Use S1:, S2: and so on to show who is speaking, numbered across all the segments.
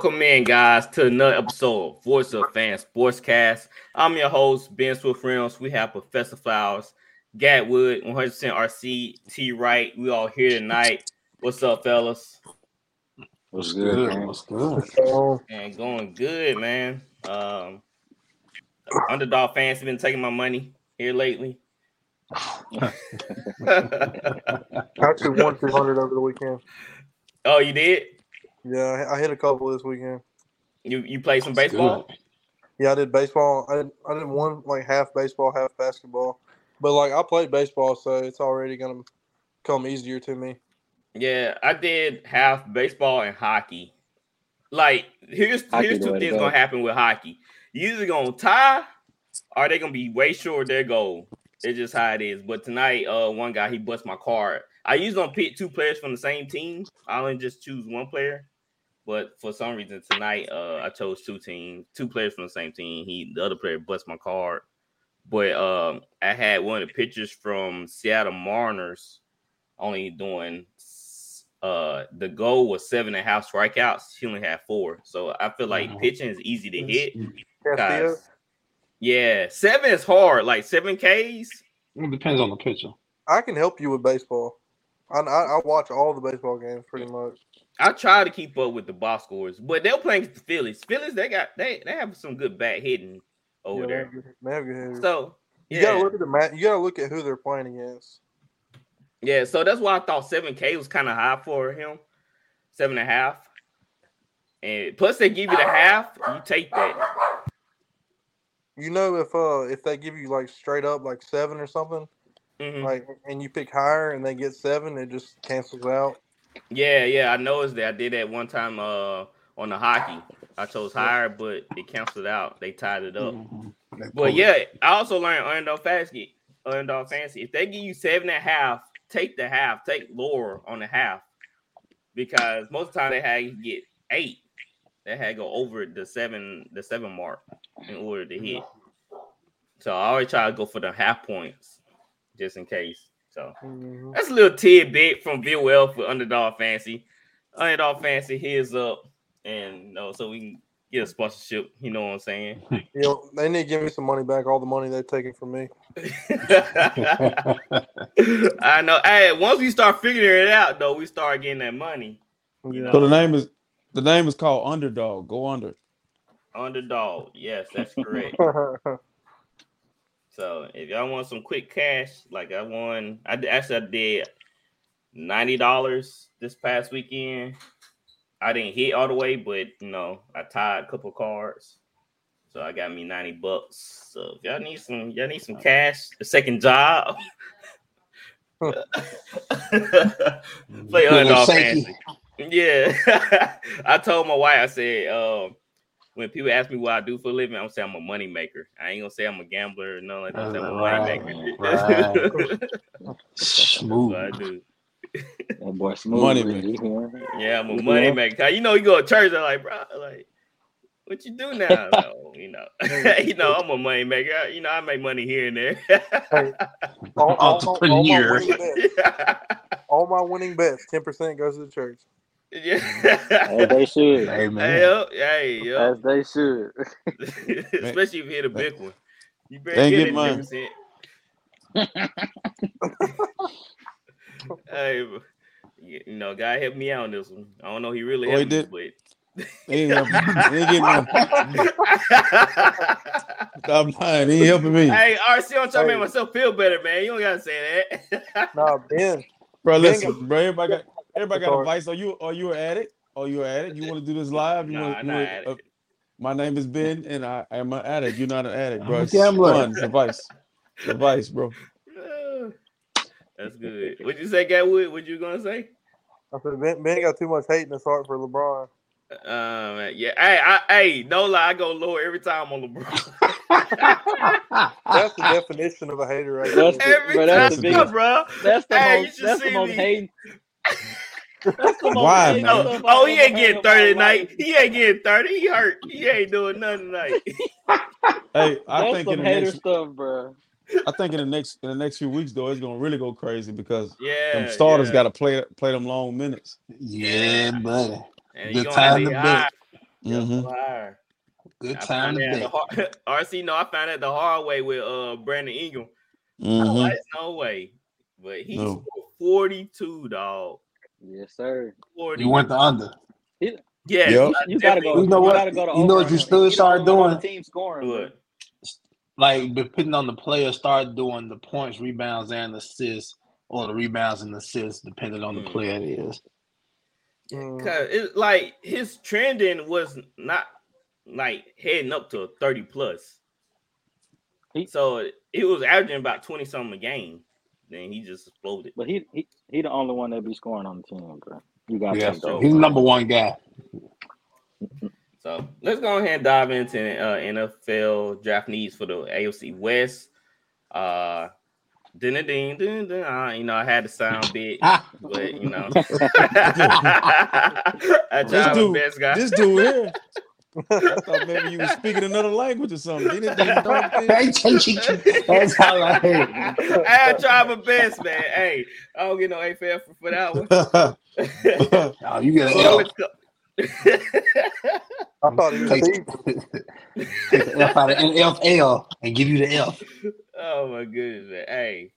S1: Welcome in, guys, to another episode of Voice of Fans Sportscast. I'm your host, Ben Swift Reynolds. We have Professor Flowers, Gatwood, 100% RC, T Wright. We all here tonight. What's up, fellas?
S2: What's good, man?
S3: What's good?
S1: And going good, man. Um, underdog fans have been taking my money here lately.
S3: I actually won 200 over the weekend.
S1: oh, you did?
S3: Yeah, I- I hit a couple this weekend.
S1: You you play some
S2: That's
S1: baseball?
S3: Yeah, I did baseball. I did, I did one like half baseball, half basketball. But like I played baseball, so it's already gonna come easier to me.
S1: Yeah, I did half baseball and hockey. Like, here's
S2: Hockey
S1: here's two things
S2: go.
S1: gonna happen with hockey. You either gonna tie or they gonna be way short of their goal. It's just how it is. But tonight, uh, one guy he bust my card. I usually don't pick two players from the same team. I only just choose one player. But for some reason tonight, uh, I chose two teams, two players from the same team. He the other player bust my card. But um, I had one of the pitchers from Seattle Mariners only doing uh the goal was seven and a half strikeouts. He only had four. So I feel like pitching is easy to hit.
S3: Castillo,
S1: Guys. Yeah, seven is hard. Like seven Ks.
S4: It depends on the pitcher.
S3: I can help you with baseball. I, I, I watch all the baseball games pretty much.
S1: I try to keep up with the box scores, but they're playing the Phillies. Phillies, they got they they have some good bat hitting over
S3: Yeah,
S1: there.
S3: have good- they have good hitters.
S1: So
S3: you gotta look at the mat. You gotta look at who they're playing against.
S1: yeah. So that's why I thought seven K was kind of high for him. Seven and a half. And plus they give you the half, you take that.
S3: You know if uh if they give you like straight up like seven or something,
S1: Mhm.
S3: like and you pick higher and they get seven, it just cancels out.
S1: Yeah, yeah, I noticed that. I did that one time uh on the hockey. I chose higher, but it canceled out. They tied it up.
S4: Mhm.
S1: But
S4: pull it.
S1: yeah, I also learned underdog fantasy. Underdog fantasy. If they give you seven and a half, take the half. Take lower on the half, because most of the time they had you get eight. They had to go over the seven, the seven mark in order to hit. So I always try to go for the half points, just in case. So
S3: Mhm.
S1: that's a little tidbit from Bill Well for Underdog Fantasy. Underdog Fantasy, here's up, and you know, so we can get a sponsorship. You know what I'm saying?
S3: You know, they need to give me some money back. All the money they've taken from me.
S1: I know. Hey, once we start figuring it out, though, we start getting that money. You know,
S5: So the name is the name is called Underdog. Go under.
S1: underdog. Yes, that's correct. so if y'all want some quick cash, like I won, I actually I did ninety dollars this past weekend. I didn't hit all the way, but you know, I tied a couple cards. So I got me 90 bucks. So if y'all need some, y'all need some cash, a second job. Play underdog fantasy. Yeah. I told my wife, I said, um, when people ask me what I do for a living, I'm gonna say I'm a money maker. I ain't gonna say I'm a gambler or nothing like that. I'm, say I'm a money maker. That's
S4: Smooth.
S1: what I do.
S2: That boy smooth.
S5: Money maker.
S1: Yeah, I'm a money maker. You know, you go to church, I'm like, bro, like, what you do now? No, oh, you know, you know, I'm a money maker. I- You know, I make money here and there.
S3: all, all, my, all, my
S4: Entrepreneur.
S3: winning bets, all my winning bets, ten percent goes to the church.
S2: As
S1: yeah.
S2: they should.
S1: Hey,
S4: Amen.
S1: yo, hey, yo.
S2: As they should.
S1: Especially if you hit a big one. You better
S5: They
S1: get
S5: get
S1: it
S5: mine.
S1: 10%. hey, God help me out on this one. I don't know. He really
S5: Oh, he
S1: helped me,
S5: did?
S1: but.
S5: He ain't helping me. Getting no. Stop lying. He ain't helping me.
S1: hey, RC, I'm trying to
S3: Hey.
S1: make myself feel better, man. You don't gotta say that.
S3: Nah, Ben.
S5: Bro,
S3: Ben
S5: listen,
S3: got-
S5: bro. Everybody got everybody got advice. Are you are you an addict? Are you an addict? You want to do this live? You
S1: Nah,
S5: want,
S1: not
S5: you
S1: addict.
S5: want, uh, my name is Ben, and I am an addict. You're not an addict,
S4: I'm
S5: bro.
S4: a
S5: It's
S4: gambler.
S5: fun. It's advice. It's advice, bro.
S1: That's good. What'd you say, Gatwood? What you gonna say?
S3: I said Ben, ben got too much hate in his heart for LeBron.
S1: Um, yeah. Hey, I, hey, no lie, I go lower every time on LeBron.
S3: That's the definition of a hater right
S6: That's
S3: there.
S6: the,
S1: every
S6: bro,
S1: time,
S6: that's the
S5: That's
S6: biggest.
S1: bro.
S6: That's the
S1: Hey,
S6: most.
S1: should
S6: That's the most
S1: me.
S6: hating. That's
S5: Why,
S6: hating
S5: man?
S6: stuff
S1: Oh, he ain't getting 30 tonight. He ain't getting 30. He hurt. He ain't doing nothing tonight.
S5: Hey, I
S6: That's
S5: think in
S6: some
S5: the
S6: hater
S5: next,
S6: stuff, bro.
S5: I think in the next in the next few weeks though, it's gonna really go crazy because
S1: Yeah.
S5: them starters
S1: yeah.
S5: got to play play them long minutes.
S4: yeah, buddy.
S1: And
S4: Good time to
S1: to
S4: bet.
S1: hire.
S5: Mhm.
S4: Good time to
S1: out
S4: bet.
S1: hard, RC, no, I found out the hard way with uh Brandon Ingram. I'm
S5: Mhm.
S1: like, no way. But he
S5: No.
S1: scored 42, dog.
S6: Yes, sir.
S1: 40.
S4: You went the under.
S1: Yeah,
S5: Yep.
S6: You, you gotta go.
S4: You know what?
S6: gotta go to
S4: You know what you still start
S6: only one on the
S4: doing?
S6: Team scoring.
S1: Do
S4: Like depending on the player, start doing the points, rebounds, and assists, or the rebounds and assists, depending on the
S1: Mm.
S4: player it is.
S3: Mm.
S1: Cause it like his trending was not like heading up to 30 plus.
S6: He-
S1: so it was averaging about 20 something a game. Then he just exploded.
S6: But he, he he the only one that be scoring on the team, bro. You got
S4: Yeah,
S6: to go.
S4: he's number one guy.
S1: So let's go ahead and dive into uh, NFL draft needs for the AFC West. Uh, ding, ding, ding, ding, ding. Uh, you know, I had to sound bit,
S4: Ah,
S1: but you know, I
S5: This
S1: tried my
S5: dude,
S1: best, guy.
S5: this dude here. I thought maybe you were speaking another language or something.
S4: That's how I heard.
S1: I tried my best, man. Hey, I don't get no AFL for, for that one.
S4: Oh, you get an
S1: So
S4: L.
S1: let's.
S3: I thought he was
S4: Take,
S3: cheap.
S4: take the F out of NFL and give you the F.
S1: oh my goodness, man. Hey,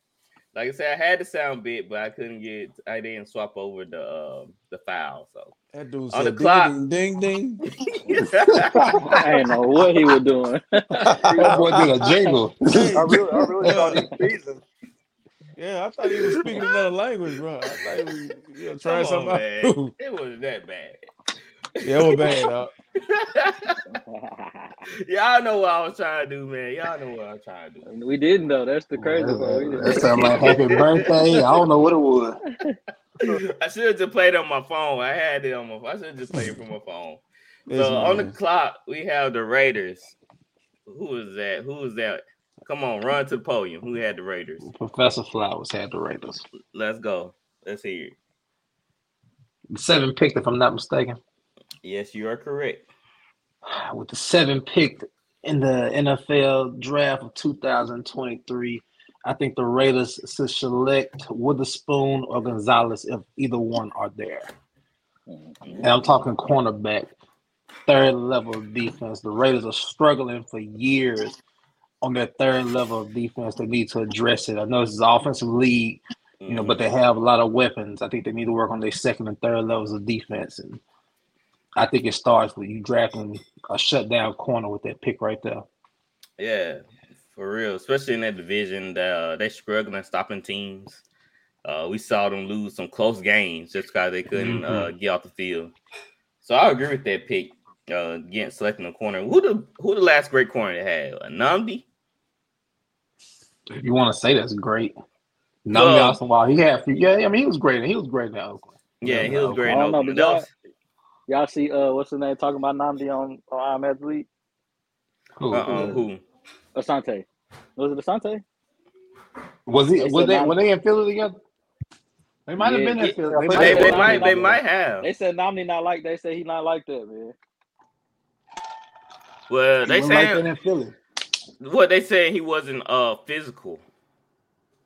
S1: like I said, I had the sound bit, but I couldn't get. I didn't swap over the uh, the file. So
S5: That dude
S1: On
S5: said
S1: the clock.
S5: ding, ding, ding, ding.
S6: I didn't know what he was doing.
S4: That boy did a jingle.
S3: I really, I really thought he was seasoned.
S5: Yeah, I thought he was speaking another language, bro. I thought he was you know, trying
S1: Come on,
S5: something
S1: man.
S5: out.
S1: It wasn't that bad.
S5: yeah, it was bad, dog.
S1: Y'all know what I was trying to do, man. Y'all know what I was trying to do.
S6: we didn't though. That's the crazy part. Uh,
S4: that
S6: didn't.
S4: sound like happy birthday. I don't know what it was.
S1: I should have just played on my phone. I had it on my. Phone I should have just played it from my phone.
S5: This
S1: So on the clock, we have the Raiders. Who is that? Who is that? Come on, run to the podium. Who had the Raiders?
S4: Professor Flowers had the Raiders.
S1: Let's go. Let's hear it.
S4: Seven picked, if I'm not mistaken.
S1: Yes, you are correct.
S4: With the seven picked in the NFL draft of 2023, I think the Raiders should select Witherspoon or Gonzalez if either one are there. Mm-hmm. And I'm talking cornerback, third level of defense. The Raiders are struggling for years on their third level of defense. They need to address it. I know this is an offensive league, you know, but they mm-hmm. have a lot of weapons. I think they need to work on their second and third levels of defense. And I think it starts with you drafting a shutdown corner with that pick right there.
S1: Yeah, for real. Especially in that division, that uh, they struggling stopping teams. Uh, we saw them lose some close games just because they couldn't uh, get off the field. So I agree with that pick. Uh, getting selecting a corner. Who the who the last great corner they had? A Nnamdi.
S4: If you want to say that's great.
S1: Well-
S4: Nami Austin, while he had, yeah, I mean, he was great. He was great in Oakland.
S1: Yeah, he was great.
S6: I don't
S1: in
S6: know,
S1: Oakland.
S6: but y'all, y'all see uh what's his name talking about Nnamdi on on I Am Athlete?
S4: Who,
S1: Uh-uh, who?
S6: Asante. Was it Asante?
S4: Was he?
S6: They
S4: Was they?
S6: Nam-
S4: Were they in Philly together? They might have been in. Philly.
S6: They
S1: They,
S4: might
S1: they might they might have.
S6: They said Nnamdi not like they said he not like that, man.
S1: Well, they
S4: He wasn't like in Philly.
S1: what they said he wasn't uh physical.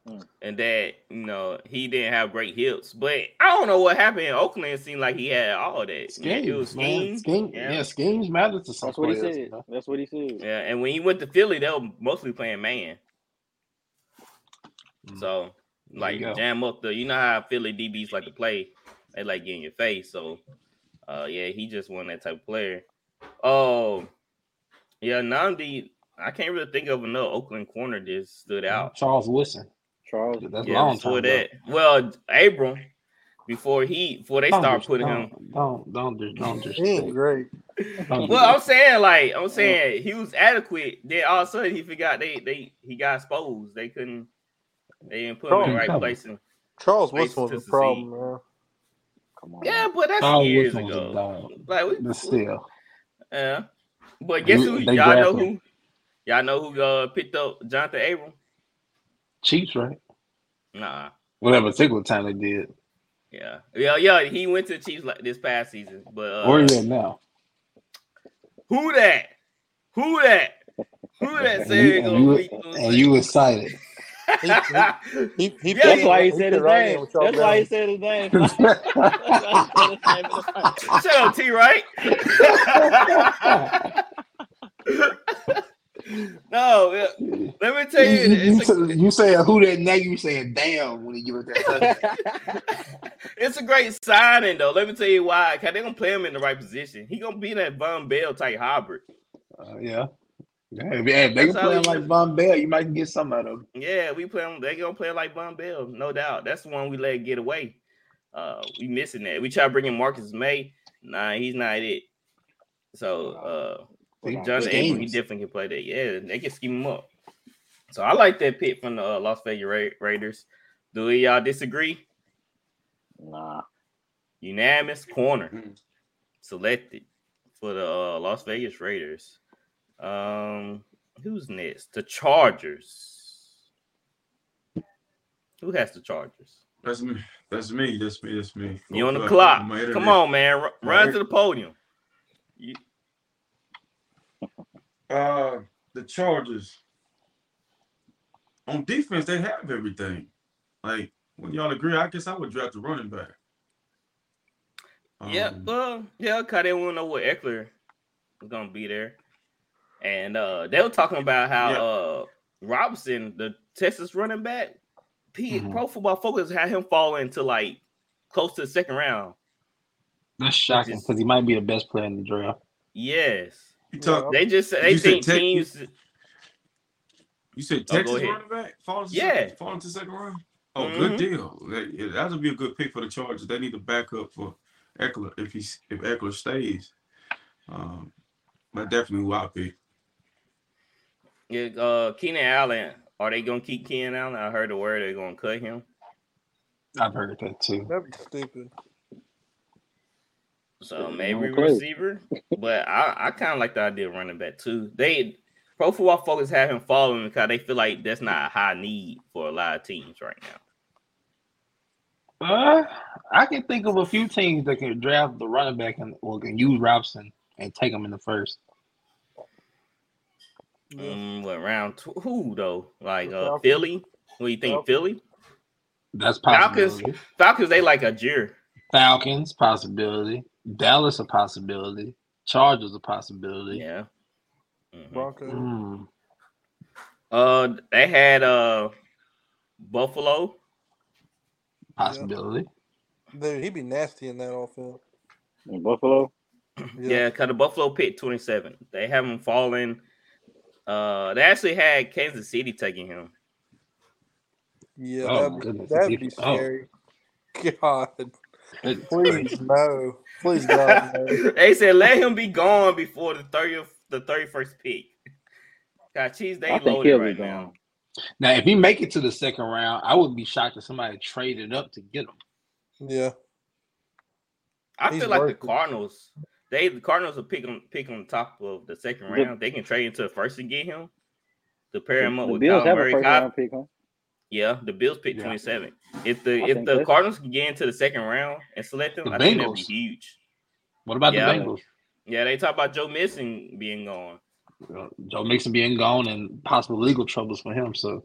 S6: Mm.
S1: And that you know he didn't have great hips, but I don't know what happened in Oakland. It seemed like he had all that. Yeah, it was
S4: man.
S1: schemes.
S4: Scheme,
S1: Yeah.
S4: yeah. schemes matter to some
S6: That's what he
S4: players.
S6: said.
S4: man.
S6: That's what he said.
S1: Yeah, and when he went to Philly, they were mostly playing man.
S4: Mm.
S1: So like jam up the you know how Philly DBs like to play. They like getting your face. So, uh, yeah, he just won that type of player. Oh, yeah, Nnamdi. I can't really think of another Oakland corner that stood out.
S4: Charles Woodson.
S6: Charles.
S4: That's
S1: Yeah,
S4: long
S1: before
S4: time. ago.
S1: that. Well, Abram, before he before they
S4: Don't
S1: start
S4: dis-
S1: putting
S4: don't,
S1: him.
S4: Don't don't do- don't
S3: He ain't great.
S4: Don't
S1: Well. I'm saying like I'm saying he was adequate. Then all of a sudden he forgot they they he got exposed. They couldn't they didn't put him in the right place. And,
S3: Charles
S1: Place
S3: Woodson
S1: to
S3: was a problem, man.
S6: Come on.
S1: yeah, but that's
S4: Charles
S1: years
S4: Woodson was
S1: ago. Like we,
S4: But still,
S1: yeah. But guess who?
S4: they
S1: Y'all know
S4: drafted
S1: who? Y'all know who uh, picked up Jonathan Abram?
S4: Chiefs, right?
S1: Nah.
S4: Whatever particular time they did.
S1: Yeah. Yeah, yeah. He went to the Chiefs like this past season. But uh,
S4: Where is that now?
S1: who that? Who that? Who that
S4: And
S1: said
S4: you,
S1: he
S4: and
S1: gonna
S4: you,
S1: beat
S4: and you excited.
S3: He, he, he
S1: Yeah,
S6: That's why he said his name. That's why he said his name. That's why he said his name.
S1: Shut up, T. Right? no, yeah. let me tell
S4: you,
S1: you,
S4: you, you,
S1: it's a,
S4: say- who that now? You saying damn when you give it that.
S1: it's a great signing though. Let me tell you why. Cause they're gonna play him in the right position. He gonna be that Vonn Bell type hybrid.
S4: Uh, yeah. Yeah, if they can
S1: That's
S4: play him like. Vonn Bell, you might get some out of him.
S1: Yeah, we play him. They gonna play like Vonn Bell, no doubt. That's the one we let get away. Uh, we missing that. We try to bring in Marcus Maye. Nah, he's not it. So uh,
S4: They-
S1: John
S4: they
S1: Abram, he definitely can play that. Yeah, they can scheme him up. So I like that pick from the uh, Las Vegas Ra- Raiders. Do y'all disagree?
S6: Nah.
S1: Unanimous corner
S2: Mhm.
S1: selected for the uh, Las Vegas Raiders. Um, who's next? The Chargers. Who has the Chargers?
S7: That's me. That's me. That's me. That's me.
S1: You on the clock? Come on, man. R- run
S7: inter-
S1: to the podium. You,
S7: Uh, the Chargers. On defense, they have everything. Like when y'all agree, I guess I would draft a running back.
S1: yeah,
S7: Um,
S1: well, yeah, cause they want to know what Ekeler was gonna be there, and uh, they were talking about how
S7: Yeah.
S1: uh Robinson, the Texas running back, P-
S4: Mhm.
S1: Pro Football Focus had him fall into like close to the second round.
S4: That's shocking because he might be the best player in the draft.
S1: Yes,
S7: you talk.
S1: they just they
S7: You said
S1: think
S7: Tex-
S1: teams.
S7: You said
S1: Oh,
S7: Texas
S1: ahead.
S7: running back falling to
S1: Yeah.
S7: second, falling to second round. Oh,
S1: Mhm.
S7: good deal. That, yeah, that would be a good pick for the Chargers. They need a backup for Ekeler if he's if Ekeler stays. Um, but definitely who I pick.
S1: Yeah, uh, Keenan Allen. Are they gonna keep Keenan Allen? I heard the word they're gonna cut him.
S4: I've heard that too.
S3: That'd be stupid.
S1: So maybe
S6: no
S1: receiver, but I, I kind of like the idea of running back too. They Pro Football Focus have him following because they feel like that's not a high need for a lot of teams right now.
S4: Uh, I can think of a few teams that can draft the running back and or can use Robson and take him in the first.
S3: Yeah.
S1: Mm, what round two? Who though? Like uh, Philly? What do you think? Philly?
S4: That's
S1: Falcons. Falcons? They like a jeer.
S4: Falcons possibility. Dallas a possibility. Chargers a possibility.
S1: Yeah. Mhm.
S3: Broncos.
S4: Hmm.
S1: Uh, they had uh Buffalo.
S4: Possibility.
S3: Dude, he'd be nasty in that offense.
S6: In Buffalo.
S1: Yeah, because the Buffalo picked 27. They haven't fallen. Uh, they actually had Kansas City taking him.
S3: Yeah,
S4: Oh,
S3: that'd, be, that'd be
S4: Oh.
S3: scary. God, please no, please God
S1: they said let him be gone before the 30th, the 31st pick. God, cheese, they
S6: I think
S1: loaded
S6: he'll be
S1: right
S6: gone.
S1: now.
S4: Now, if he make it to the second round, I would be shocked if somebody traded up to get him.
S3: Yeah,
S1: I
S3: He's
S1: feel like the. Cardinals, they the Cardinals will pick on pick on the top of the second
S6: The-
S1: round. They can trade into the first and get him to pair him up
S6: The
S1: with
S6: Bills
S1: Kyle
S6: have a
S1: Murray.
S6: first round pick, huh?
S1: Yeah, the Bills pick
S4: Yeah.
S1: 27. If the
S6: I
S1: if the
S6: that's-
S1: Cardinals can get into the second round and select them,
S4: The
S1: I think that'd be huge.
S4: What about
S1: Yeah.
S4: the Bengals?
S1: Yeah, they talk about Joe Mixon being gone.
S4: Joe Mixon being gone and possible legal troubles for him. So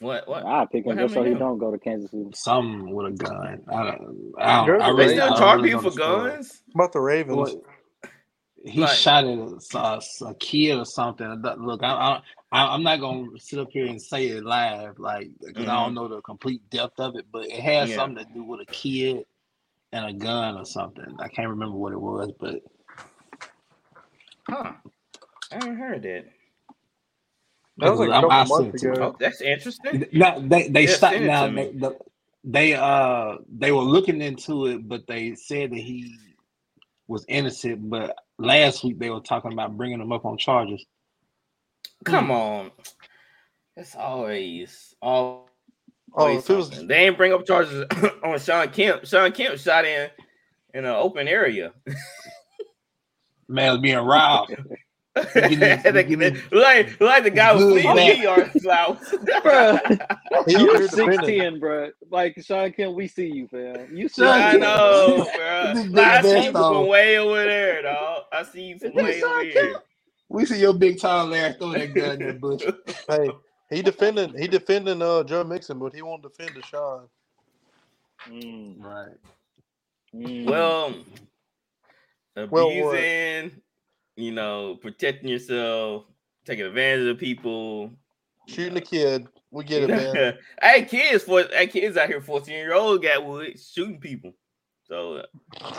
S1: What what?
S6: I pick him just so he
S1: him?
S6: don't go to Kansas City.
S4: some with a gun. I don't. I don't.
S3: They're
S4: I
S3: the
S4: really,
S1: They still
S4: I don't
S1: charge
S4: really
S1: people for guns.
S3: about the Ravens.
S4: Well, he
S1: Like-
S4: shot at a, a, a kid or something. Look, I, I, I- I'm not gonna sit up here and say it live, like because I don't know the complete depth of it, but it has
S1: Yeah.
S4: something to do with a kid and a gun or something. I can't remember what it was, but
S1: Huh. I haven't heard that.
S3: That was like a
S4: I'm-
S3: couple
S4: I'll
S3: months
S4: send it.
S1: Oh, that's interesting.
S4: No, they they
S1: Yeah,
S4: stopped now. They, the, they uh they were looking into it, but they said that he was innocent. But last week they were talking about bringing him up on charges.
S1: Come hmm. on. It's always
S3: oh, always Oh, was
S1: something. They ain't bring up charges on Sean Kemp. Sean Kemp shot in in an open area.
S4: Man was being robbed. Give me-
S1: They-
S4: give me-
S1: like, like the guy was
S4: Good
S1: fleeing
S4: man.
S1: the yard flowers.
S6: Bruh,
S3: he
S6: you
S3: over here defending.
S6: 16, bro. Like Sean Kemp, we see you, fam. You see
S4: Sean
S1: I know, bro. Like, I see you from way over there, dog. I see you from way over
S6: Kemp?
S1: here.
S4: We see your big tall ass throw that gun in the bush.
S3: Hey, he defending he defending uh Joe Mixon, but he won't defend Deshaun.
S6: Mm,
S4: Right.
S6: mm.
S1: Well,
S3: Well, what?
S1: abusing, you know, protecting yourself, taking advantage of people.
S3: Shooting a kid. We get it, man.
S1: hey, kids for hey, kids out here, 14 year old got wood shooting people. So uh,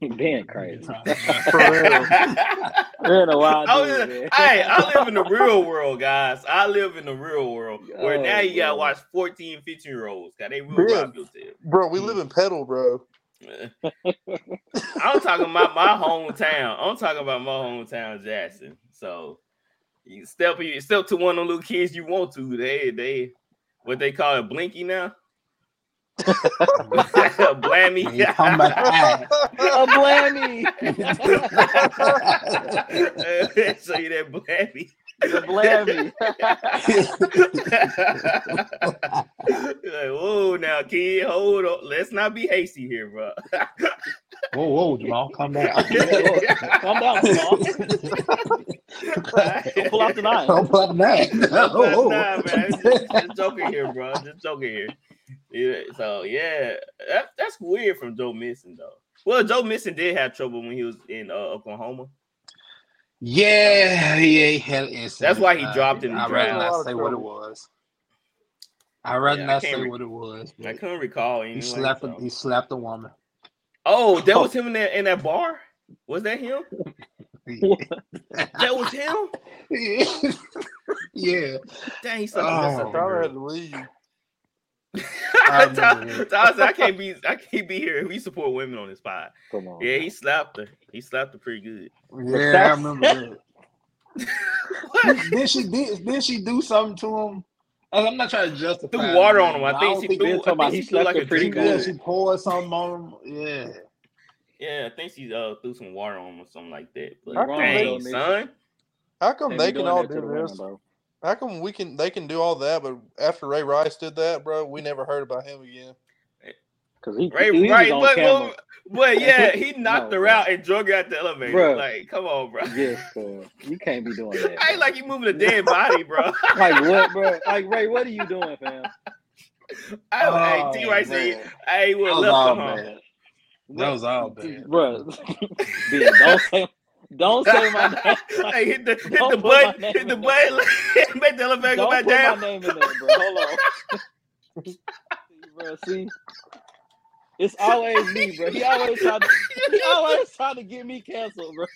S6: being crazy.
S3: For real.
S6: You're in a wild
S1: I, was,
S6: man.
S1: hey, I live in the real world, guys. I live in the real world where
S6: Oh,
S1: now you gotta
S6: man.
S1: watch 14, 15 year olds. Got they real
S3: Yeah.
S1: rob yourself.
S3: Bro, we live in Petal, bro.
S1: I'm talking about my hometown. I'm talking about my hometown, Jackson. So you step you step to one of the little kids you want to. They they what they call it blinky now. Blammy.
S4: You come back.
S6: A blammy.
S1: Show you that blammy.
S6: The blammy.
S1: like, whoa, now kid, hold on. Let's not be hasty here, bro.
S4: Whoa, whoa, Jamal, calm down.
S6: Calm down, Jamal. Don't pull out the knife.
S4: Don't pull out the knife.
S1: Nah, man. Just, just joking here, bro. Just joking here. Yeah, so yeah, that, that's weird from Joe Mixon though. Well, Joe Mixon did have trouble when he was in uh, Oklahoma.
S4: Yeah, yeah, he had an incident.
S1: That's why he
S4: Uh,
S1: dropped in the
S4: I'd rather not say what it was. I'd rather
S1: Yeah, I
S4: not say
S1: re-
S4: what it was.
S1: I
S4: but
S1: couldn't recall.
S4: He slapped.
S1: so.
S4: A, he slapped a woman.
S1: Oh, that was him in that in that bar. Was that him? That was him.
S4: yeah.
S1: Dang, he sucked
S4: Oh,
S1: mess up.
S3: Tyler had to leave.
S4: I remember
S1: Tyler. Tyler said, I can't be I can't be here. We support women on this pod.
S6: Come on.
S1: Yeah, he slapped her. He slapped her pretty good.
S4: Yeah, I remember that.
S1: What?
S4: Did she did, did she do something to him? I'm not trying to justify.
S1: Threw water
S4: man,
S1: on him.
S4: but
S1: I
S4: don't
S1: think she
S6: we
S1: threw.
S6: talking
S1: I
S6: about
S1: think
S6: he
S1: she
S6: slapped
S1: like
S6: her
S1: a
S6: pretty
S1: drink.
S4: Yeah,
S1: on
S6: good.
S4: she poured something on him. Yeah.
S1: Yeah, I think she uh threw some water on him or something like that. But
S3: How come
S1: dang,
S6: they-
S1: son.
S3: How come
S6: Can't
S3: they can all do
S6: the women,
S3: this?
S6: bro.
S3: How come we can they can do all that, but after Ray Rice did that, bro, we never heard about him again.
S6: Cause he,
S1: Right,
S6: he was on
S1: but,
S6: camera.
S1: but, but yeah, he knocked
S6: No,
S1: her out and drug her out the elevator.
S6: Bruh.
S1: Like, come on, bro.
S6: Yes, bro. You can't be doing that.
S1: I ain't like you moving a dead body, bro.
S6: like what, bro? Like Ray, what are you doing, fam?
S1: I,
S4: Oh,
S1: hey, T. Right said,
S4: man.
S1: "Hey,
S4: That
S1: well,
S4: was
S1: left
S4: all
S1: home."
S4: bad. That was all bad.
S6: bro. Ben, don't say, don't say my name.
S1: hey, hit the hit the button, hit the button, make the elevator go
S6: Don't put my name in there, bro. Hold on. See, bro, see, it's always me, bro. He always trying to, he always trying to get me canceled, bro.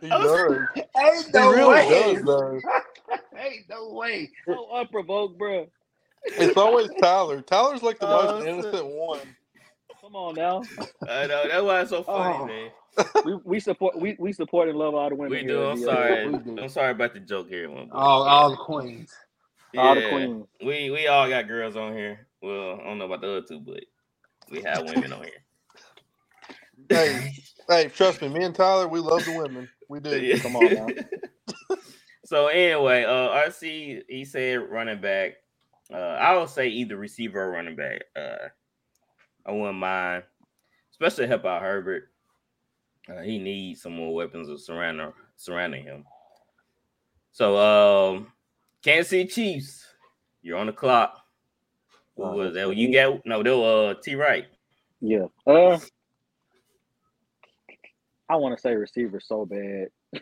S3: He does.
S4: Ain't
S3: He
S4: no
S3: really
S4: way.
S3: does though.
S4: Ain't no way.
S6: So unprovoked, bro.
S3: It's always Tyler. Tyler's like the
S1: Oh,
S3: most
S1: uh,
S3: innocent one.
S6: Come on now.
S1: I know that's why it's so funny,
S4: Oh.
S1: man.
S6: We we support we, we support and love all the women.
S1: We do.
S6: at
S1: I'm sorry.
S4: Do.
S1: I'm sorry about the joke here, one.
S4: All, all the queens.
S6: All the queens.
S1: We we all got girls on here. Well, I don't know about the other two, but we have women on here.
S3: Hey, hey, trust me, me and Tyler, we love the women. We do.
S1: Yeah.
S6: Come on now.
S1: so anyway, uh, RC he said running back. Uh, I would say either receiver or running back. Uh, I wouldn't mind, especially to help out Herbert. Uh, he needs some more weapons of surrounding surrounding him. So, um, Kansas City Chiefs, you're on the clock. Who was that? You got no, they were uh, T. Wright.
S6: Yeah. Uh, I want to say receiver so bad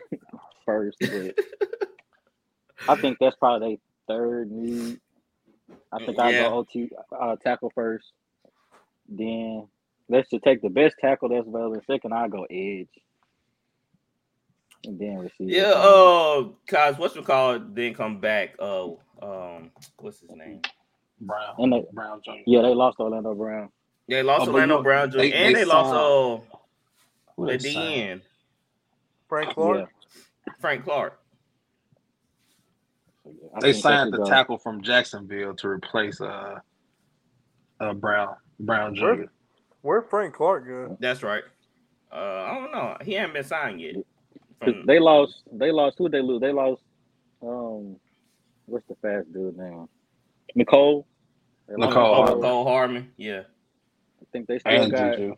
S6: first, but I think that's probably their third need. I think I'll go OT uh, tackle first. Then let's just take the best tackle that's available. Second, I'll go edge. And then receive.
S1: Yeah, uh, cause what's it called? Then come back. Uh, um, what's his name?
S4: Brown.
S6: And they,
S4: Brown Jr.
S6: yeah, they lost Orlando Brown.
S1: They lost
S4: Oh,
S1: Orlando Brown Jr.
S4: they-
S1: and
S4: they
S1: they, lost
S4: signed-
S1: uh at the
S4: signed?
S1: end
S3: Frank Clark.
S6: Yeah.
S1: Frank Clark.
S6: I
S4: They signed the
S6: go.
S4: tackle from Jacksonville to replace uh, uh Brown Brown Jr.
S3: Where- Where'd Frank Clark go?
S1: That's right. Uh, I don't know. He hasn't been signed yet. From,
S6: They lost. They lost. Who they lose? They lost. Um, what's the fast dude name? Mecole. They lost
S4: Mecole
S1: oh, Hardman. Yeah.
S6: I think they still
S4: and
S6: got.
S4: Juju.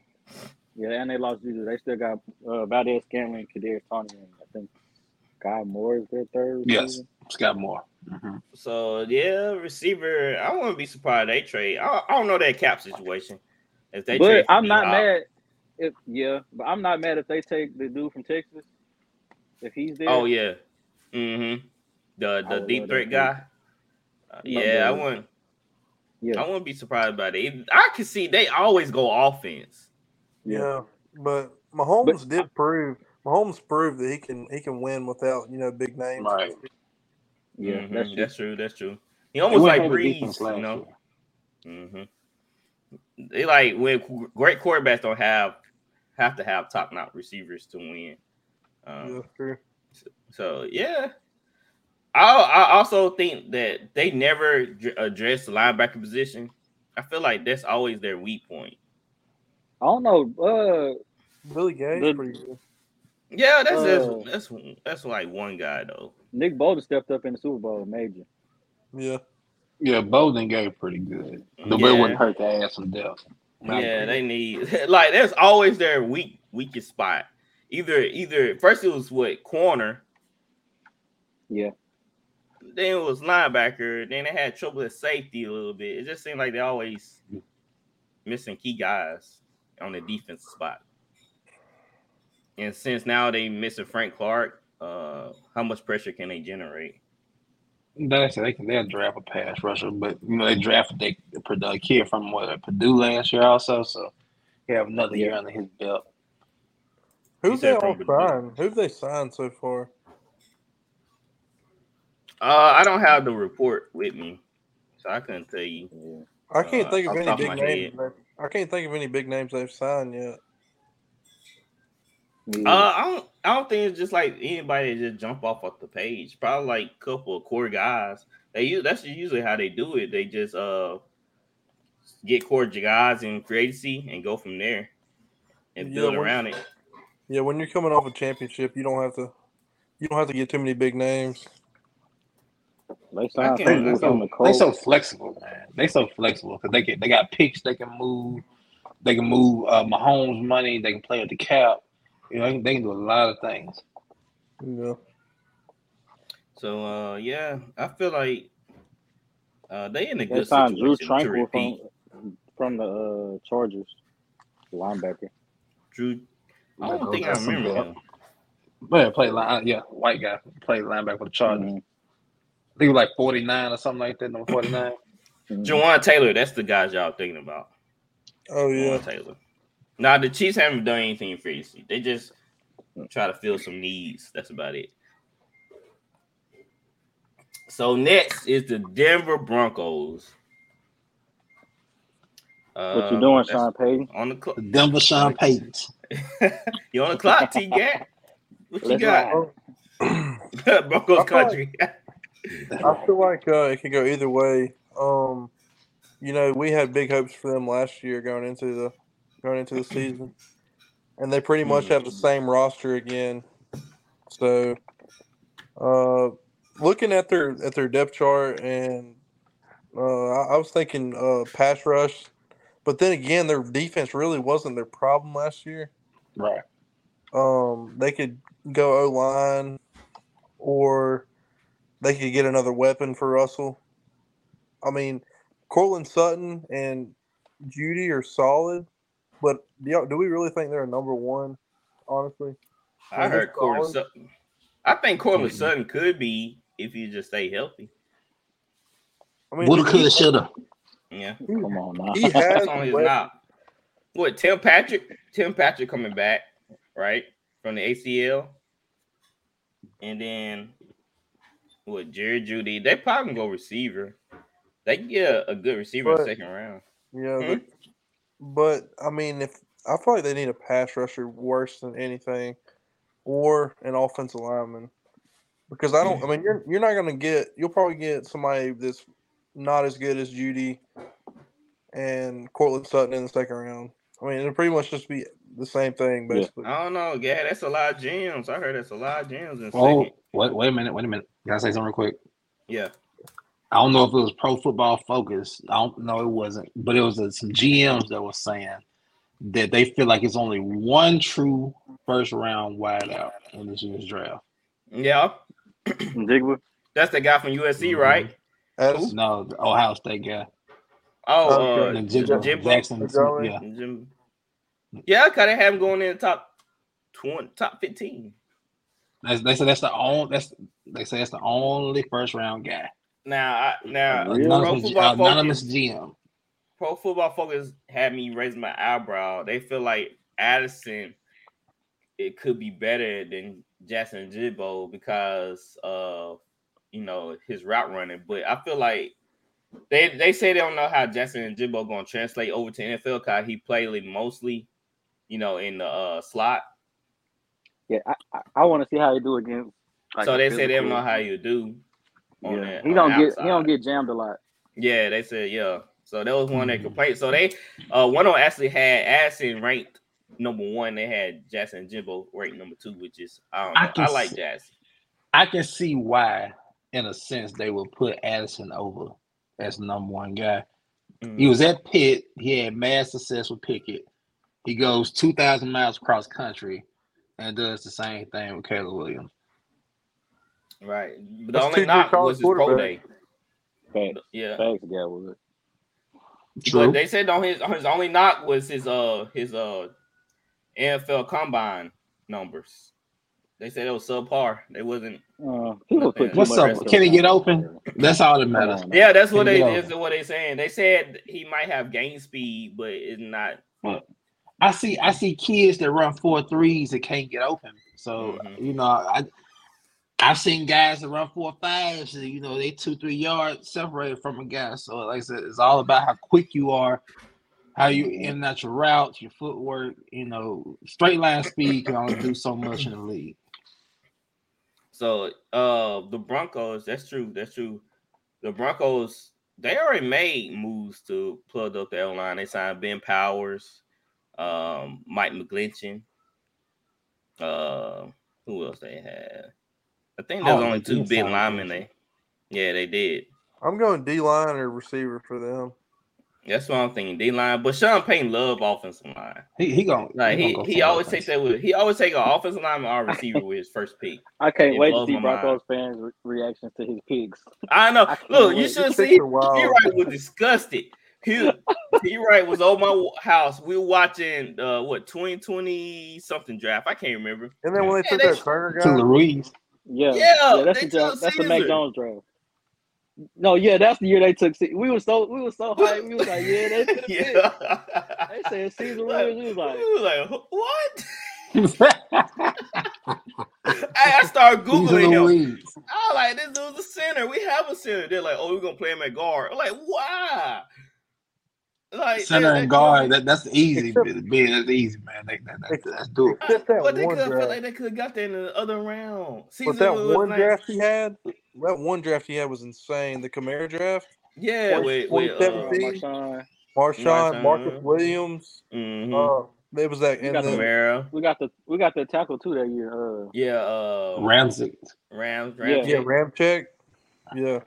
S6: Yeah, and they lost Juju. They still got uh, Valdez Scanlon, Kadarius Toney, and I think Skyy Moore is their third.
S4: Yes,
S6: receiver.
S4: Skyy Moore. Mhm.
S1: So yeah, receiver. I wouldn't be surprised they trade. I, I don't know that cap situation. If they
S6: But
S1: trade,
S6: I'm not
S1: D-Hop.
S6: mad. If yeah, but I'm not mad if they take the dude from Texas. If he's there.
S1: Oh yeah. Mm-hmm. The the deep threat guy. Uh, yeah, I
S6: that.
S1: wouldn't.
S6: Yeah.
S1: I wouldn't be surprised by that. I can see they always go offense.
S3: Yeah, but Mahomes did prove. Mahomes proved that he can he can win without you know big names.
S4: Right.
S6: Yeah,
S1: Mhm,
S6: that's,
S1: that's true. That's true. He almost
S4: went
S1: like
S4: heavy
S1: Breeze, you know.
S4: year.
S1: hmm They like when great quarterbacks don't have have to have top notch receivers to win. Um,
S3: Yeah, true.
S1: So yeah, I I also think that they never address the linebacker position. I feel like that's always their weak point.
S6: I don't know. Uh,
S3: Willie Gay's
S6: The-
S3: pretty good.
S1: Yeah, that's
S6: Uh,
S1: that's, that's that's like one guy though.
S6: Nick Bolton stepped up in the Super Bowl, major.
S3: Yeah,
S4: Yeah, Bowden gave pretty good. The
S1: Yeah.
S4: way wouldn't hurt to add some depth. I
S1: Yeah,
S4: agree.
S1: they need like that's always their weak weakest spot. Either either first it was what corner,
S6: Yeah.
S1: then it was linebacker, then they had trouble at safety a little bit. It just seemed like they always missing key guys on the defensive spot. And since now they missing Frank Clark, uh, how much pressure can they generate?
S4: That's they can they'll draft a pass rusher, but you know they drafted they the kid from what Purdue last year also, so he have another year under his belt.
S3: who's
S1: said
S3: they all signed? Who've they signed so far?
S1: Uh, I don't have the report with me, so I couldn't tell you.
S6: Yeah.
S3: I can't
S1: Uh,
S3: think of any
S1: the top of
S3: big names. I can't think of any big names they've signed yet.
S6: Yeah.
S1: Uh, I don't. I don't think it's just like anybody just jump off of the page. Probably like a couple of core guys. They use that's usually how they do it. They just uh get core guys in creativity and go from there and
S3: Yeah,
S1: build
S3: when-
S1: around it.
S3: Yeah, when you're coming off a championship, you don't have to. You don't have to get too many big names.
S6: they signed
S1: can't-
S6: some
S1: I
S6: dude
S1: can't-
S6: from the
S4: They so flexible, man. They so flexible because they can they got picks they can move, they can move uh, Mahomes money, they can play with the cap. You know, they can, do a lot of things.
S3: Yeah,
S1: So uh yeah, I feel like uh they in a
S6: They
S1: good
S6: signed Drue
S1: situation Tranquill
S6: from from the uh, Chargers, linebacker.
S1: Drue, I don't think I remember
S4: bad-
S1: him.
S4: But play line, yeah, white guy played linebacker for the Chargers.
S6: Mhm.
S4: I think he was like forty nine or something like that. Number forty nine.
S6: Mhm.
S1: Jawaan Taylor, that's the guys y'all thinking about.
S3: Oh yeah.
S1: Jawaan Taylor. Now the Chiefs haven't done anything in free agency. They just try to fill some needs. That's about it. So next is the Denver Broncos.
S6: What you
S1: Uh,
S6: doing,
S1: that's
S6: Sean Payton?
S1: On the clock.
S4: Denver Sean Paytons.
S1: you on the clock, T Gat? What you
S6: Let's
S1: got? Broncos
S3: I feel like-
S1: country.
S3: I feel like uh, it could go either way. Um, you know, we had big hopes for them last year going into the going into the season, and they pretty much have the same roster again. So, uh, looking at their at their depth chart, and uh, I, I was thinking uh, pass rush, but then again, their defense really wasn't their problem last year.
S4: Right.
S3: Um, they could go O line, or they could get another weapon for Russell. I mean, Courtland Sutton and Jeudy are solid, but do, do we really think they're a number one? Honestly,
S1: I
S3: Is
S1: heard
S3: Courtland?
S1: Sutton. I think Courtland
S4: Mhm.
S1: Sutton could be if you just stay healthy.
S3: I mean,
S4: Woulda, coulda, shoulda.
S1: Yeah,
S2: Come on now.
S3: He has
S1: on his
S3: weapons.
S1: knob. What Tim Patrick? Tim Patrick coming back, right from the ACL, and then what? Jerry Jeudy. They probably gonna go receiver. They can get a, a good receiver in
S3: But-
S1: the second round.
S3: Yeah,
S1: Hmm?
S3: But, but I mean, if I feel like they need a pass rusher worse than anything, or an offensive lineman, because I don't. I mean, you're you're not gonna get. You'll probably get somebody that's not as good as Jeudy and Courtland Sutton in the second round. I mean, it'll pretty much just be the same thing, basically.
S1: I don't know. Yeah, that's a lot of gems. I heard that's a lot of gems in
S4: Oh,
S1: second.
S4: wait, wait a minute, wait a minute. Can I say something real quick?
S1: Yeah.
S4: I don't know if it was pro football focus. I don't know it wasn't, but it was uh, some GMs that were saying that they feel like it's only one true first round wideout in this year's draft.
S1: Yeah.
S2: Njigba.
S1: That's the guy from USC,
S4: Mhm.
S1: right?
S3: As,
S4: No, the Ohio State guy.
S1: Oh, uh,
S3: Okay.
S4: The Jimbo
S1: Jimbo?
S4: Jackson.
S3: Jimbo?
S4: Yeah.
S1: Jim. Yeah, cause they have him going in the top twenty, top fifteen.
S4: That's, they say that's the only that's they say that's the only first round guy.
S1: Now, I, now,
S2: Really?
S1: Pro
S4: Anonymous,
S1: Football
S4: anonymous
S1: Focus,
S4: GM.
S1: Pro Football Focus had me raise my eyebrow. They feel like Addison, it could be better than Jackson Jibbo because of you know his route running. But I feel like they they say they don't know how Jackson and Jibbo going to translate over to NFL because he played mostly, you know, in the uh, slot.
S6: Yeah, I, I, I want to see how he do against. like,
S1: so they say they don't know how you do. On
S6: Yeah,
S1: that,
S6: he don't get
S1: outside.
S6: he don't get jammed a lot.
S1: Yeah, they said yeah. So that was one of their
S4: Mhm.
S1: So they uh one of them actually had Addison ranked number one. They had Jackson and Jimbo ranked number two, which is I don't know.
S4: I
S1: I, like
S4: see-
S1: Jackson.
S4: I can see why, in a sense, they would put Addison over as number one guy.
S1: Mhm.
S4: He was at Pitt. He had mad success with Pickett. He goes 2,000 miles across country and does the same thing with Caleb Williams.
S1: Right. But the only knock was his pro day.
S3: quarterbacks.
S2: Facts.
S1: Yeah.
S2: Facts, guy was it.
S1: But they said on his his only knock was his uh his uh NFL combine numbers. They said it was subpar. They wasn't
S2: Uh, he was
S4: What's up? Can he get open? That's all that matters.
S2: Come on now.
S1: Yeah, that's what
S4: Can
S1: they
S4: he
S1: is what they saying. They said he might have gain speed, but it's not.
S4: I see I see kids that run four threes that can't get open. So
S1: Mhm.
S4: you know, I I've seen guys that run four fives, and you know, they two, three yards separated from a guy. So like I said, it's all about how quick you are, how you in and out your routes, your footwork, you know, straight line speed can only do so much in the league.
S1: So uh the Broncos, that's true, that's true. The Broncos, they already made moves to plug up their line. They signed Ben Powers, um, Mike McGlinchey. Uh who else they had? I think there's
S4: Oh,
S1: only two big
S4: sign
S1: linemen
S4: McGlinchey.
S1: they yeah, they did.
S3: I'm going D line or receiver for them.
S1: That's what I'm thinking. D line, but Sean Payton love offensive line.
S4: He he going
S1: Like he,
S4: gonna go
S1: he always
S4: offense.
S1: takes that with he always take an offensive lineman or receiver with his first pick.
S6: I can't
S1: It
S6: wait to see
S1: my mind.
S6: Broncos fans' re- reactions to his picks.
S1: I know.
S6: I can't
S1: Look, you should see.
S3: picks are wild.
S1: He right was disgusted. He he right was on my house. We were watching uh what 2020 something draft. I can't remember.
S3: And then when they took that Turner
S4: to
S3: guy,
S4: Louise.
S6: Yeah,
S1: Yeah,
S6: that's
S1: they
S6: the draft,
S1: took
S6: that's the Mac Jones draft. No, yeah, that's the year they took. Ce- We were so we was so hyped. We was like, yeah, they took yeah.
S1: yeah.
S6: They said Caesar
S1: Like,
S6: Williams. We was like,
S1: we was like, what? Hey, I started googling him.
S4: weeds.
S1: I was like, this dude's a center. We have a center. They're like, oh, we're gonna play him at guard. I'm like, why? Like
S4: Center and guard.
S1: could've-
S4: That, that's easy.
S3: Except-
S4: being that's easy, man. That, that, that, that's do it.
S3: Except that
S1: but they could have felt like they could have got there in the other round.
S3: but that one
S1: like-
S3: draft he had, that one draft he had was insane. The Kamara draft,
S1: yeah,
S3: Twenty-
S1: with, with uh,
S6: Marshon.
S3: Marshon,
S1: Marshon.
S3: Marcus Williams.
S1: mhm.
S3: Uh, it was that,
S6: We
S3: and
S6: got the
S3: then
S6: We got the we got the tackle too that year. Uh,
S1: Yeah, uh,
S4: Ramsey.
S1: Rams,
S6: Yeah.
S1: Rams.
S3: yeah, Ramczyk. Yeah,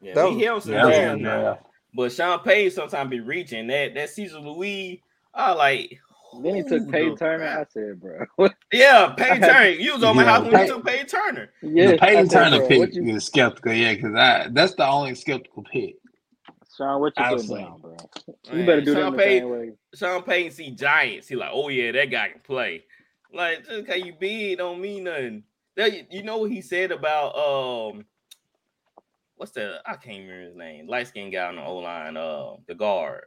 S1: yeah,
S3: that
S1: we
S3: was-
S1: hit on some
S4: Yeah,
S1: jams
S4: yeah, yeah.
S1: But Sean Payton sometimes be reaching that that Cesar Ruiz. I like.
S6: then he took
S1: the
S6: Payton Turner. I said, bro.
S1: Yeah, Payton Turner. You was on my
S4: Yeah,
S1: house when you
S4: Pay-
S1: took Payton Turner.
S6: Yeah,
S4: the
S6: Payton
S4: Turner
S6: bro,
S4: pick
S6: you,
S4: is skeptical, yeah, because I that's the only skeptical pick.
S6: Sean, what you
S4: I
S6: putting down, bro? You better do
S1: Sean
S6: them the
S1: Payton,
S6: same way.
S1: Sean Payton see Giants. He like, oh yeah, that guy can play. Like, just because you big don't mean nothing. That, you know what he said about um what's the I can't remember his name. Light skinned guy on the O line, uh, the guard.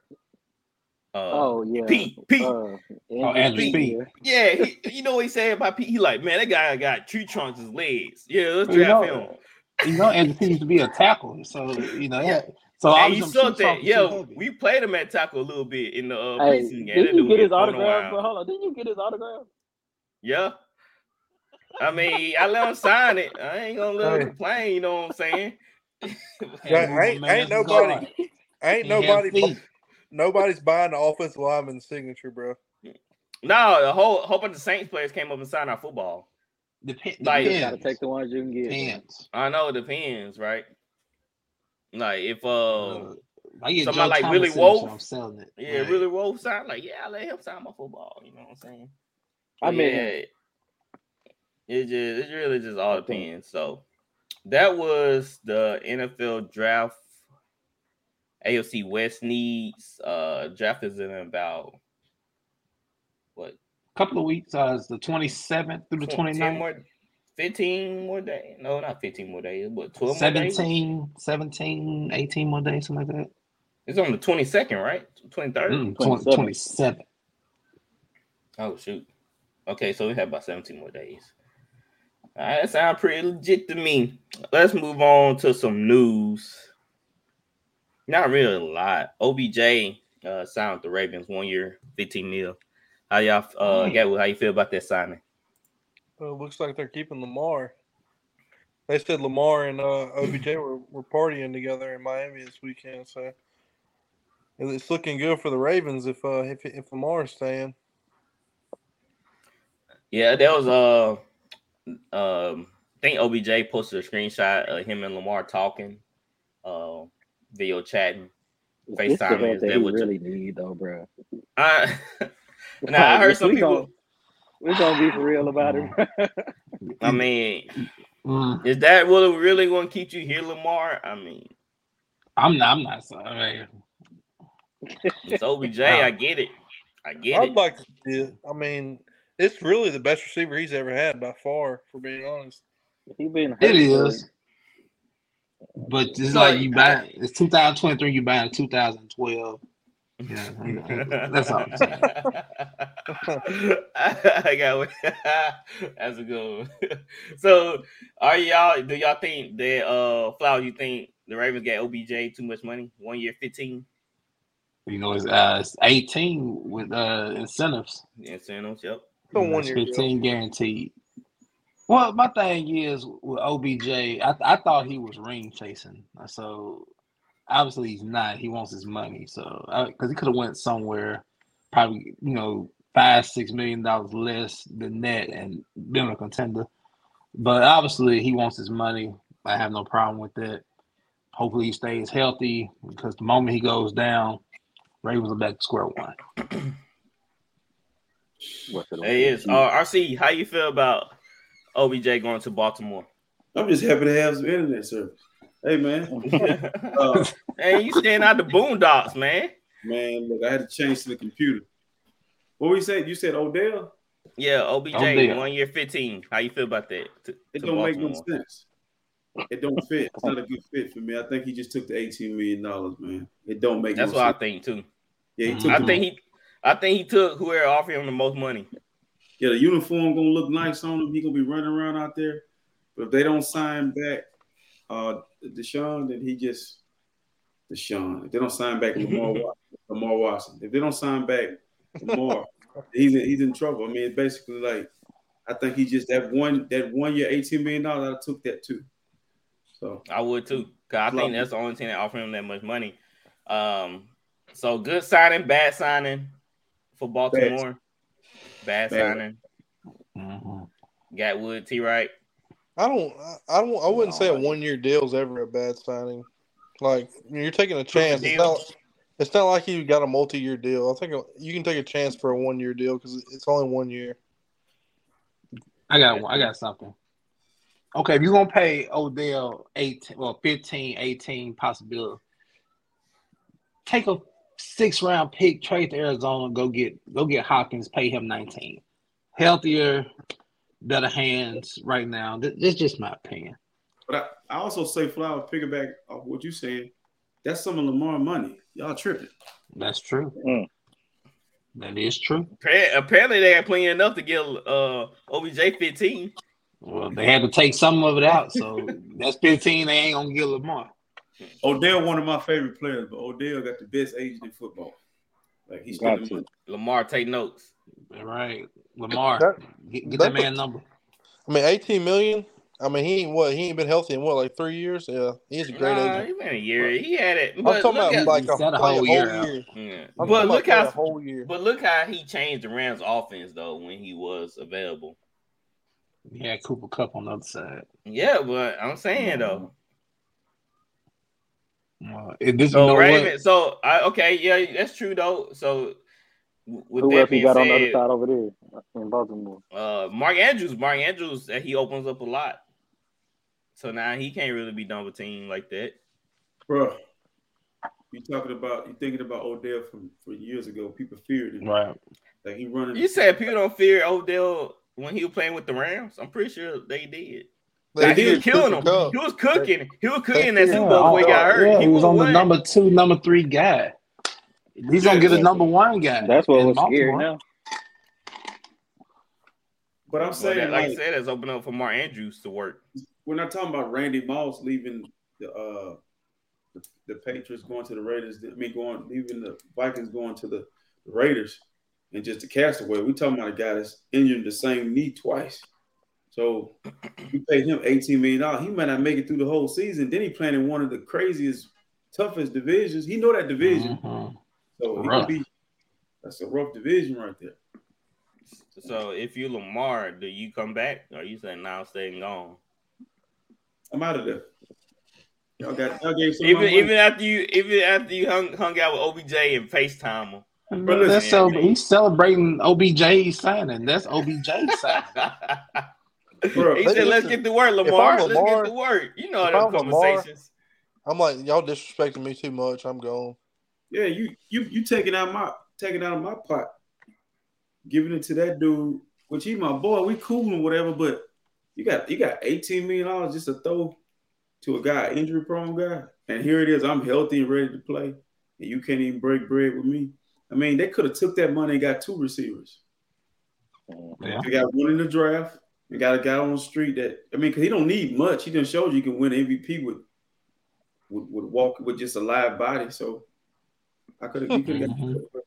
S1: Uh,
S6: Oh yeah.
S1: Peat, Peat.
S6: Uh,
S4: Oh, Andrus
S6: Peat,
S4: Peat.
S6: yeah.
S1: Yeah, he, you know what he said about Peat? He like, man, that guy got tree trunks as legs. Yeah, let's
S4: You
S1: draft
S4: know,
S1: him.
S4: you know, Andrus Peat used to be a tackle, so you know, yeah. So
S1: And he
S4: obviously,
S1: sucked
S4: I'm too
S1: that.
S4: soft,
S1: Yeah, we played him at tackle a little bit in the uh,
S6: Hey,
S1: preseason game.
S6: Didn't you get his autograph,
S1: around.
S6: bro? Hold on, didn't you get his autograph?
S1: Yeah. I mean, I let him sign it. I ain't gonna let him complain. You know what I'm saying?
S3: Yeah, ain't, ain't nobody,
S4: God.
S3: ain't
S4: He have
S3: nobody,
S4: feet.
S3: nobody's buying the offensive lineman's signature, bro.
S1: no, the whole whole bunch of Saints players came up and signed our football.
S4: Dep-
S1: Like-
S6: You gotta
S4: depends.
S6: take the ones you can get.
S4: Depends.
S1: I know it depends, right? Like if uh,
S4: Uh, I get
S1: somebody
S4: Joe
S1: like
S4: Thomas
S1: Willie
S4: signature,
S1: Wolf.
S4: I'm selling it.
S1: yeah,
S4: Like,
S1: really Wolf signed. Like, yeah, I let him sign my football. You know what I'm saying?
S6: I
S1: But
S6: met
S1: yeah, it just it really just all depends. So that was the NFL draft. AFC West needs uh draft is in about what a
S4: couple of weeks. Uh, it's the 27th through the
S1: 10
S4: 29th.
S1: more 15 more days. No, not 15 more days, but 12 more days.
S4: 17, 17, 18 more days, something like that.
S1: It's on the 22nd, right? 23rd.
S4: Mm,
S6: 27.
S4: 20, 27.
S1: Oh shoot. Okay, so we have about 17 more days. Right, that sounds pretty legit to me. Let's move on to some news. Not really a lot. OBJ uh signed with the Ravens one year, 15 mil. How y'all uh. Gatwood, how you feel about that signing?
S3: Well, it looks like they're keeping Lamar. They said Lamar and uh, OBJ were, were partying together in Miami this weekend, so it's looking good for the Ravens if uh, if if Lamar is staying.
S1: Yeah, there was uh um I think OBJ posted a screenshot of him and Lamar talking, uh video chatting.
S6: It's the
S1: FaceTime
S6: help
S1: is
S6: that
S1: that
S6: he
S1: what you-
S6: really need, though, bro.
S1: I now I heard some
S6: we
S1: people
S6: Gonna, we gonna be for real about it. bro.
S1: I mean,
S4: Mm,
S1: is that what really going to keep you here, Lamar? I mean,
S4: I'm not. I'm not sorry.
S1: it's OBJ. I get it. I get
S3: I'd
S1: it.
S3: like to see it. I mean, it's really the best receiver he's ever had by far, for being honest.
S6: he been hurt
S4: It. But it's
S1: It's
S4: like
S1: like-
S4: you buy it's 2023, you buy in 2012. Yeah, that's all I'm saying.
S1: I got that's a good one. So, are y'all? Do y'all think that uh, Flower? You think the Ravens got OBJ too much money? One year, fifteen
S4: You know, it's, uh, it's 18 with uh, incentives.
S1: incentives. Yep.
S3: It's a
S4: You know,
S3: one
S4: it's
S3: year deal.
S4: 15 guaranteed. Well, my thing is with OBJ, I, I thought he was ring chasing. So obviously he's not. He wants his money. So because he could have went somewhere, probably you know five six million dollars less than that and been a contender. But obviously he wants his money. I have no problem with that. Hopefully he stays healthy because the moment he goes down, Ravens are back to square one.
S6: What's it on?
S1: It is. Uh, RC, how you feel about OBJ going to Baltimore?
S7: I'm just happy to have some internet service. Hey man, uh,
S1: and you staying out the boondocks, man.
S7: man, look, I had to change to the computer. What we said? You said Odell?
S1: Yeah, OBJ,
S4: Odell.
S1: one year, fifteen. How you feel about that? to-
S7: It
S1: to
S7: don't make no sense. It don't fit. It's not a good fit for me. I think he just took the 18 million dollars, man. It don't make
S1: That's
S7: no
S1: what I think too.
S7: Yeah, he took
S1: I think he, I think he took whoever offered him the most money.
S7: Yeah, the uniform gonna look nice on him. He gonna be running around out there. But if they don't sign back uh Deshaun, then he just Deshaun. If they don't sign back Lamar Watson, Lamar Watson. If they don't sign back Lamar, he's in, he's in trouble. I mean, it's basically like I think he just that one that one year eighteen million dollars. I took that too. So
S1: I would too. Cause I think that's the only team that offered him that much money. Um, so good signing, bad signing for Baltimore. Bad,
S7: Bad.
S1: signing.
S4: Mhm.
S1: Gatwood, T. Right.
S3: I don't. I- I don't. I wouldn't say a one year deal is ever a bad signing. Like you're taking a chance. It's not. It's not like you got a multi year deal. I think you can take a chance for a one year deal because it's only one year.
S4: I got I got something. Okay, if you're gonna pay Odell 18, well 15, 18 possibility, take a six round pick, trade to Arizona, go get go get Hopkins, pay him 19. Healthier, better hands right now. Th- This is just my opinion.
S7: But I, I also say Flower piggyback off what you saying. That's some of Lamar money. Y'all tripping.
S4: That's true.
S2: Mm.
S4: That is true.
S1: Apparently, they got plenty enough to get uh OBJ 15.
S4: Well, they had to take some of it out, so that's 15. They ain't gonna get Lamar. Mm-hmm.
S7: Odell, one of my favorite players, but Odell got the best agent in football. Like he's
S2: Got to.
S1: Lamar, take notes.
S4: All right, Lamar,
S3: That-
S4: get, get
S3: that-
S4: that man number.
S3: I mean, 18 million. I mean, he ain't what he ain't been healthy in what like three years. Yeah, he's a great
S1: Nah,
S3: agent.
S1: he been a year. He had it.
S3: I'm
S1: But
S3: talking
S1: look,
S3: about
S1: at,
S3: like
S4: He
S3: a,
S4: a whole
S3: a whole
S4: year
S3: year.
S1: yeah. But look how
S3: whole year.
S1: but look how he changed the Rams offense though when he was available.
S4: He had Cooper Kupp on the other side.
S1: Yeah, but I'm saying though.
S4: Uh, it, this, you
S1: So
S4: know
S1: Raven, so I okay, yeah, that's true though. So w- with
S2: Who
S1: that
S2: else he
S1: being
S2: got on the other side over there in Baltimore?
S1: uh, Mark Andrews, Mark Andrews, that he opens up a lot. So now he can't really be done with team like that.
S7: Bro, you talking about you thinking about Odell from for years ago. People feared him.
S4: Right.
S7: Like he running.
S1: You said people don't fear Odell when he was playing with the Rams. I'm pretty sure they did.
S3: They
S1: Like, he was
S3: did
S1: killing
S3: Cooper
S1: them.
S3: Kupp.
S1: He was cooking. He was cooking
S3: They-
S1: that Super Bowl before he got hurt.
S4: Yeah,
S1: he
S4: he was on the number two, number three guy. He's gonna get a number one guy.
S2: That's what
S4: in
S2: was scary
S4: Baltimore.
S2: now.
S7: but I'm
S1: Well,
S7: saying,
S1: that- like I said, it's open up for Mark Andrews to work.
S7: we're not talking about Randy Moss leaving the uh the, the Patriots going to the Raiders. I mean, going leaving the Vikings going to the the Raiders and just a castaway. We're talking about a guy that's injured the same knee twice. So you paid him eighteen million dollars. He might not make it through the whole season. Then he playing in one of the craziest, toughest divisions. He know that division,
S4: Mhm.
S7: so he could be. That's a rough division right there.
S1: So if you Lamar, do you come back or you say now staying gone?
S7: I'm out of there. Y'all got y'all gave some
S1: Even even after you even after you hung, hung out with OBJ and FaceTime him.
S7: But
S4: That's
S1: listen,
S4: cel- he's celebrating OBJ signing. That's OBJ signing.
S7: Bro,
S1: he said, "Let's get to work,
S3: I'm
S1: Lamar. Let's
S3: Lamar-
S1: get to work." You know
S3: if
S1: them
S3: I'm Lamar-
S1: conversations.
S3: I'm like, y'all disrespecting me too much. I'm gone.
S7: Yeah, you you you taking out my taking out of my pot, giving it to that dude, which he my boy. We cool and whatever, but you got you got eighteen million dollars just to throw to a guy, injury prone guy, and here it is. I'm healthy and ready to play, and you can't even break bread with me. I mean, they could have took that money and got two receivers.
S4: Yeah.
S7: They got one in the draft. They got a guy on the street that I mean, because he don't need much. He done showed you can win MVP with with, with walk with just a live body. So I could have. You could have
S4: Mhm.
S7: got.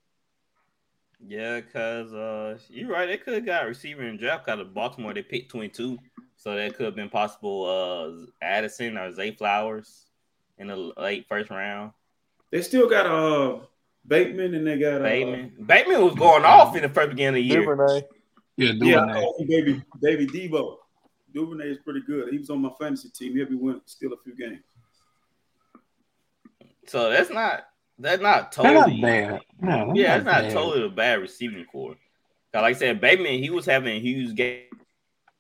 S1: Yeah, cause uh, you're right. They could have got a receiver in draft. out of Baltimore, they picked 22, so that could have been possible. Uh, Addison or Zay Flowers in the late first round.
S7: They still got uh Bateman and they got uh,
S1: Bateman, Bateman was going off in the first beginning of the year.
S3: Duvernay.
S4: Yeah, doing
S7: Yeah, I
S4: that.
S7: call him baby baby Debo. Duvernay is pretty good. He was on my fantasy team. He'll be winning still a few games.
S1: So that's not that's not
S4: They're not
S1: totally
S4: bad. No, they're
S1: Yeah, it's not
S4: bad.
S1: totally a bad receiving core. 'Cause like I said, Bateman, he was having huge ga-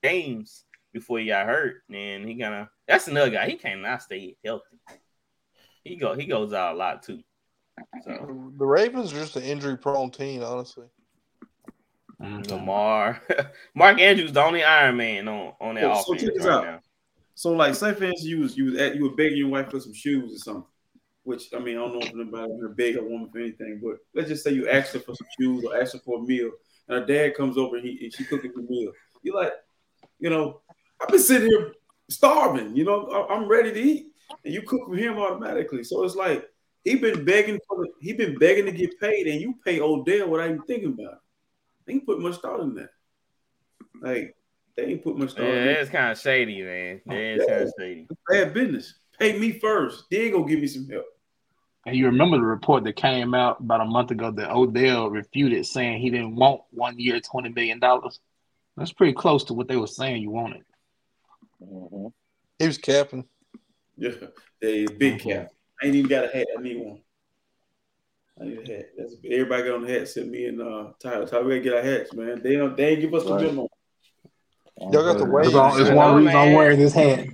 S1: games before he got hurt, and he kind of that's another guy. He cannot stay healthy. He go he goes out a lot too. So
S3: The Ravens are just an injury prone team, honestly.
S1: Lamar, Mark Andrews, the only Iron Man on on that
S7: So- so
S1: offense
S7: check this
S1: right
S7: out.
S1: now.
S7: So like say for instance you was you was at you were begging your wife for some shoes or something. Which I mean I don't know if anybody here beg a woman for anything, but let's just say you asked her for some shoes or asked her for a meal, and her dad comes over and he and she cooking the meal. You're like, you know, I've been sitting here starving, you know, I- I'm ready to eat, and you cook for him automatically. So it's like he been begging for the, he been begging to get paid, and you pay Odell without even thinking about it. They ain't put much thought in that. Like they ain't put much thought. in
S1: Yeah,
S7: that.
S1: it's kind of shady, man. It's kind of shady.
S7: bad business. Pay me first, then go give me some help.
S4: And you remember the report that came out about a month ago that Odell refuted, saying he didn't want one year, twenty million dollars. That's pretty close to what they were saying you wanted.
S2: Mhm.
S3: He was capping.
S7: Yeah, they big
S4: Mhm.
S7: cap. I ain't even got a hat. I need one. I need a hat. That's everybody got on the hat. Except me and uh, Tyler. Tyler, we gotta get our hats, man. They don't. They ain't give us the
S2: Right.
S7: memo.
S3: Y'all got the waves.
S4: It's, on, it's
S1: I
S4: one
S1: know,
S4: reason I'm wearing this hat.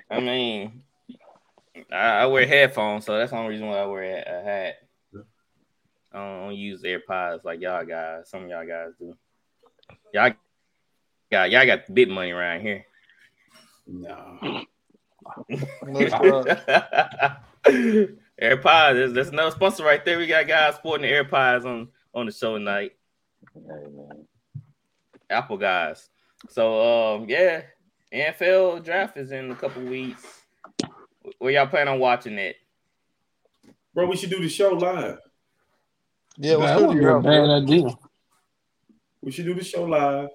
S1: I mean, I, I wear headphones, so that's the only reason why I wear a, a hat. I don't, I don't use AirPods like y'all guys. Some of y'all guys do. Y'all got y'all got the big money around here.
S7: No.
S1: AirPods. There's, there's another sponsor right there. We got guys sporting the AirPods on on the show tonight.
S2: Hey, man.
S1: Apple guys. So um yeah, NFL draft is in a couple weeks. Where y'all plan on watching it?
S7: Bro, we should do the show live.
S3: Yeah, let's
S4: that
S3: go
S4: would be a bad
S3: bro.
S4: idea.
S7: We should do the show live.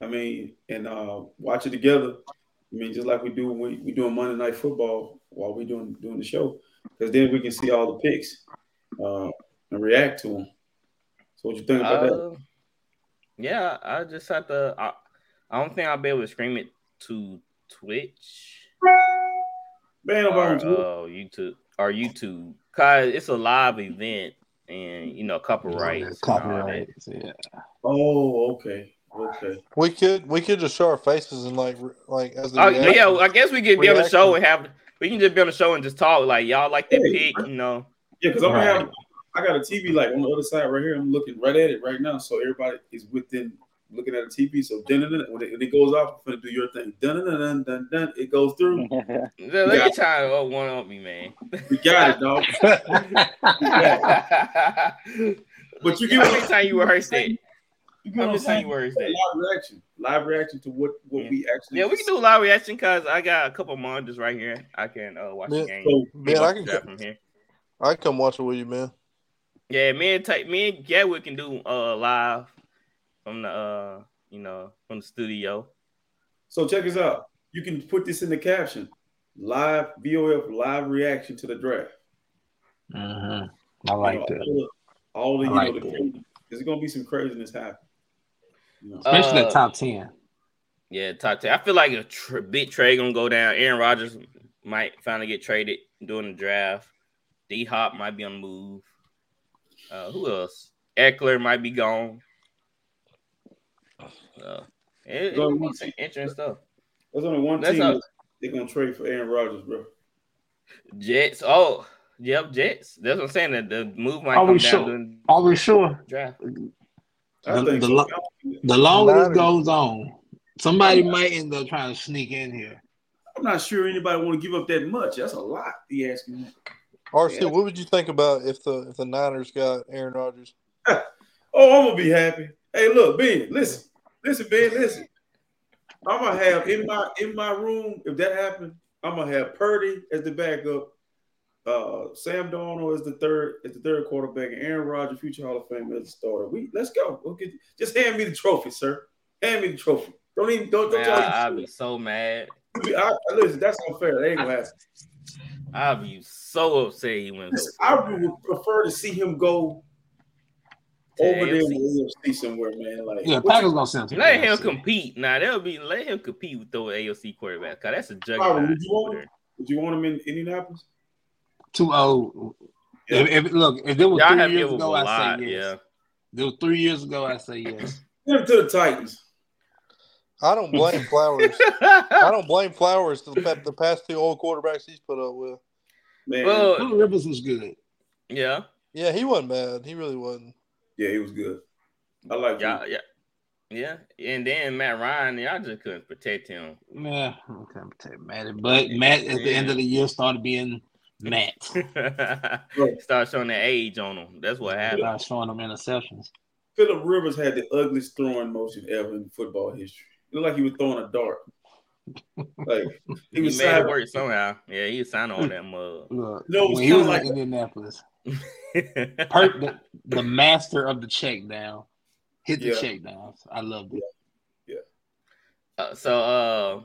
S7: I mean, and uh watch it together. I mean, just like we do when we, we doing Monday night football while we doing doing the show. Because then we can see all the picks uh and react to them. So what you think about that?
S1: Uh, yeah, I just have to. I, I don't think I'll be able to stream it to Twitch
S7: Man,
S1: or
S7: about
S1: uh, YouTube or YouTube, cause it's a live event and you know copyrights. and.
S4: Copyright. Yeah.
S7: Oh, okay. Okay.
S3: We could we could just show our faces and like like as the
S1: Oh
S3: reaction.
S1: yeah, I guess we could be on the show and have. We can just be on the show and just talk like y'all like that
S7: Hey.
S1: pick, you know.
S7: Yeah, because I'm gonna
S4: Right.
S7: have I got a TV like on the other side right here. I'm looking right at it right now. So everybody is within looking at a TV. So dun, dun, dun, when, it, when it goes off, I'm gonna do your thing. Dun, dun, dun, dun, dun, dun. It goes through.
S1: Let
S7: Yeah.
S1: me try to uh, one up me, man.
S7: We got it, dog. But you get
S1: How
S7: what
S1: many you rehearse it?
S7: You get
S1: How
S7: what I'm
S1: many
S7: saying?
S1: times you rehearsed it?
S7: Live reaction. Live reaction to what what
S1: Yeah.
S7: we actually.
S1: Yeah, we can do live reaction because I got a couple monitors right here. I can uh, watch the
S3: Man,
S1: game.
S7: So,
S3: man, I can
S1: draft from here.
S3: I can come watch it with you, man.
S1: Yeah, me and take me and Gatwick can do uh live from the uh you know from the studio.
S7: so check us out. You can put this in the caption. Live VOF live reaction to the draft.
S4: Mhm. I like
S7: you know,
S4: that.
S7: all the, all the
S4: I
S7: you
S4: like
S7: know, the
S4: that.
S7: crazy- there's gonna be some craziness happen. You know.
S4: Especially
S1: Uh,
S4: the top ten.
S1: Yeah, top ten. I feel like a tr- big trade gonna go down. Aaron Rodgers might finally get traded during the draft. D Hop might be on the move. Uh, who else? Ekeler might be gone. Uh, it,
S7: Go
S1: it be
S7: on.
S1: some interesting stuff.
S7: There's only one
S1: That's
S7: team
S1: up.
S7: that they're gonna trade for Aaron Rodgers, bro.
S1: Jets. Oh, yep, Jets. That's what I'm saying. That the move might
S4: Are
S1: come
S4: we
S1: down
S4: sure?
S1: during
S4: Are we sure?
S1: the draft.
S7: I
S4: The- the
S7: so.
S4: The longer this goes on, somebody might end up trying to sneak in here.
S7: I'm not sure anybody want to give up that much. That's a lot. He asking me.
S3: RC,
S7: Yeah.
S3: what would you think about if the if the Niners got Aaron Rodgers?
S7: Oh, I'm gonna be happy. Hey, look, Ben, listen, listen, Ben, listen. I'm gonna have in my in my room if that happened. I'm gonna have Purdy as the backup, uh, Sam Darnold is the third as the third quarterback, and Aaron Rodgers, future Hall of Fame, as the starter. We let's go. We'll get, just hand me the trophy, sir. Hand me the trophy. Don't even don't don't
S1: Man,
S7: tell
S1: I, I'd be so mad.
S7: I, I, listen, that's unfair. That ain't gonna happen.
S1: I'd be so upset he went.
S7: Listen, I would prefer to see him go
S1: To
S7: over there in
S1: AFC.
S7: the AFC somewhere, man. Like
S4: Yeah,
S7: what
S4: Packers gonna send him to the
S1: Let him
S4: AFC.
S1: compete. Nah, that'll be let him compete with those AOC quarterbacks. Cause that's a
S7: Byron,
S1: juggernaut.
S7: would you want him? Would you want him in Indianapolis?
S4: Too old. Oh, if, if look, if it was
S1: Y'all
S4: three years ago, I
S1: lot.
S4: say yes.
S1: Yeah.
S4: It was three years ago, I say yes.
S7: Give it to the Titans.
S3: I don't blame Flowers. I don't blame Flowers. To the, the past two old quarterbacks he's put up with.
S7: Man,
S1: well,
S4: Philip Rivers was good.
S1: yeah,
S3: Yeah, he wasn't bad. He really wasn't.
S7: yeah, he was good. I like
S1: yeah,
S7: him.
S1: yeah, yeah. And then Matt Ryan, y'all just couldn't protect him.
S4: Yeah, I'm tell you, Matt. But Matt at the end of the year started being Matt.
S1: Start showing the age on him. That's what happened.
S4: Started showing them interceptions.
S7: Philip Rivers had the ugliest throwing motion ever in football history. It looked like he was throwing a dart. Like he
S1: He
S7: was
S1: made it work somehow. Yeah, he was signing on that mug.
S4: Look,
S7: No, it was
S4: when he was
S7: kinda
S4: in
S7: like-
S4: Indianapolis, per, the, the master of the check down hit the
S7: Yeah.
S4: check downs. I loved it.
S1: Uh, so uh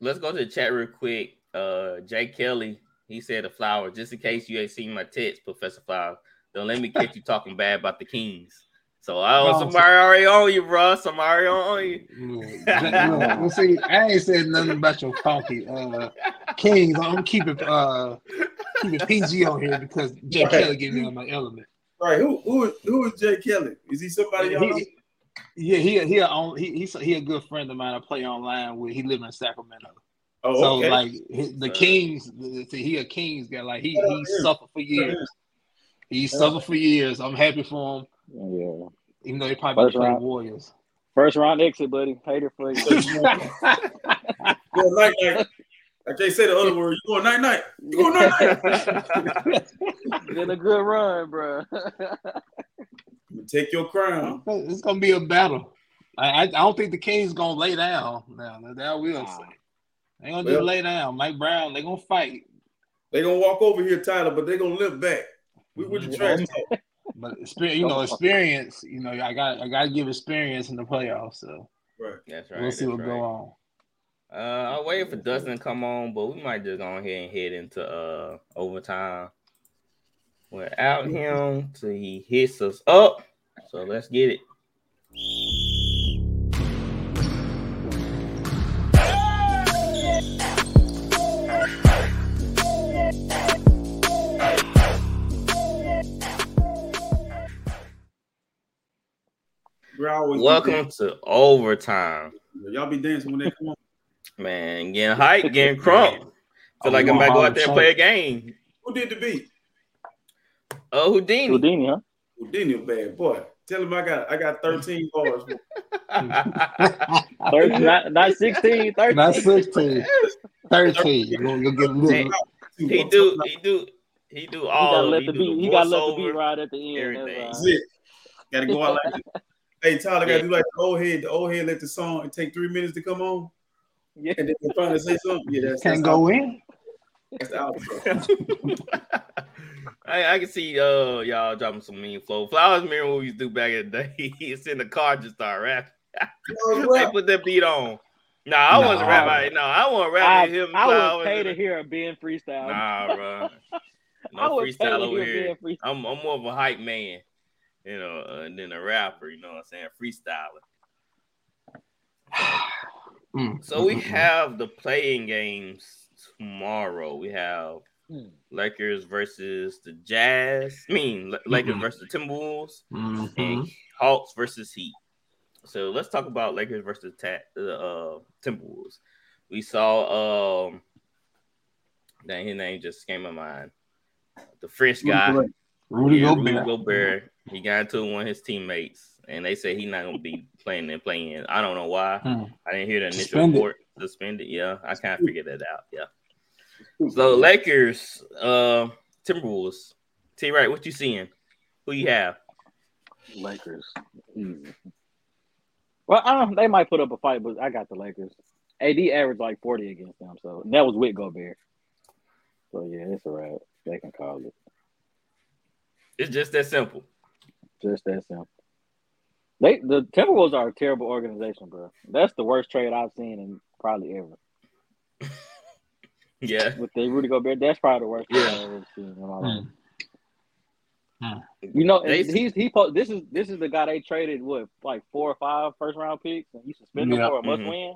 S1: let's go to the chat real quick. Uh Jay Kelly, he said a flower, just in case you ain't seen my text, Professor Flower. Don't let me catch you talking bad about the Kings. So I
S4: No,
S1: was somebody already on you, bro. Somebody on you.
S4: Look, Jack- look, well, see, I ain't said nothing about your funky uh, Kings. I'm keeping uh keeping PG on here because Jay Kelly gave me on my element.
S7: right. Who who who is Jay Kelly? Is he somebody y'all?
S4: He, yeah, he he a, on, he he's a, he a good friend of mine. I play online with. He live in Sacramento.
S7: Oh,
S4: So
S7: okay.
S4: like the
S1: Uh,
S4: Kings, see, he a Kings guy. Like he he suffered for years. He suffered for years. I'm happy for him,
S2: Yeah.
S4: even though he probably
S2: First
S4: played. Warriors.
S6: First round exit, buddy. Hater for you.
S7: Night night. I can't say the other word. You going night night. You going night night.
S6: Been a good run, bro.
S7: Take your crown.
S4: It's gonna be a battle. I, I, I don't think the Kings gonna lay down. Now that will say. They gonna just lay down. Mike Brown, they gonna fight.
S7: They gonna walk over here, Tyler, but they gonna lift back. We with the trash talk.
S4: But experience, you know, experience. You know, I got I got to give experience in the playoffs. So
S7: Right.
S1: That's right.
S4: we'll see
S1: that's
S4: what
S1: right.
S4: go on.
S1: Uh, I'm waiting for Dustin to come on, but we might just go ahead and head into uh overtime without him till he hits us up. So let's get it.
S7: We always
S1: Welcome to overtime.
S7: Y'all be dancing when they come on.
S1: man. Getting hype, getting crunk.
S4: Oh,
S1: Feel like oh, I'm about to go out there and play a game.
S7: Who did the beat?
S1: Oh, Houdini.
S6: Houdini, huh?
S7: Houdini, bad boy. Tell him I got I got 13 bars.
S6: 13, not, not 16, 13.
S4: Not 16, 13. You'll, you'll get a little.
S1: he do, he do, he do
S6: He
S1: all.
S6: gotta
S1: of
S6: let
S1: it.
S6: the
S1: He
S6: beat.
S1: the
S6: He gotta let the beat ride at the end.
S1: everything.
S6: That's
S7: That's. Gotta go out like that. Hey Tyler, gotta do like the old head. The old head let the song and take three minutes to come on,
S6: Yeah.
S7: and then they finally say something. Yeah, that's
S4: Can't
S7: that's
S4: go
S7: out-
S4: in.
S7: That's the outro.
S1: I, I can see uh y'all dropping some mean flow. Flowers mirror what we used to do back in the day. He's in the car just start rapping. They put that beat on. Nah, I wasn't
S4: Nah.
S1: rapping. No, I wasn't
S6: I,
S1: rapping him.
S6: I would
S1: Flowers.
S6: pay to hear a Ben freestyle.
S1: Nah, bro.
S6: I
S1: No
S6: would pay
S1: freestyle
S6: to
S1: over
S6: hear
S1: here.
S6: Ben freestyle.
S1: I'm I'm more of a hype man, you know, and then a rapper. You know what I'm saying? Freestyler.
S4: Mm,
S1: So we
S4: mm, mm,
S1: have the playing games tomorrow. We have
S6: Hmm.
S1: Lakers versus the Jazz. I mean, La- Lakers
S4: Mhm.
S1: versus the Timberwolves
S4: mm,
S1: and. Hawks versus Heat. So let's talk about Lakers versus Ta- the uh, Timberwolves. We saw um, dang, his name just came to mind. The French guy,
S4: Rudy
S1: yeah,
S4: Gobert.
S1: Rudy Gobert. He got into one of his teammates, and they said he's not gonna be playing and playing. I don't know why.
S4: Hmm.
S1: I didn't hear the initial
S4: Suspended.
S1: report. Suspended. Yeah, I kind of figured that out. Yeah. So Lakers, uh, Timberwolves. T. Right, what you seeing? Who you have?
S6: Lakers. Easy. Well, I don't, they might put up a fight, but I got the Lakers. AD averaged like 40 against them, so and that was with Gobert. So yeah, it's all right. They can call it.
S1: It's just that simple.
S6: Just that simple. They the Timberwolves are a terrible organization, bro. That's the worst trade I've seen in probably ever.
S1: Yeah.
S6: With the Rudy Gobert, that's probably the worst trade
S1: Yeah.
S6: I've ever seen in my
S4: Hmm.
S6: life.
S4: Hmm.
S6: You know,
S1: They-
S6: he's he po- this is this is the guy they traded with like four or five first round picks, and you suspend him
S4: Yeah.
S6: for a must
S1: Mhm.
S6: win.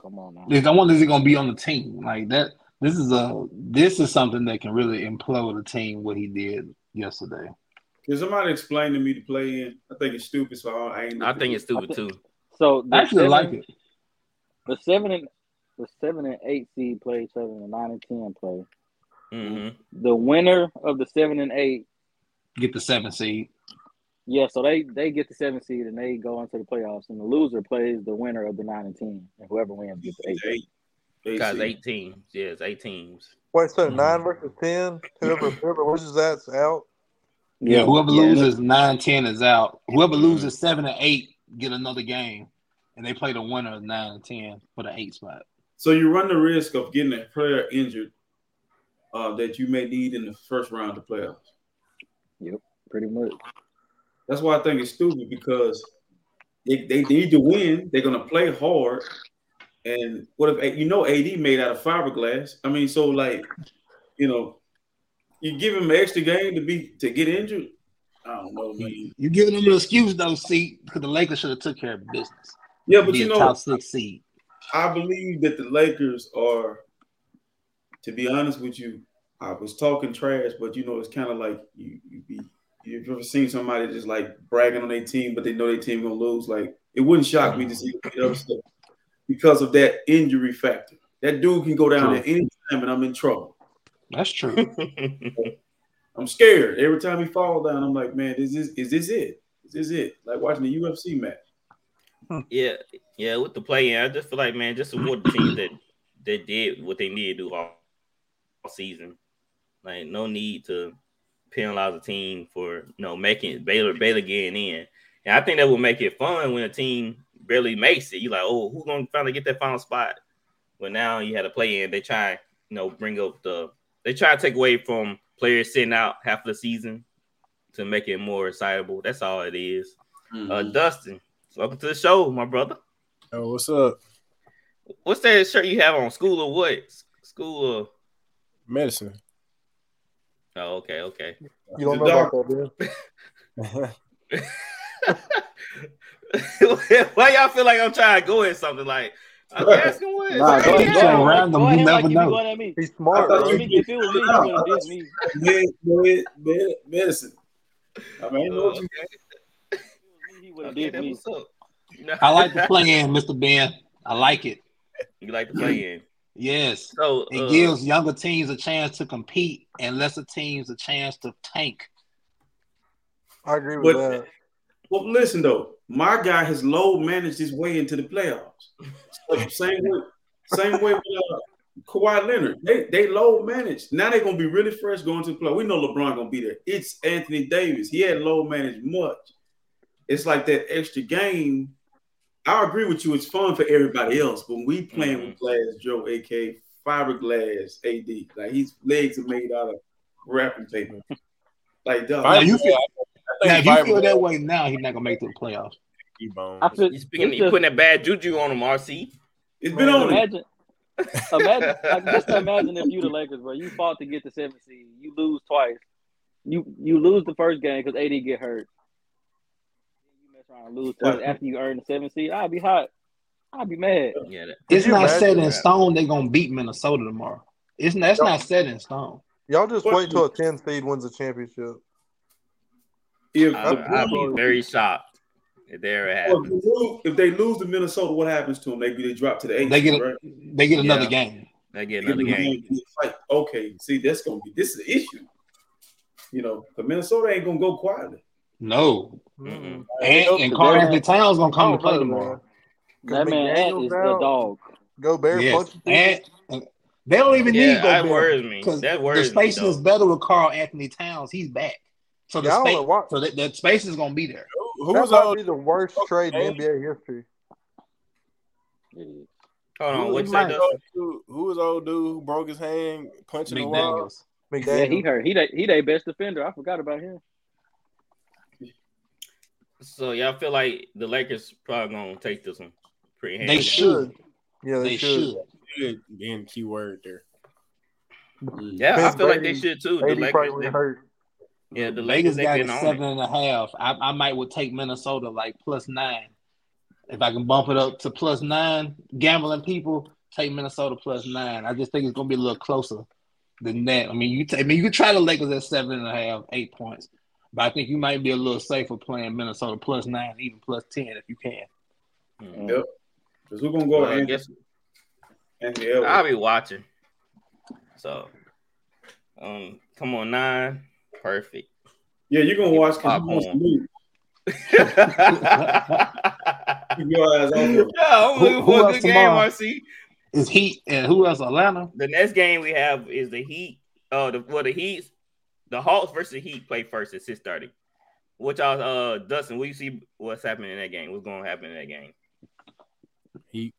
S6: Come on now.
S4: Is- I wonder is he gonna be on the team like that? This is a this is something that can really implode a team. What he did yesterday.
S7: Can somebody explain to me to play in? I think it's stupid, so I ain't.
S1: I think it's stupid too.
S6: So
S4: I actually
S6: seven,
S4: like it.
S6: The seven and the seven and eight seed play seven and nine and ten play.
S1: hmm
S6: The winner of the seven and eight,
S4: Get the seven seed.
S6: yeah. So they they get the seven seed and they go into the playoffs, and the loser plays the winner of the nine and ten, and whoever wins gets the eight.
S7: Eight. Eight
S1: Guys,
S7: seed.
S1: eight teams. Yes, eight teams.
S3: Wait, so
S4: Mhm.
S3: nine versus ten? Whoever whoever loses that's out.
S4: Yeah, whoever
S6: yeah,
S4: loses nine, ten is out. Whoever
S1: Mhm.
S4: loses seven and eight get another game, and they play the winner of nine and ten for the eight spot.
S7: So you run the risk of getting a player injured uh, that you may need in the first round of playoffs.
S6: Yep, pretty much.
S7: That's why I think it's stupid because they, they need to win. They're gonna play hard. And what if you know AD made out of fiberglass? I mean, so like, you know, you give him an extra game to be to get injured. I don't know, man.
S4: You giving them an excuse though, see, because the Lakers should have took care of business.
S7: Yeah, but
S4: Be
S7: you know,
S4: top six seed.
S7: I believe that the Lakers are, to be honest with you, I was talking trash, but you know, it's kind of like you you be you've ever seen somebody just like bragging on their team, but they know their team gonna lose. Like it wouldn't shock me to see mm-hmm. them get upset because of that injury factor. That dude can go down
S4: True.
S7: at any time, and I'm in trouble.
S4: That's true.
S7: I'm scared every time he falls down. I'm like, man, is this is this it? This is it. Like watching the UFC match.
S1: Yeah, yeah, with the play in, I just feel like man, just support the teams that that did what they needed to do all, all season. Like no need to penalize a team for you know making Baylor Baylor getting in. And I think that will make it fun when a team barely makes it. You like, oh, who's gonna finally get that final spot? But now you had to play in. They try, you know, bring up the they try to take away from players sitting out half of the season to make it more excitable. That's all it is.
S7: Mm-hmm.
S1: Uh, Dustin, welcome to the show, my brother.
S8: Oh, what's up?
S1: What's that shirt you have on? School of what? School of
S8: Medicine.
S1: Oh, okay, okay.
S3: You don't know about that, dude.
S1: Why y'all feel like I'm trying to go in something like I'm asking what?
S6: Nah, go ahead,
S4: It's
S6: go
S4: random,
S6: Go
S4: you
S6: ahead
S4: never
S6: like you
S4: know.
S6: going at me.
S3: He's smart.
S7: I
S3: bro.
S7: you-
S6: If it was me, you would me.
S7: Med, med, med, medicine. I mean, I know
S6: He would have
S1: Okay,
S6: me.
S1: what's.
S4: I like the play in, Mr. Ben. I like it.
S1: You like the play in.
S4: Yes.
S1: So
S4: It
S1: uh,
S4: gives younger teams a chance to compete and lesser teams a chance to tank.
S3: I agree with
S7: But-
S3: that.
S7: Well, listen though, my guy has low managed his way into the playoffs. So, same way, same way with uh, Kawhi Leonard. They they low managed. Now they're gonna be really fresh going to the play. We know LeBron gonna be there. It's Anthony Davis. He had low managed much. It's like that extra game. I agree with you. It's fun for everybody else, but when we playing with Glass Joe, aka fiberglass AD, like his legs are made out of wrapping paper. Like dog,
S4: you feel,
S8: I
S4: now,
S8: think
S4: if you feel that way now, he's not gonna make it to the playoffs.
S6: I feel,
S1: you speaking,
S6: it's
S1: you
S6: just-
S1: putting that bad juju on him, RC.
S7: it's been on him.
S6: imagine, imagine, like, just imagine if you the Lakers, bro. You fought to get the seventh seed. You lose twice. You you lose the first game because AD get hurt. You mess around and lose twice after you earn the seventh seed. I'd be hot. I'd be mad.
S1: Yeah, that,
S4: It's not set in stone. They're gonna beat Minnesota tomorrow. It's not, that's not set in stone.
S3: Y'all just wait till a 10 seed wins the championship.
S7: If,
S1: I, I'd be very shocked if they ever
S7: if, they lose, if they lose to Minnesota, what happens to them? They they drop to the eight.
S4: They get
S7: right?
S4: they get another
S1: Yeah.
S4: game.
S1: They get
S7: They
S1: another
S7: get
S1: game.
S7: the Fight. Okay, see, that's gonna be this is the issue. You know, but Minnesota ain't gonna go quietly.
S4: No,
S1: Mm-mm.
S4: and, and Karl-Anthony Towns gonna come to play tomorrow.
S6: That man
S3: McDaniels
S6: is the dog.
S3: Go Bear
S4: Yes,
S3: punch
S4: and, and they don't even
S1: Yeah,
S4: need
S1: that
S4: Gobert
S1: worries me.
S4: because
S1: That
S4: the
S1: worries me.
S4: spacing is better with Karl-Anthony Towns. He's back, so the
S3: Yeah,
S4: space, so that, that space is gonna be there.
S8: Who
S3: That
S8: was
S3: might
S8: old?
S3: be the worst oh, trade in NBA history.
S1: Hold on,
S8: Who,
S1: what
S8: who,
S1: say,
S4: might-
S1: Dustin?
S8: old dude- who was old dude who broke his hand punching the wall?
S4: McDaniels.
S6: Yeah, he hurt. He they, he their best defender. I forgot about him.
S1: So y'all feel like the Lakers probably gonna take this one pretty
S4: They should.
S3: Yeah, they,
S4: They
S3: should.
S4: should.
S8: Good being key word there.
S1: Yeah, I
S3: Vince
S1: feel like they should too. The
S3: Brady probably
S1: Lakers,
S3: would
S1: they,
S3: hurt.
S1: Yeah, the Lakers
S4: Vegas
S1: they've
S4: got it
S1: been on
S4: seven
S1: it.
S4: and a half. I, I might would take Minnesota like plus nine. If I can bump it up to plus nine, gambling people take Minnesota plus nine. I just think it's gonna be a little closer than that. I mean, you t- I mean you can try the Lakers at seven and a half, eight points, but I think you might be a little safer playing Minnesota plus nine, even plus ten if you can.
S1: Hmm.
S7: Yep. Because we're gonna go
S1: Well, I
S7: Anthony,
S1: guess
S7: Anthony
S1: I'll be watching. So, um, come on nine, perfect.
S7: Yeah, you're gonna watch because you want to lose. Keep your eyes on it.
S1: Yeah, I'm
S4: Who-
S1: looking
S4: who
S1: for a
S4: else
S1: good game,
S4: tomorrow?
S1: RC.
S4: Is Heat and who else? Atlanta.
S1: The next game we have is the Heat. Uh, the well, the Heat, the Hawks versus the Heat play first at six thirty. What y'all, uh, Dustin? What you see? What's happening in that game? What's going to happen in that game?
S8: He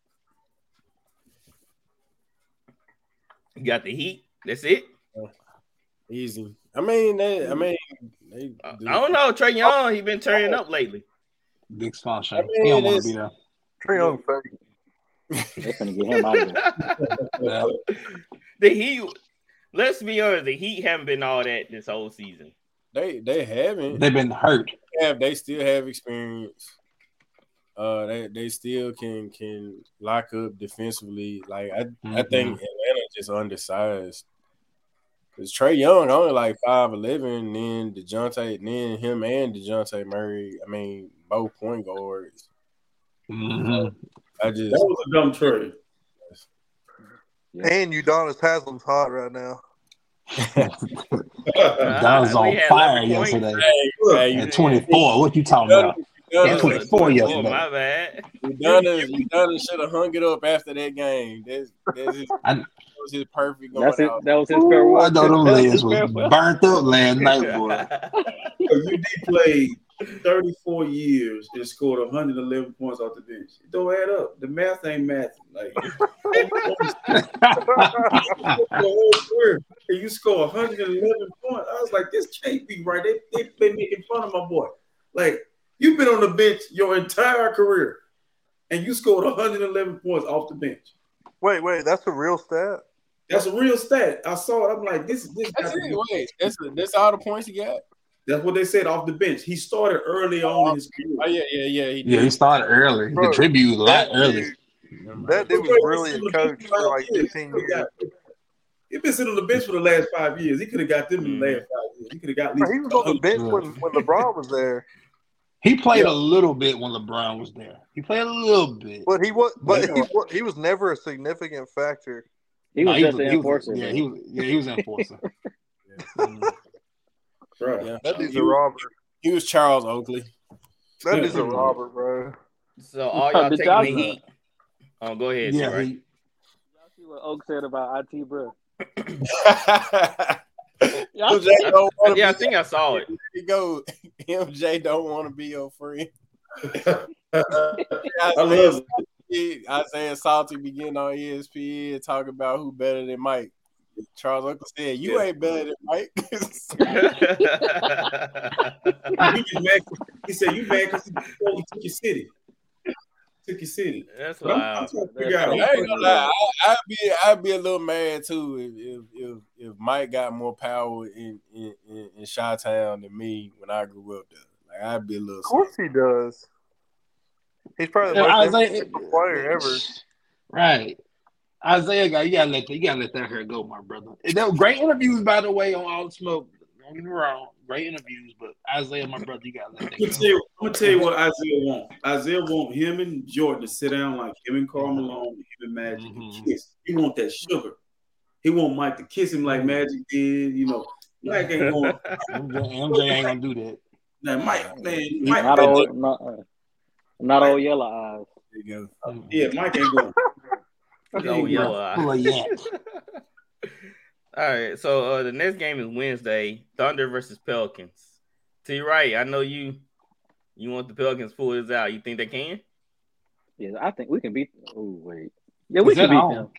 S1: You got the Heat. That's it.
S8: easy. I mean, they, I mean, they,
S1: I don't know. Trae Young, he been turning up lately.
S4: Big sponsor.
S8: I mean,
S4: he don't want to be there.
S3: Trae Young.
S6: They're gonna get him out of there.
S4: Yeah.
S1: the Heat. Let's be honest. The Heat haven't been all that this whole season.
S8: They they haven't.
S4: They've been hurt.
S8: have they still have experience. Uh, they they still can can lock up defensively. Like I I think Atlanta just undersized. Cause Trae Young only like five eleven, then Dejounte, then him and Dejounte Murray. I mean, both point guards.
S4: Mhm.
S8: I just
S7: That was a dumb trade.
S3: And Udonis Haslem's hot right now.
S4: That was on fire yesterday.
S8: Hey,
S4: At 24, what you talking about?
S8: Udonna-
S4: Yeah, 24
S1: Oh,
S4: yesterday.
S1: my bad.
S8: Udonna, Udonna should have hung it up after that game. That's, that's his,
S4: I-
S8: that was his perfect going
S6: That's it.
S8: out.
S6: That was his
S4: Ooh,
S6: farewell.
S4: I know them
S6: That was
S4: legs
S6: his
S4: was
S6: farewell.
S4: burnt up last night, boy.
S7: UD played 34 years and scored 111 points off the bench. It don't add up. The math ain't math. Like the whole career, and you score 111 points. I was like, this can't be right. They they been making fun of my boy. Like you've been on the bench your entire career, and you scored 111 points off the bench.
S3: Wait, wait, that's a real stat.
S7: That's a real stat. I saw it. I'm like, this is this.
S8: That's
S7: gotta
S8: it. Wait, that's that's all the points he got.
S7: That's what they said off the bench. He started early oh, on in his career.
S8: Oh yeah, yeah, yeah. He
S4: Yeah, he started early. He
S3: Bro,
S4: contributed a lot
S3: That
S4: early.
S3: dude, that dude was really a coach for like 15 years.
S7: He's been sitting on the bench for the last five years. He could have got them in the mm. last five years. He could have got at
S3: Bro, he was on the bench when, when LeBron was there,
S4: He played
S7: Yeah.
S4: a little bit when LeBron was there. He played a little bit.
S3: but he was, but
S7: Yeah.
S3: he wa- he was never a significant factor.
S6: He was
S4: No,
S6: just an
S4: he was-
S6: enforcer.
S4: Yeah, he was. Yeah, he was an enforcer.
S7: Right.
S8: Yeah.
S3: That dude's
S8: He
S3: a
S8: was-
S3: robber.
S8: He was Charles Oakley.
S3: That is a robber, bro.
S1: So all y'all
S6: Did
S1: taking
S6: y'all-
S1: the heat. Oh, go ahead.
S4: yeah,
S1: right.
S4: he,
S6: Y'all see what Oak said about IT, bro?
S8: MJ don't want
S1: Yeah, I think I saw it.
S8: There you go. MJ don't want to be your friend.
S7: I love it.
S8: Isaiah Salty be getting on ESPN talking about who better than Mike. Charles Oakley said, "You
S7: Yeah.
S8: ain't better than Mike."
S7: He, was mad, he said, "You mad because he, oh, took your city, took your city."
S1: That's
S7: But I'm, I'm
S1: wild.
S7: trying to figure out.
S8: I ain't gonna lie. I, I'd be I'd be a little mad too if if if, if Mike got more power in in, in, in Chi Town than me when I grew up there. Like I'd be a little.
S3: Of course he does. He's probably the
S4: Yeah,
S3: most
S4: Isaiah-
S3: player ever.
S4: Right. Isaiah got you gotta let that you gotta let that hair go, my brother. And great interviews, by the way, on all the smoke. Don't get me wrong, great interviews, but Isaiah, my brother, you gotta let
S7: I'm
S4: that
S7: gonna,
S4: go.
S7: tell you, I'm gonna tell you what Isaiah want. Isaiah want him and Jordan to sit down like him and Karl Malone, him and Magic, and
S4: Mhm.
S7: kiss. He want that sugar. He want Mike to kiss him like Magic did. You know, Mike ain't going.
S4: MJ, MJ ain't gonna do that.
S7: Now, Mike, man, Mike,
S6: Not old, not, uh, not all yellow eyes.
S8: There you go.
S7: yeah, Mike ain't going.
S1: Oh, yellow eye.
S4: Full of yak.
S1: All right, so uh, the next game is Wednesday, Thunder versus Pelicans. T. Right, I know you. You want the Pelicans pull this out? You think they can?
S6: Yeah, I think we can beat. Them. Oh wait, yeah, we
S4: Is
S6: can beat
S4: home?
S6: them.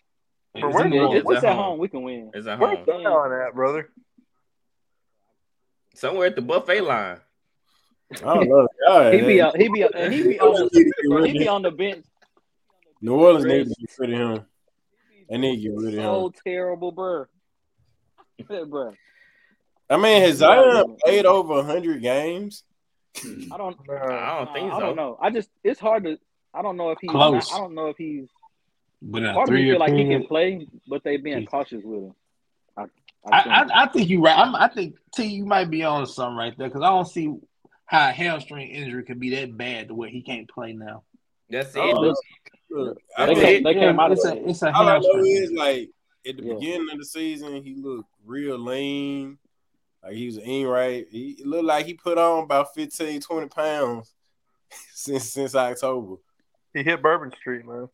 S3: For
S4: Is
S3: where-
S4: it
S6: Yeah,
S4: home?
S6: if it's
S1: at
S6: at
S1: home.
S6: home, we can win.
S1: It's at home.
S3: Where's
S1: home,
S3: Zion at, brother?
S1: somewhere at the buffet line.
S8: I don't know.
S6: He be
S8: that-
S6: out, he be out, and he be on the, he be on the bench.
S8: New Orleans need to get rid of him. They need to get rid of him.
S6: So terrible, bro. bro.
S8: I mean, has Zion played over hundred games?
S6: I don't.
S3: Uh,
S1: I don't think
S6: I
S1: so.
S6: don't know. I just it's hard to. I don't know if he's.
S4: Close.
S6: Not, I don't know if he's.
S4: But in a
S6: Part of me feel like he can play, but they being cautious with him. I,
S4: I,
S6: I, think.
S4: I, I think you right. I'm, I think T, you might be on something right there because I don't see how a hamstring injury could be that bad to where he can't play now.
S1: That's oh, it.
S8: Oh,
S1: Look,
S8: Look, I
S6: They
S8: mean,
S6: can't- they came out of
S4: it's a it's a
S8: all I know
S4: hamstring.
S8: is like at the
S6: Yeah.
S8: beginning of the season, he looked real lean. Like he was in right. He looked like he put on about 15, 20 pounds since since October.
S3: he hit Bourbon Street, man.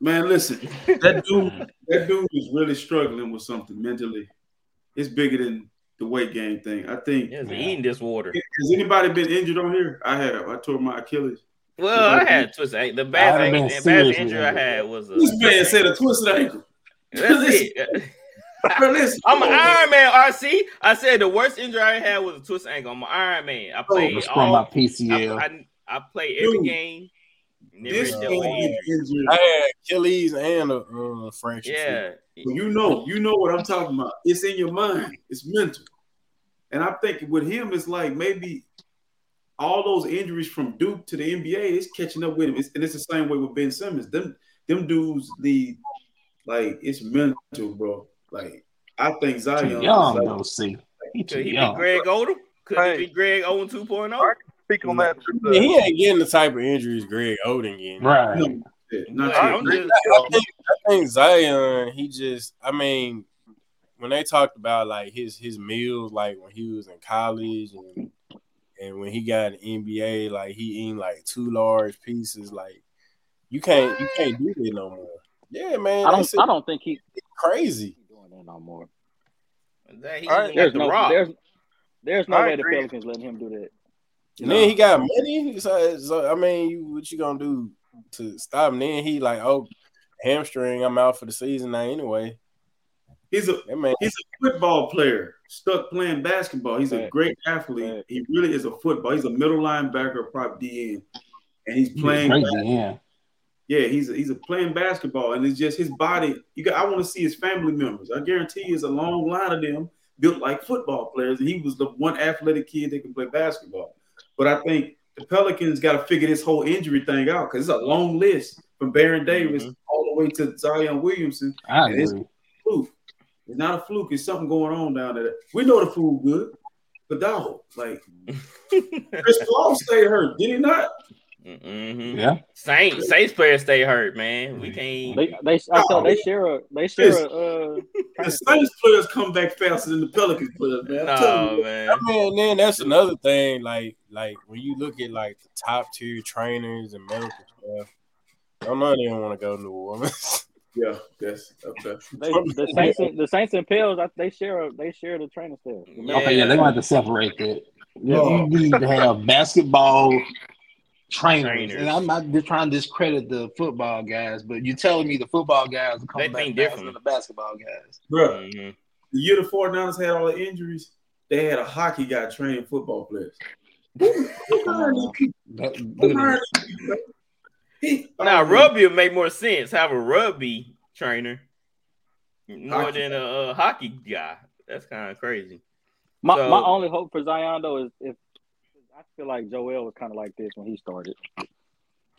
S7: Man, listen, that dude, that dude is really struggling with something mentally. It's bigger than the weight gain thing. I think.
S1: it's eating disorder.
S7: Has anybody been injured on here? I have. I tore my Achilles.
S1: Well, I had twisted ankle. The bad,
S4: haven't
S1: ankle,
S4: been
S1: the bad injury I had was a.
S7: This man said a twisted ankle.
S1: That's it. I'm an Iron Man, RC. I said the worst injury I had was a twisted ankle. I'm an Iron Man. I played
S4: It's from my
S1: all. I,
S4: PCL.
S1: I, I played every
S7: Dude,
S1: game. Never
S7: This
S1: dealt
S7: man
S1: with injury.
S7: injured.
S8: I had Achilles and a uh, fracture.
S1: Yeah.
S7: You know, you know what I'm talking about. It's in your mind. It's mental. And I think with him, it's like maybe all those injuries from Duke to the NBA is catching up with him. It's, and it's the same way with Ben Simmons. Them them dudes need like it's mental, bro. Like I think Zion.
S4: Too
S7: is
S4: young
S7: like-
S4: though. See, he too
S1: Could he be. Greg Oden? Could
S3: Hey.
S1: he be Greg Oden 2.0?
S3: I can speak on that.
S8: He ain't getting the type of injuries Greg Oden getting.
S4: Right.
S7: No, yeah, not
S1: I'm just,
S8: I think, I think Zion, he just, I mean, when they talked about like his his meals, like when he was in college and and when he got an NBA, like he eating like two large pieces, like you can't you can't do that no more. Yeah, man.
S6: I don't. I don't think he
S8: crazy
S6: doing that no more.
S1: That he
S3: All right,
S1: even
S6: There's
S1: the
S6: no. There's there's no
S3: I
S6: way the. Pelicans letting him do that.
S8: And then he got money. So, so I mean, you, what you gonna do to stop him? Then he like, oh, hamstring. I'm out for the season now anyway.
S7: He's a
S8: That man,
S7: he's a football player stuck playing basketball. He's a great athlete.
S6: Right.
S7: He really is a football. He's a middle linebacker, prop DN, and he's playing.
S4: Great
S7: bas-
S4: DM.
S7: Yeah, he's a, he's a playing basketball, and it's just his body. You got. I want to see his family members. I guarantee you, there's a long line of them built like football players, and he was the one athletic kid that can play basketball. But I think the Pelicans got to figure this whole injury thing out because it's a long list from Baron Davis all the way to Zion Williamson.
S4: I
S7: And it's
S4: agree.
S7: fluke. It's not a fluke. It's something going on down there. We know the food good, but dog, like Chris Paul stayed hurt, did he not?
S1: Mm-hmm.
S4: Yeah.
S1: Saints, Saints players stay hurt, man. We can't.
S6: They they I thought they share a they share a uh
S7: The Saints players come back faster than the Pelicans players, man. I'm
S1: No,
S7: you.
S1: man.
S8: I mean, then that's another thing. Like, like when you look at like the top tier trainers and medical stuff, I don't know they don't want to go to New Orleans.
S7: Yeah, that's okay.
S6: they, the Saints and, the Saints and Pels they share a, they share the training staff.
S4: Okay, yeah, they're gonna have to separate that.
S7: Yeah.
S4: You need to have basketball trainers.
S1: Trainers.
S4: And I'm not just trying to discredit the football guys, but you're telling me the football guys are coming
S1: They
S4: back
S1: different.
S4: than the basketball guys.
S7: Bro,
S1: Mhm.
S7: the year the 49ers had all the injuries, they had a hockey guy training football players. Who- who these people? Who
S1: Now rugby would make more sense. Have a rugby trainer more
S7: Hockey.
S1: than a, uh hockey guy. That's kind of crazy.
S6: My
S1: So-
S6: my only hope for Zion though is if I feel like Joel was kind of like this when he started.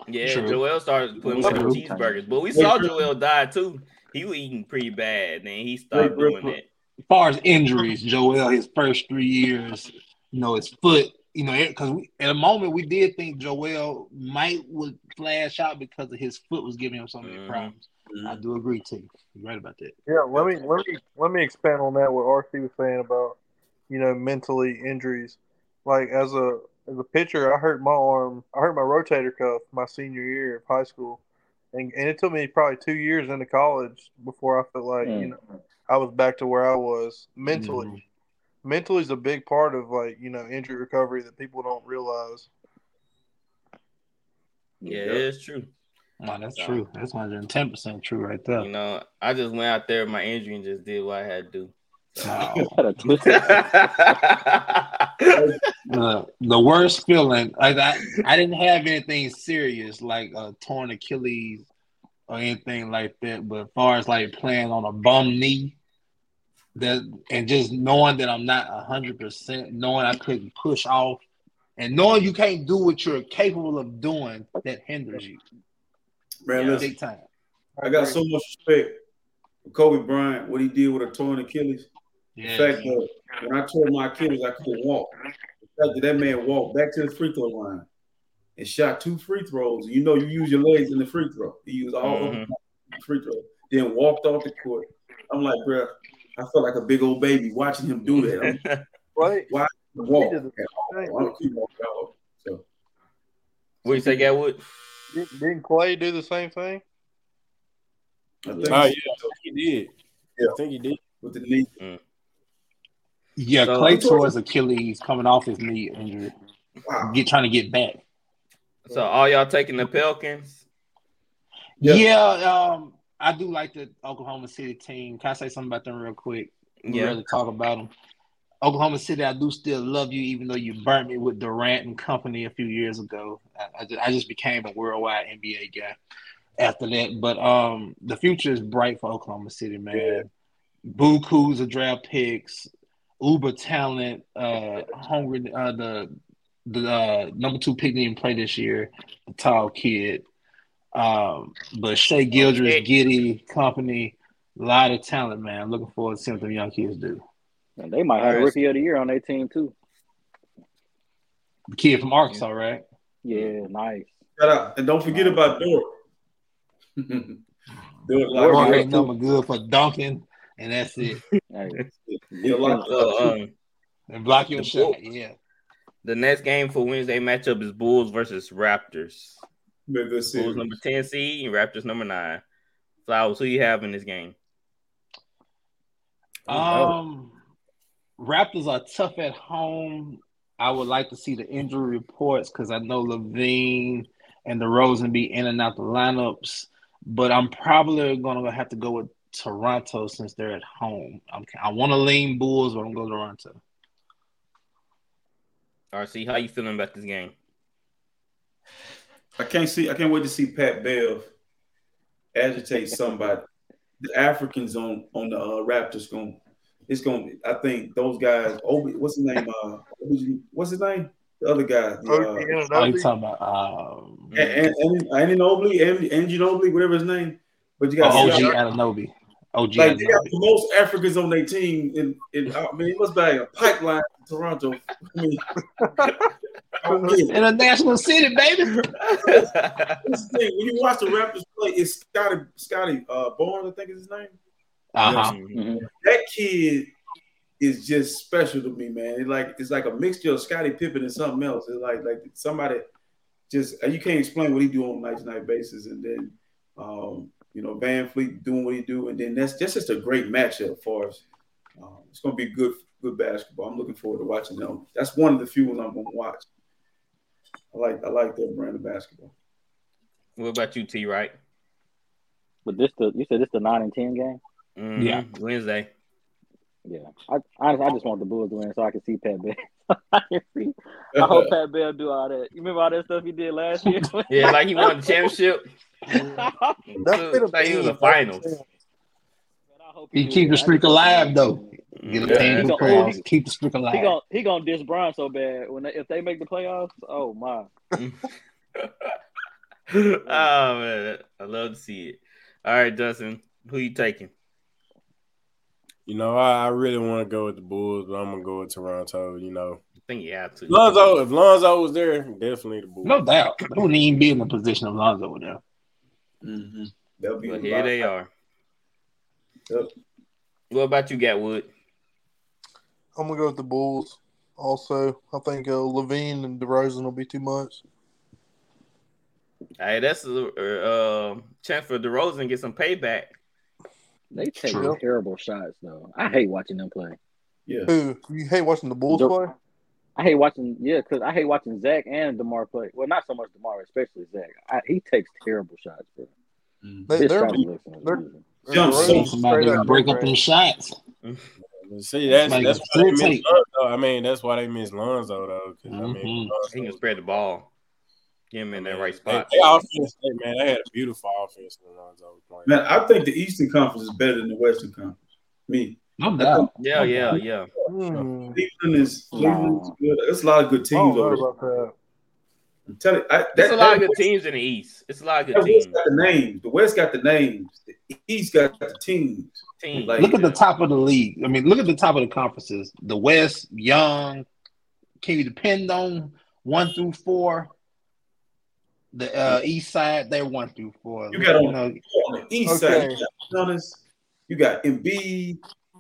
S1: Yeah,
S4: True.
S1: Joel started putting
S6: True.
S1: more cheeseburgers, but we saw Joel die too. He was eating pretty bad, and he stopped
S7: Real- real
S1: doing
S7: quick.
S1: that.
S4: As far as injuries, Joel, his first three years, you know, his foot, you know, because at a moment we did think Joel might would flash out because of his foot was giving him so many
S1: Mhm.
S4: problems. I mm-hmm. do agree to you. You're right about that.
S3: Yeah, let me let me let me expand on that. What RC was saying about you know mentally injuries. Like as a as a pitcher, I hurt my arm. I hurt my rotator cuff my senior year of high school, and and it took me probably two years into college before I felt like you mm. know I was back to where I was mentally.
S4: Mm-hmm.
S3: Mentally is a big part of like you know injury recovery that people don't realize.
S1: Yeah, it's true.
S4: Wow, that's
S1: So-
S4: true. That's 110 percent true right there.
S1: You know, I just went out there with my injury and just did what I had to do.
S4: Wow.
S6: Had a twist.
S4: the, the worst feeling like I, I didn't have anything serious like a torn Achilles or anything like that, but as far as like playing on a bum knee, that and just knowing that I'm not hundred percent, knowing I couldn't push off, and knowing you can't do what you're capable of doing, that hinders you
S7: Man,
S1: Yeah.
S7: listen,
S4: big time.
S7: I got so much respect for Kobe Bryant, what he did with a torn Achilles. The
S4: Yeah,
S7: fact that when I tore my Achilles, I couldn't walk. The fact that that man walked back to the free throw line and shot two free throws. You know, you use your legs in the free throw. He used all of
S1: Mhm.
S7: the free throw. Then walked off the court. I'm like, bro, I felt like a big old baby watching him do that. I'm
S3: Right?
S7: walk.
S3: He did the
S7: I don't keep walking out. So
S1: what you say, Gatwood?
S3: Didn't, didn't Klay do the same thing?
S7: I think
S8: Oh yeah, I think he did.
S7: Yeah.
S8: I think he did.
S7: with the knee.
S4: yeah.
S1: So-
S4: Klay tore his Achilles coming off his knee injury,
S7: Wow.
S4: get trying to get back.
S1: So all y'all taking the Pelicans?
S7: Yeah.
S4: Yeah, um, I do like the Oklahoma City team. Can I say something about them real quick?
S1: Yeah.
S4: really talk about them. Oklahoma City, I do still love you, even though you burnt me with Durant and company a few years ago. I, I, just, I just became a worldwide NBA guy after that. But um, the future is bright for Oklahoma City, man. Buku's a draft picks, uber talent, uh, hungry. Uh, the the uh, number two pick didn't play this year. The tall kid. Um, but Shai Gilgeous,
S1: Okay.
S4: Giddey, company, a lot of talent, man. I'm looking forward to seeing what them young kids do.
S6: And they might have
S1: Alright.
S6: rookie of the year on their team too.
S4: The kid from Arkansas, right?
S6: Yeah, nice.
S7: Shout out. And don't forget about Dort. Dort
S4: Mark
S7: like
S4: ain't nothing good for dunking and that's it.
S6: Hey,
S7: Yeah, like,
S1: So, um,
S4: And block your shot. Yeah.
S1: the next game for Wednesday matchup is Bulls versus Raptors.
S7: Be
S1: Bulls number 10 seed and Raptors number nine. Flowers, who you have in this game?
S4: Um, Raptors are tough at home. I would like to see the injury reports because I know LaVine and DeRozan be in and out the lineups, but I'm probably gonna have to go with Toronto since they're at home. I'm, I want to lean Bulls, but I'm going to go Toronto.
S1: RC, how you feeling about this game?
S7: I can't see. I can't wait to see Pat Bev agitate somebody. The Africans on on the uh, Raptors going. It's going. to I think those guys. Obi, what's his name? Uh, what's his name? The other guy. The,
S3: OG
S7: uh,
S3: Anunoby.
S4: Oh, you talking about um,
S7: and and and Anginobili, Anginobili, whatever his name. But you got
S4: oh, OG
S7: see,
S4: Ananobi? OG
S7: like they got the most Africans on their team. In, in I mean, it must be like a pipeline in Toronto. I mean, I don't get it.
S4: In a national city, baby.
S7: This is the thing, when you watch the Raptors play, it's Scottie Scottie uh, Barnes, I think is his name.
S4: Uh-huh.
S6: Mhm.
S7: That kid is just special to me, man. It like it's like a mixture of Scottie Pippen and something else. It's like like somebody just you can't explain what he do on a night to night basis, and then um, you know VanVleet doing what he do, and then that's that's just a great matchup for us. Um, it's gonna be good good basketball. I'm looking forward to watching them. That's one of the few ones I'm gonna watch. I like I like their brand of basketball.
S1: what about you, T, right?
S6: But this the you said this the nine and ten game.
S1: Mhm.
S4: Yeah.
S1: Wednesday.
S6: Yeah, I honestly, I just want the Bulls to win so I can see Pat Bev. I can see. I hope Pat Bev do all that. You remember all that stuff he did last year?
S1: Yeah, like he won the championship.
S3: That's been a
S1: like he was
S3: big
S1: a finals.
S6: Man, I hope
S4: He
S6: do
S4: keep the streak
S6: just hope he
S4: alive, though. Get a
S1: Yeah.
S6: He gonna- oh,
S4: crowds.
S6: he-
S4: Keep the streak
S6: He
S4: alive.
S6: gonna he gonna diss Brian so bad when they, if they make the playoffs. Oh my!
S1: oh man, I love to see it. All right, Dustin, who you taking?
S8: You know, I, I really want to go with the Bulls, but I'm gonna go with Toronto. You know,
S1: I think you have to.
S8: Lonzo. If Lonzo was there, definitely the Bulls.
S4: No doubt. They wouldn't even be in the position of Lonzo over there.
S7: Mm-hmm. That'll be
S1: But
S7: the
S1: here
S7: vibe.
S1: they are.
S7: Yep.
S1: What about you, Gatwood?
S3: I'm gonna go with the Bulls. Also, I think uh, LaVine and DeRozan will be too much.
S1: Hey, that's a uh, chance for DeRozan to get some payback.
S6: They take
S4: True.
S6: terrible shots though. I hate watching them play.
S7: Yeah.
S3: Who you hate watching the Bulls
S6: The-
S3: play?
S6: I hate watching yeah, because I hate watching Zach and DeMar play. Well, not so much DeMar, especially Zach. I, he takes terrible shots, bro.
S3: They,
S6: His
S3: they're,
S6: shot selection
S3: they're-
S6: amazing.
S7: Jump
S4: Somebody to break up
S3: great.
S4: shots.
S8: See, that's
S4: Somebody
S8: that's why they miss
S4: facilitate.
S8: Lonzo. I mean, that's why they miss Lonzo though. 'cause, I
S4: Mhm.
S8: mean,
S1: He can spread the ball. Get him in that right
S8: they,
S1: spot.
S8: they offense, they, man, they had a beautiful offense when Lonzo was playing.
S7: Man, I think the Eastern Conference is better than the Western Conference. Me.
S4: No doubt.
S1: Yeah, yeah, yeah.
S3: Hmm.
S7: Cleveland is Cleveland is good. There's a lot of good teams
S3: don't
S7: over there. I'm telling you, I, that,
S1: There's a lot of
S7: that
S1: good teams in the East. It's a lot of
S7: That
S1: good
S7: West
S1: teams.
S7: got the names. The West got the names. The East got the teams.
S1: Teams.
S7: Like-
S4: Look at the top of the league. I mean, look at the top of the conferences. The West, young. Can you depend on one through four? The uh, East side, they're one through four.
S7: You got on-
S4: know,
S7: On the East
S3: Okay.
S7: side, you got you got Embiid,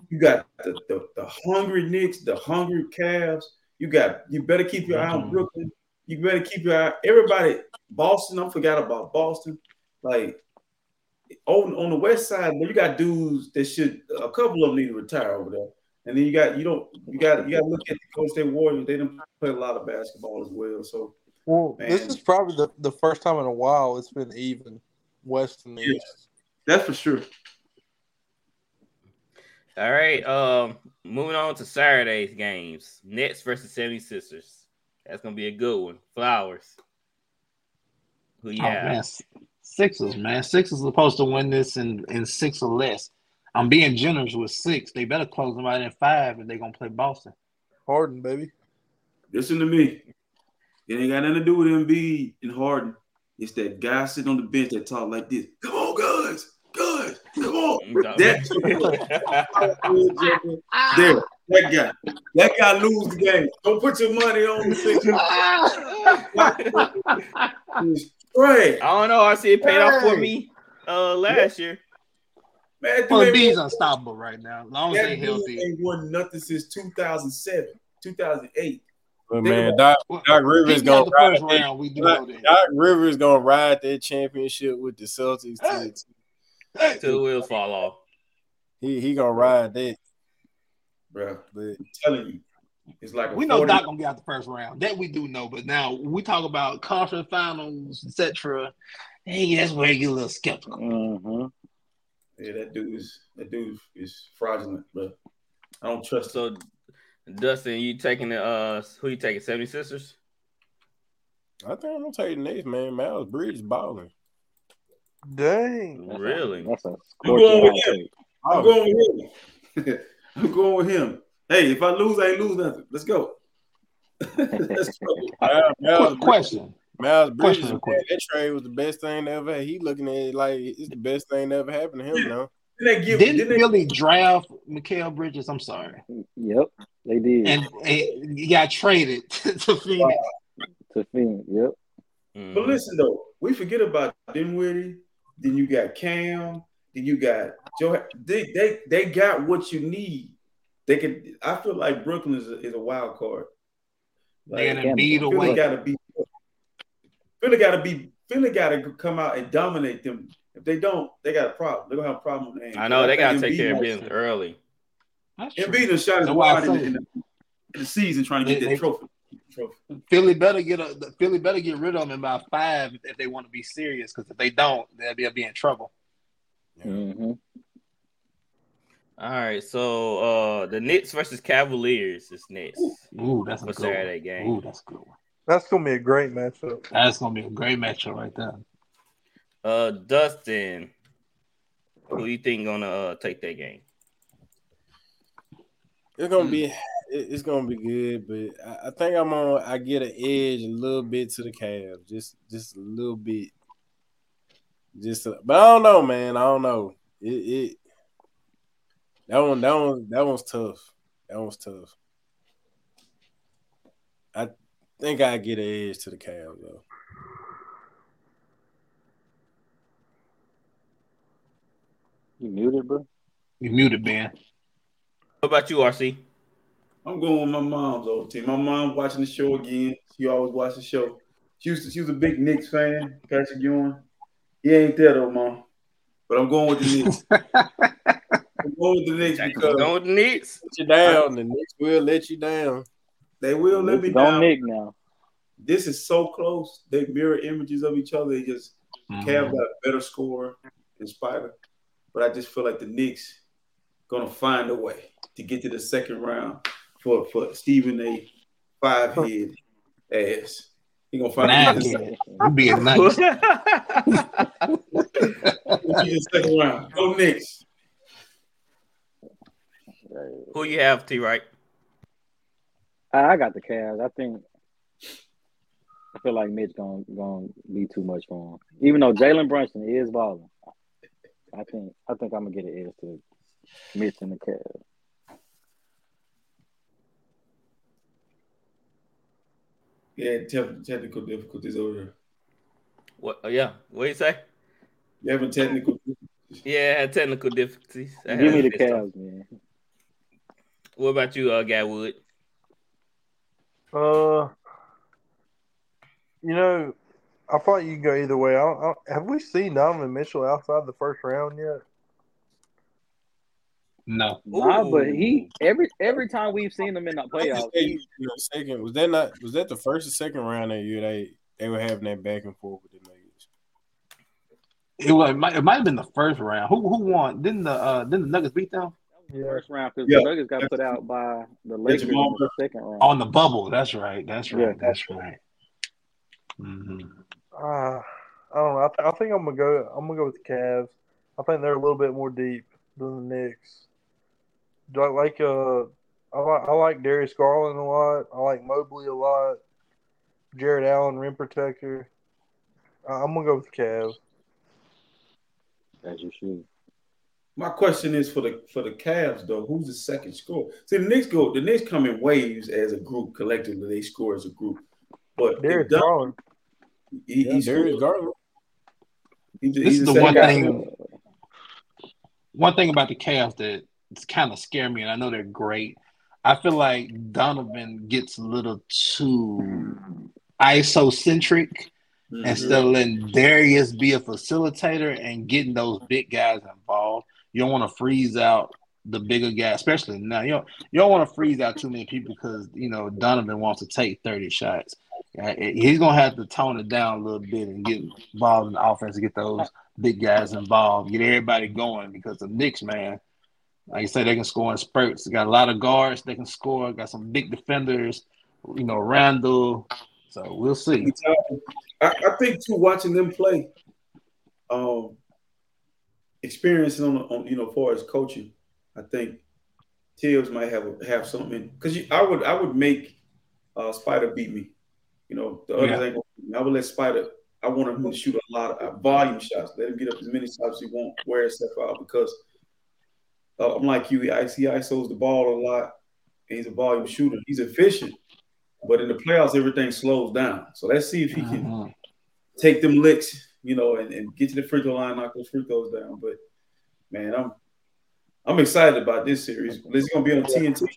S7: you got the, the, the hungry Knicks, the hungry Cavs. You got you better keep your eye on
S4: Mhm.
S7: Brooklyn. You better keep your eye. Everybody, Boston. I forgot about Boston. Like on on the West side, but you got dudes that should a couple of them need to retire over there. And then you got you don't you got you got to look at the Coast State Warriors. They don't play a lot of basketball as well. So
S3: Well, this is probably the, the first time in a while it's been even West and
S7: Yeah.
S3: East.
S7: that's for sure.
S1: All right. Um, moving on to Saturday's games. Nets versus 76ers. That's gonna be a good one. Flowers. Who you
S4: Oh
S1: have?
S4: man, Sixers, man. Sixers supposed to win this in, in six or less. I'm being generous with six. They better close them out in five if they're gonna play Boston.
S3: Harden, baby.
S7: Listen to me. It ain't got nothing to do with Embiid and Harden. It's that guy sitting on the bench that talk like this. Come on, guys, guys, come on. That's there. That guy. That guy lose the game. Don't put your money on the Sixers. It's trash.
S1: I don't know. I see it paid off for me uh last year.
S7: Man,
S4: Well,
S7: dude
S4: B's unstoppable right now. As long as
S7: that
S4: they healthy.
S7: ain't won nothing since 2007, 2008.
S8: But man, Doc, Doc Rivers
S4: Keep
S8: gonna
S4: the
S8: ride
S4: first
S8: that.
S4: round. We do
S8: Doc,
S4: that.
S8: Doc Rivers gonna ride that championship with the Celtics.
S4: Hey.
S8: Till,
S1: Till the wheels fall off.
S8: he he gonna ride that.
S7: Bro,
S8: But
S7: I'm telling you, it's like a
S4: We know
S7: 40
S4: Doc gonna get out the first round. That we do know. But now we talk about conference finals, etc. Hey, that's where you get a little skeptical.
S6: Mm-hmm.
S7: Yeah, that dude is that dude is fraudulent, bro. I don't trust him.
S1: So, Dustin, you taking the uh, who you taking? 76ers?
S8: I think I'm gonna take the next man. Miles Bridges balling.
S3: Dang.
S1: Really?
S6: A, that's a
S7: I'm going with him.
S6: take.
S7: I'm going with him. I'm going with him. Hey, if I lose, I ain't lose nothing. Let's go. Let's go.
S8: Miles, Miles
S4: Quick question.
S8: Miles Bridges,
S4: Question real
S8: man,
S4: quick.
S8: that trade was the best thing that ever. He looking at it like it's the best thing that ever happened to him. Now
S7: Didn't they give?
S4: Didn't
S7: Didn't they,
S4: Philly draft Mikal Bridges? I'm sorry.
S6: Yep, they did.
S4: And, and he got traded to Phoenix.
S6: to Phoenix. Yep.
S1: Mhm.
S7: but listen though, we forget about Dinwiddie. Then you got Cam. Then you got Joe. They they they got what you need. They can. I feel like Brooklyn is a, is a wild card.
S4: They
S7: Like,
S4: had Embiid
S7: Philly got to be. Philly got to be. Philly got to come out and dominate them. If they don't, they got a problem. They're gonna have a problem. on their.
S1: I know they
S7: think
S1: gotta take
S7: Embiid
S1: care of
S7: might-
S1: business early.
S4: That's true.
S7: Embiid and shot his
S4: That's why I
S7: wide in, the, in, the, season trying to get
S4: They-
S7: that trophy. trophy.
S4: Philly better get a Philly better get rid of them in about five if, if they want to be serious. Because if they don't, they'll be, they'll be in trouble.
S6: Mm-hmm.
S1: All right, so uh the Knicks versus Cavaliers is next
S4: Ooh, that's a
S1: for
S4: good one.
S1: Saturday game.
S4: Ooh, that's a good one.
S3: That's gonna be a great matchup.
S4: That's gonna be a great matchup right there.
S1: Uh, Dustin, who you think gonna uh, take that game?
S8: it's gonna be it's gonna be good. But I, I think I'm on. I get an edge a little bit to the Cavs, just just a little bit. Just, a, but I don't know, man. I don't know. It, it that one that one that one's tough. That one's tough. I think I get an edge to the Cavs though.
S6: You muted, bro.
S4: You muted, man.
S1: What about you, RC?
S7: I'm going with my mom's old team. My mom watching the show again. She always watch the show. She was she was a big Knicks fan. Patrick Ewing. He ain't there though, mom. But I'm going with the Knicks. I'm going with the Knicks because
S1: Going with the Knicks.
S8: Let you down. The Knicks will let you down.
S7: they will let me
S6: Don't
S7: down.
S6: Nick now.
S7: This is so close. They mirror images of each other. They just
S4: Mm-hmm.
S7: Cam got a better score than Spider. But I just feel like the Knicks gonna find a way to get to the second round for for Stephen A. Five head ass. He gonna find
S4: Nah,
S7: a way to
S4: kid. You being nice.
S7: get to the second round. Go Knicks.
S1: Who you have, T? Right?
S6: I, I got the Cavs. I think I feel like Mitch gonna gonna be too much for him. Even though Jalen Brunson is balling, I think I think I'm gonna get an edge to Mitch and the Cavs.
S7: Yeah, te- technical difficulties over there.
S1: What? Oh, yeah. What you say?
S7: You having technical
S1: Yeah, I had technical difficulties. I
S6: Give me the
S1: this stuff.
S6: Cavs, man.
S1: What about you, uh, Guy Wood?
S3: Uh, you know, I thought you could go either way. I don't, I don't, have we seen Donovan Mitchell outside the first round yet?
S4: No.
S6: Nah, but he every every time we've seen him in the playoffs,
S8: Hey,
S6: he's
S8: you know, second was that not was that the first or second round that year they they were having that back and forth with the Nuggets?
S4: It was. It might, it might have been the first round. Who who won? Didn't the uh didn't the Nuggets beat them
S6: the first round because
S7: Yeah.
S6: the Nuggets got put out by the Lakers in the second round.
S4: on the bubble? That's right. That's right.
S6: Yeah.
S4: That's right. hmm
S3: Uh, I don't know. I, th- I think I'm gonna go. I'm gonna go with the Cavs. I think they're a little bit more deep than the Knicks. Do I like uh? I like I like Darius Garland a lot. I like Mobley a lot. Jarrett Allen, rim protector. Uh, I'm gonna go with the Cavs.
S6: As you should.
S7: My question is for the for the Cavs though. Who's the second score? See, the Knicks go. The Knicks come in waves as a group. Collectively, they score as a group. But
S3: Darius
S7: if Dun-
S3: Garland.
S7: He,
S8: Yeah,
S7: he
S8: Darius
S7: scores.
S8: Garland.
S7: He's,
S4: This
S7: he's
S4: is the one
S7: guy.
S4: thing. one thing about the Cavs that it's kind of scare me, and I know they're great. I feel like Donovan gets a little too isocentric mm-hmm. instead of letting Darius be a facilitator and getting those big guys involved. You don't want to freeze out the bigger guy, especially now. You don't you don't want to freeze out too many people because you know Donovan wants to take thirty shots. He's gonna have to tone it down a little bit and get involved in the offense to get those big guys involved, get everybody going because the Knicks, man, like you say, they can score in spurts. They got a lot of guards they can score. Got some big defenders, you know, Randle. So we'll see.
S7: I, I think too, watching them play, um, experiencing on, on you know, far as coaching, I think Thibs might have have something because I would I would make uh, Spider beat me. You know, the others yeah. ain't gonna I would let Spider. I want him to shoot a lot of uh, volume shots. Let him get up as many shots as he want, wear himself out because uh, I'm like you. He, he isos the ball a lot. And he's a volume shooter. He's efficient, but in the playoffs, everything slows down. So let's see if he can uh-huh. take them licks, you know, and, and get to the free throw line, knock those free throws down. But man, I'm I'm excited about this series. It's gonna be on TNT.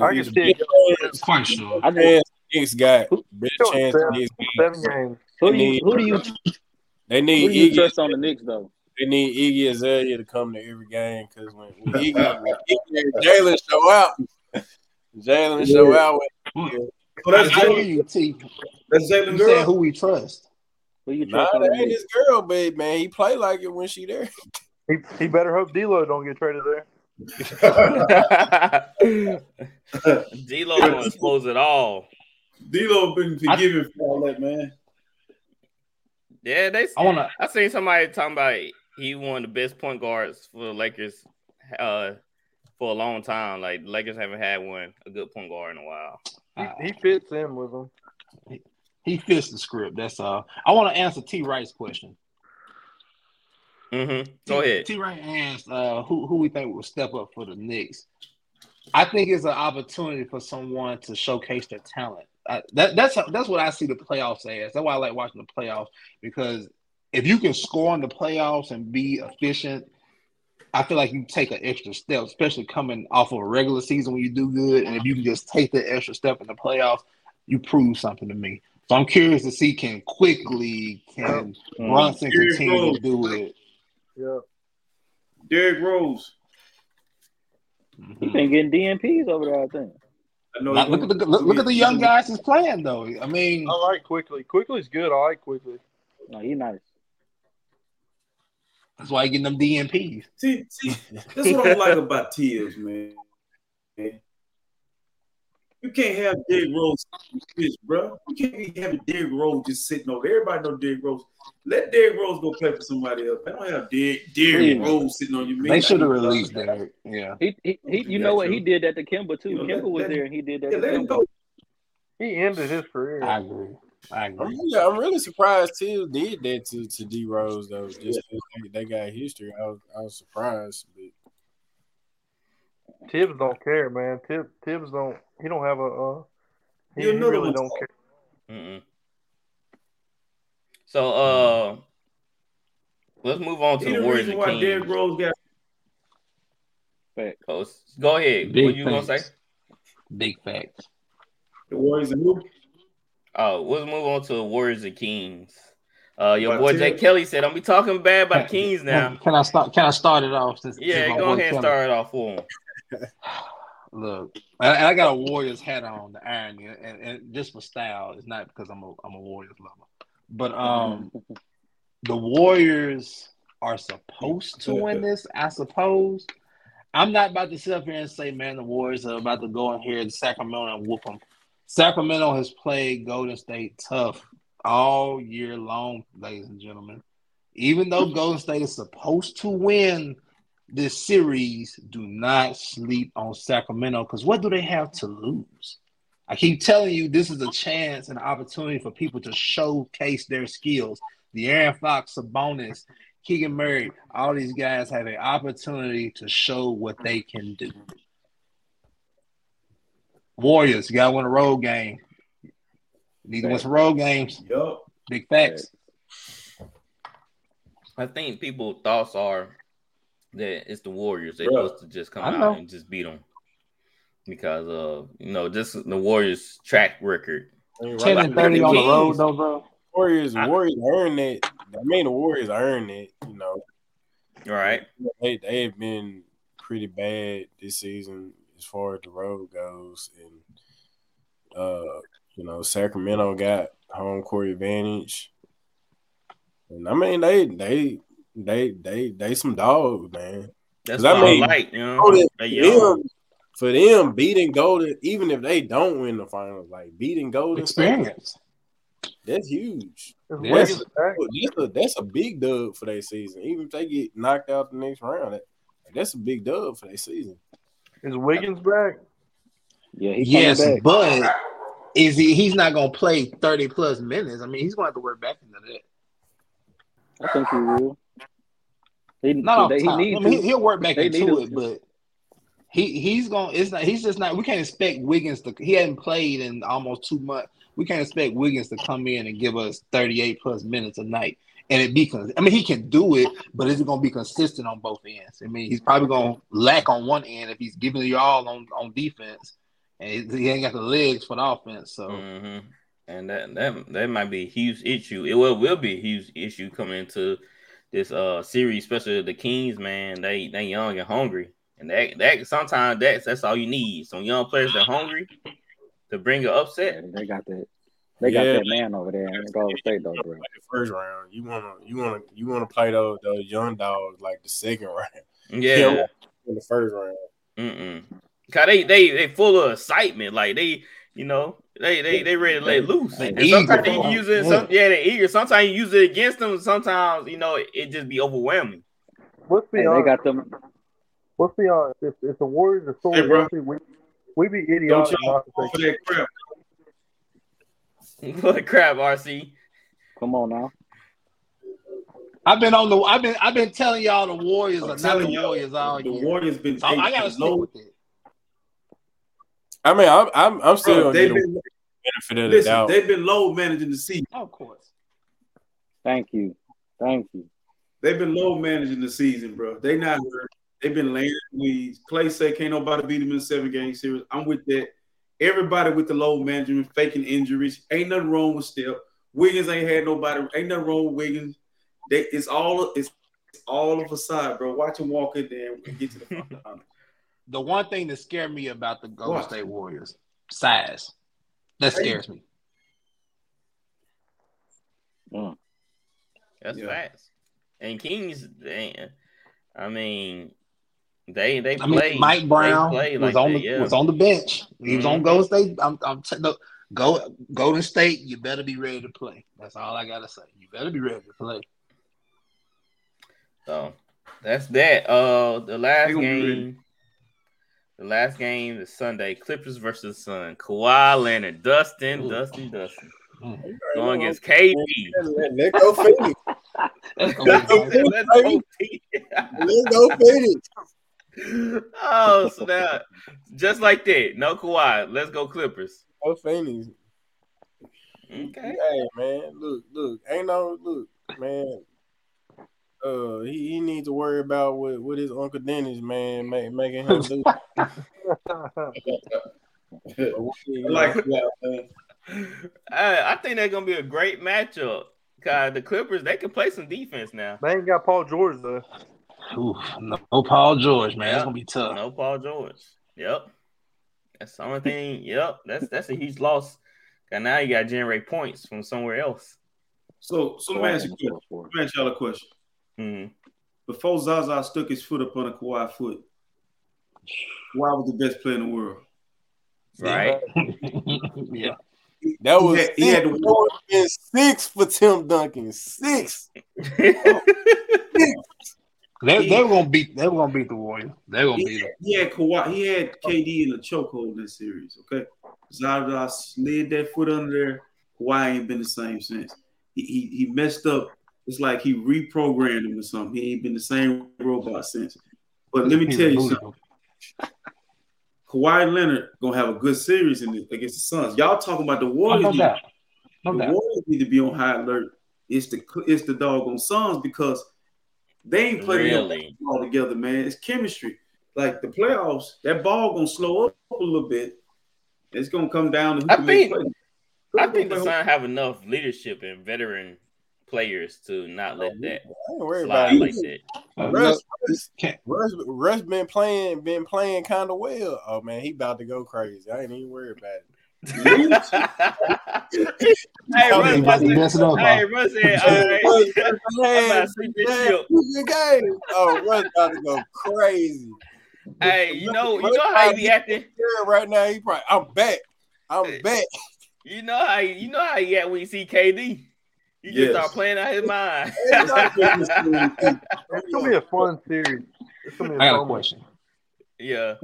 S3: I can see
S4: it. Quite sure.
S8: I think Knicks got better chance. Seven,
S6: seven games. Who do you? Who do you?
S8: They need.
S6: Who do you trust on the Knicks though?
S8: They need Iggy Azalea to come to every game because when, when Iggy, Jalen show out, Jalen show out. With,
S4: so that's Jalen. T.
S7: That's Jalen
S4: girl. Who we trust?
S6: Who you trust?
S8: Nah, that ain't his girl, babe. Man, he play like it when she there.
S3: He, he better hope D'Lo don't get traded there.
S1: D'Lo gonna expose it all.
S7: D'Lo been forgiven for all that, man.
S1: Yeah, they.
S4: I wanna.
S1: I seen somebody talking about he one of the best point guards for the Lakers, uh, for a long time. Like Lakers haven't had one a good point guard in a while.
S3: He, he fits in with them.
S4: He, he fits the script. That's all. I want to answer T. Wright's question.
S1: Mm-hmm. Go T, ahead.
S4: T. Wright asked uh, who who we think will step up for the Knicks. I think it's an opportunity for someone to showcase their talent. Uh, that, that's that's what I see the playoffs as. That's why I like watching the playoffs because if you can score in the playoffs and be efficient, I feel like you take an extra step, especially coming off of a regular season when you do good. And if you can just take the extra step in the playoffs, you prove something to me. So I'm curious to see can quickly can mm-hmm. Brunson continue to do it.
S3: Yeah.
S7: Derrick Rose.
S6: He's been getting DNPs over there, I think.
S4: I look at the look, look, at the young guys he's playing though. I mean,
S3: I like Quickley. Quickley's good. I like Quickley.
S6: No, he's nice.
S4: That's why he getting them DNPs.
S7: See, see, that's what I like about Thibs, man. You can't have Derrick Rose pitch, bro. You can't be having Derrick Rose just sitting over. Everybody know Derrick Rose. Let Derrick Rose go play for somebody else. I don't have Derrick, Derrick Rose sitting on your.
S4: They should have released Derrick. Yeah.
S6: He, he, he you know what? He did that to Kemba too. You know, Kemba let, was let, there and he did that. Yeah, let him go.
S3: He ended his career.
S4: I agree. I agree.
S8: I'm really, I'm really surprised Till did that to, to D Rose though. Just yeah. they, they got history. I was, I was surprised. But...
S3: Thibs don't care, man. Thibs, Thibs don't. He don't have a. Uh, he, he really don't care.
S1: Mm-mm. So uh, let's move on to the, the Warriors and Kings. Derrick Rose got. Oh, go ahead. Big what you facts. gonna say?
S4: Big facts.
S7: The Warriors and who?
S1: Oh, let's move on to the Warriors and Kings. Uh, your boy Jay Kelly said, "Don't be talking bad about Kings now."
S4: Can I start? Can I start it off?
S1: Since, yeah, since go ahead and start it off for him.
S4: Look, and I got a Warriors hat on, the irony, and, and just for style, it's not because I'm a I'm a Warriors lover, but um, the Warriors are supposed to win this, I suppose. I'm not about to sit up here and say, man, the Warriors are about to go in here to Sacramento and whoop them. Sacramento has played Golden State tough all year long, ladies and gentlemen. Even though Golden State is supposed to win this series, do not sleep on Sacramento because what do they have to lose? I keep telling you, this is a chance and opportunity for people to showcase their skills. De'Aaron Fox, Sabonis, Keegan Murray, all these guys have an opportunity to show what they can do. Warriors, you got to win a road game. You need to win some road games.
S7: Yep.
S4: Big facts.
S1: I think people thoughts are that it's the Warriors. They're supposed to just come out
S4: know.
S1: and just beat them because of you know just the Warriors' track record.
S8: I mean,
S4: Ten and thirty on the road, though, bro.
S8: Warriors,
S1: I-
S8: Warriors earned it. I mean, the Warriors earned it. You know,
S1: Right?
S8: they they have been pretty bad this season as far as the road goes, and uh, you know, Sacramento got home court advantage, and I mean, they they they they they some dogs, man.
S1: That's
S8: 'Cause I
S1: what I
S8: mean,
S1: like. You know,
S8: Golden-
S1: they
S8: for them, for them beating Golden, even if they don't win the finals, like beating Golden State,
S4: Experience.
S8: that's huge.
S3: Is
S4: Yes.
S3: Wiggins back?
S8: That's a, that's a big dub for their season. Even if they get knocked out the next round, that, that's a big dub for their season.
S3: Is Wiggins back?
S6: Yeah, he's
S4: Yes,
S6: back.
S4: but is he? He's not gonna play thirty plus minutes. I mean, he's gonna have to work back into that.
S6: I think he will. He,
S4: Not off
S6: they, he
S4: top.
S6: needs
S4: I mean,
S6: to.
S4: he- he'll work back into it,
S6: to.
S4: but he he's gonna. It's not. He's just not. We can't expect Wiggins to. He hadn't played in almost two months. We can't expect Wiggins to come in and give us thirty eight plus minutes a night. And it be. con- I mean, he can do it, but is it going to be consistent on both ends? I mean, he's probably going to lack on one end if he's giving you all on on defense, and he ain't got the legs for the offense. So
S1: hmm And that that that might be a huge issue. It will will be a huge issue coming into this uh series, especially the Kings. Man, they they young and hungry, and that that sometimes that's that's all you need. Some young players that hungry to bring an
S6: Yeah,
S1: upset.
S6: they got that. They got
S8: Yeah.
S6: that man over there in Golden State, though, bro.
S8: Like the first round, you wanna you wanna you wanna play those those young dogs like the second round.
S1: Yeah.
S8: in the first round.
S1: Mm-mm. Cause they they they full of excitement. Like they, you know, they they they ready to let loose.
S4: They
S1: And sometimes
S4: eager.
S1: you can use it. Some, yeah, they eager. Sometimes you use it against them. Sometimes you know it, it just be overwhelming.
S3: Let's be
S6: Hey, they
S3: uh,
S6: got them.
S3: Let's be honest. Uh, if, if the Warriors are fully
S7: Hey, bro.
S3: healthy, we we be
S7: Don't
S3: idiotic
S7: y'all
S3: not to
S7: fall
S3: take
S7: for that crap.
S1: what crap, RC?
S6: Come on now.
S4: I've been on the. I've been. I've been telling y'all the Warriors
S7: I'm
S4: are not
S7: telling
S4: the Warriors all
S7: the
S4: year.
S7: Warriors been.
S4: So I, I gotta
S7: they
S4: stick
S7: low-
S4: with it.
S8: I mean, I'm I'm, I'm still
S7: Bro, they've been,
S8: benefit of the
S7: listen,
S8: doubt.
S7: they've been low managing the season.
S4: Of course.
S6: Thank you. Thank you.
S7: They've been low managing the season, bro. They not hurt. They've been laying weeds. Klay say can't nobody beat them in a seven game series. I'm with that. Everybody with the low management, faking injuries. Ain't nothing wrong with Steph. Wiggins ain't had nobody. Ain't nothing wrong with Wiggins. They, it's all it's all of a side, bro. Watch him walk in there and get to the finals.
S4: The one thing that scared me about the Golden
S7: What?
S4: State Warriors size. That scares me.
S6: Mm.
S1: That's
S7: Yeah.
S1: facts. And Kings, they, I mean, they they
S4: I mean. Mike Brown
S1: they play
S4: was
S1: like
S4: on
S1: that,
S4: the
S1: yeah.
S4: was on the bench. He was on
S1: Mhm.
S4: Golden State. I'm, I'm t- look, go Golden State. You better be ready to play. That's all I gotta say. You better be ready to play.
S1: So that's that. Uh, the last
S7: They be ready.
S1: game, the last game is Sunday. Clippers versus Sun. Kawhi Leonard, Dustin,
S4: Ooh.
S1: Dustin, Dustin,
S4: Mm.
S1: going against KD.
S8: Let, let go Phoenix.
S4: That's
S8: Let's go
S4: gonna
S8: Phoenix,
S1: Let's go,
S8: baby.
S1: Pete.
S8: Let's go Phoenix.
S1: oh, so now just like that, no Kawhi. Let's go Clippers.
S8: Go Phoenix.
S1: Okay.
S8: Hey man, look, look, ain't no look, man. Uh, he, he needs to worry about what, what his uncle Dennis man make, making him do.
S7: I like that.
S1: I, I think they're gonna be a great matchup. Cause the Clippers they can play some defense now.
S3: they ain't got Paul George though.
S4: Ooh, no, no Paul George, man.
S1: Yeah.
S4: That's gonna be tough.
S1: No Paul George. Yep. That's the only thing. Yep. That's that's a huge loss. Cause now you got to generate points from somewhere else.
S7: So, so let me ask you a question. Let me ask y'all a question.
S1: Mhm.
S7: Before Zaza stuck his foot up on a Kawhi foot, Kawhi was the best player in the world.
S1: Right.
S4: yeah.
S8: That
S7: He
S8: was
S7: had- he had
S8: six,
S7: to-
S8: that was been six for Tim Duncan. Six.
S4: They, they were gonna beat. They were gonna beat the Warriors. They were gonna
S7: He,
S4: beat them.
S7: he had Kawhi, he had KD in a chokehold in that series. Okay, Zaza slid that foot under there. Kawhi ain't been the same since. He, he he messed up. It's like he reprogrammed him or something. He ain't been the same robot since. But let me tell you something. Kawhi Leonard gonna have a good series in the, against the Suns. Y'all talking about the
S4: Oh,
S7: Warriors?
S4: no
S7: need-
S4: doubt. No
S7: the
S4: doubt.
S7: Warriors need to be on high alert. It's the it's the doggone Suns because They ain't playing
S1: Really?
S7: all together, man. It's chemistry. Like the playoffs, that ball gonna slow up a little bit. It's gonna come down to who
S1: I
S7: can make
S1: think-
S7: plays.
S1: I think the Suns have enough leadership and veteran players to not oh, let that
S8: I about
S1: slide
S8: it.
S1: like that.
S8: Russ, Russ, Russ been playing, been playing kind of well. Oh man, he about to go crazy. I ain't even worried about it.
S1: hey,
S8: Oh,
S1: Russ,
S4: he
S1: Russ,
S4: mess it up,
S1: hey. Russ said, uh, all right, I'm about to sweep this
S8: Man, game. Oh, Russ about to go crazy.
S1: Hey, you know, you know how he be acting.
S8: Right now he probably. I'm back. I'm back.
S1: You know how you know how he act when you see KD. You just start playing out his mind.
S3: It's gonna be a fun series. It's gonna be a
S4: I got a
S3: fun one.
S4: question.
S1: yeah.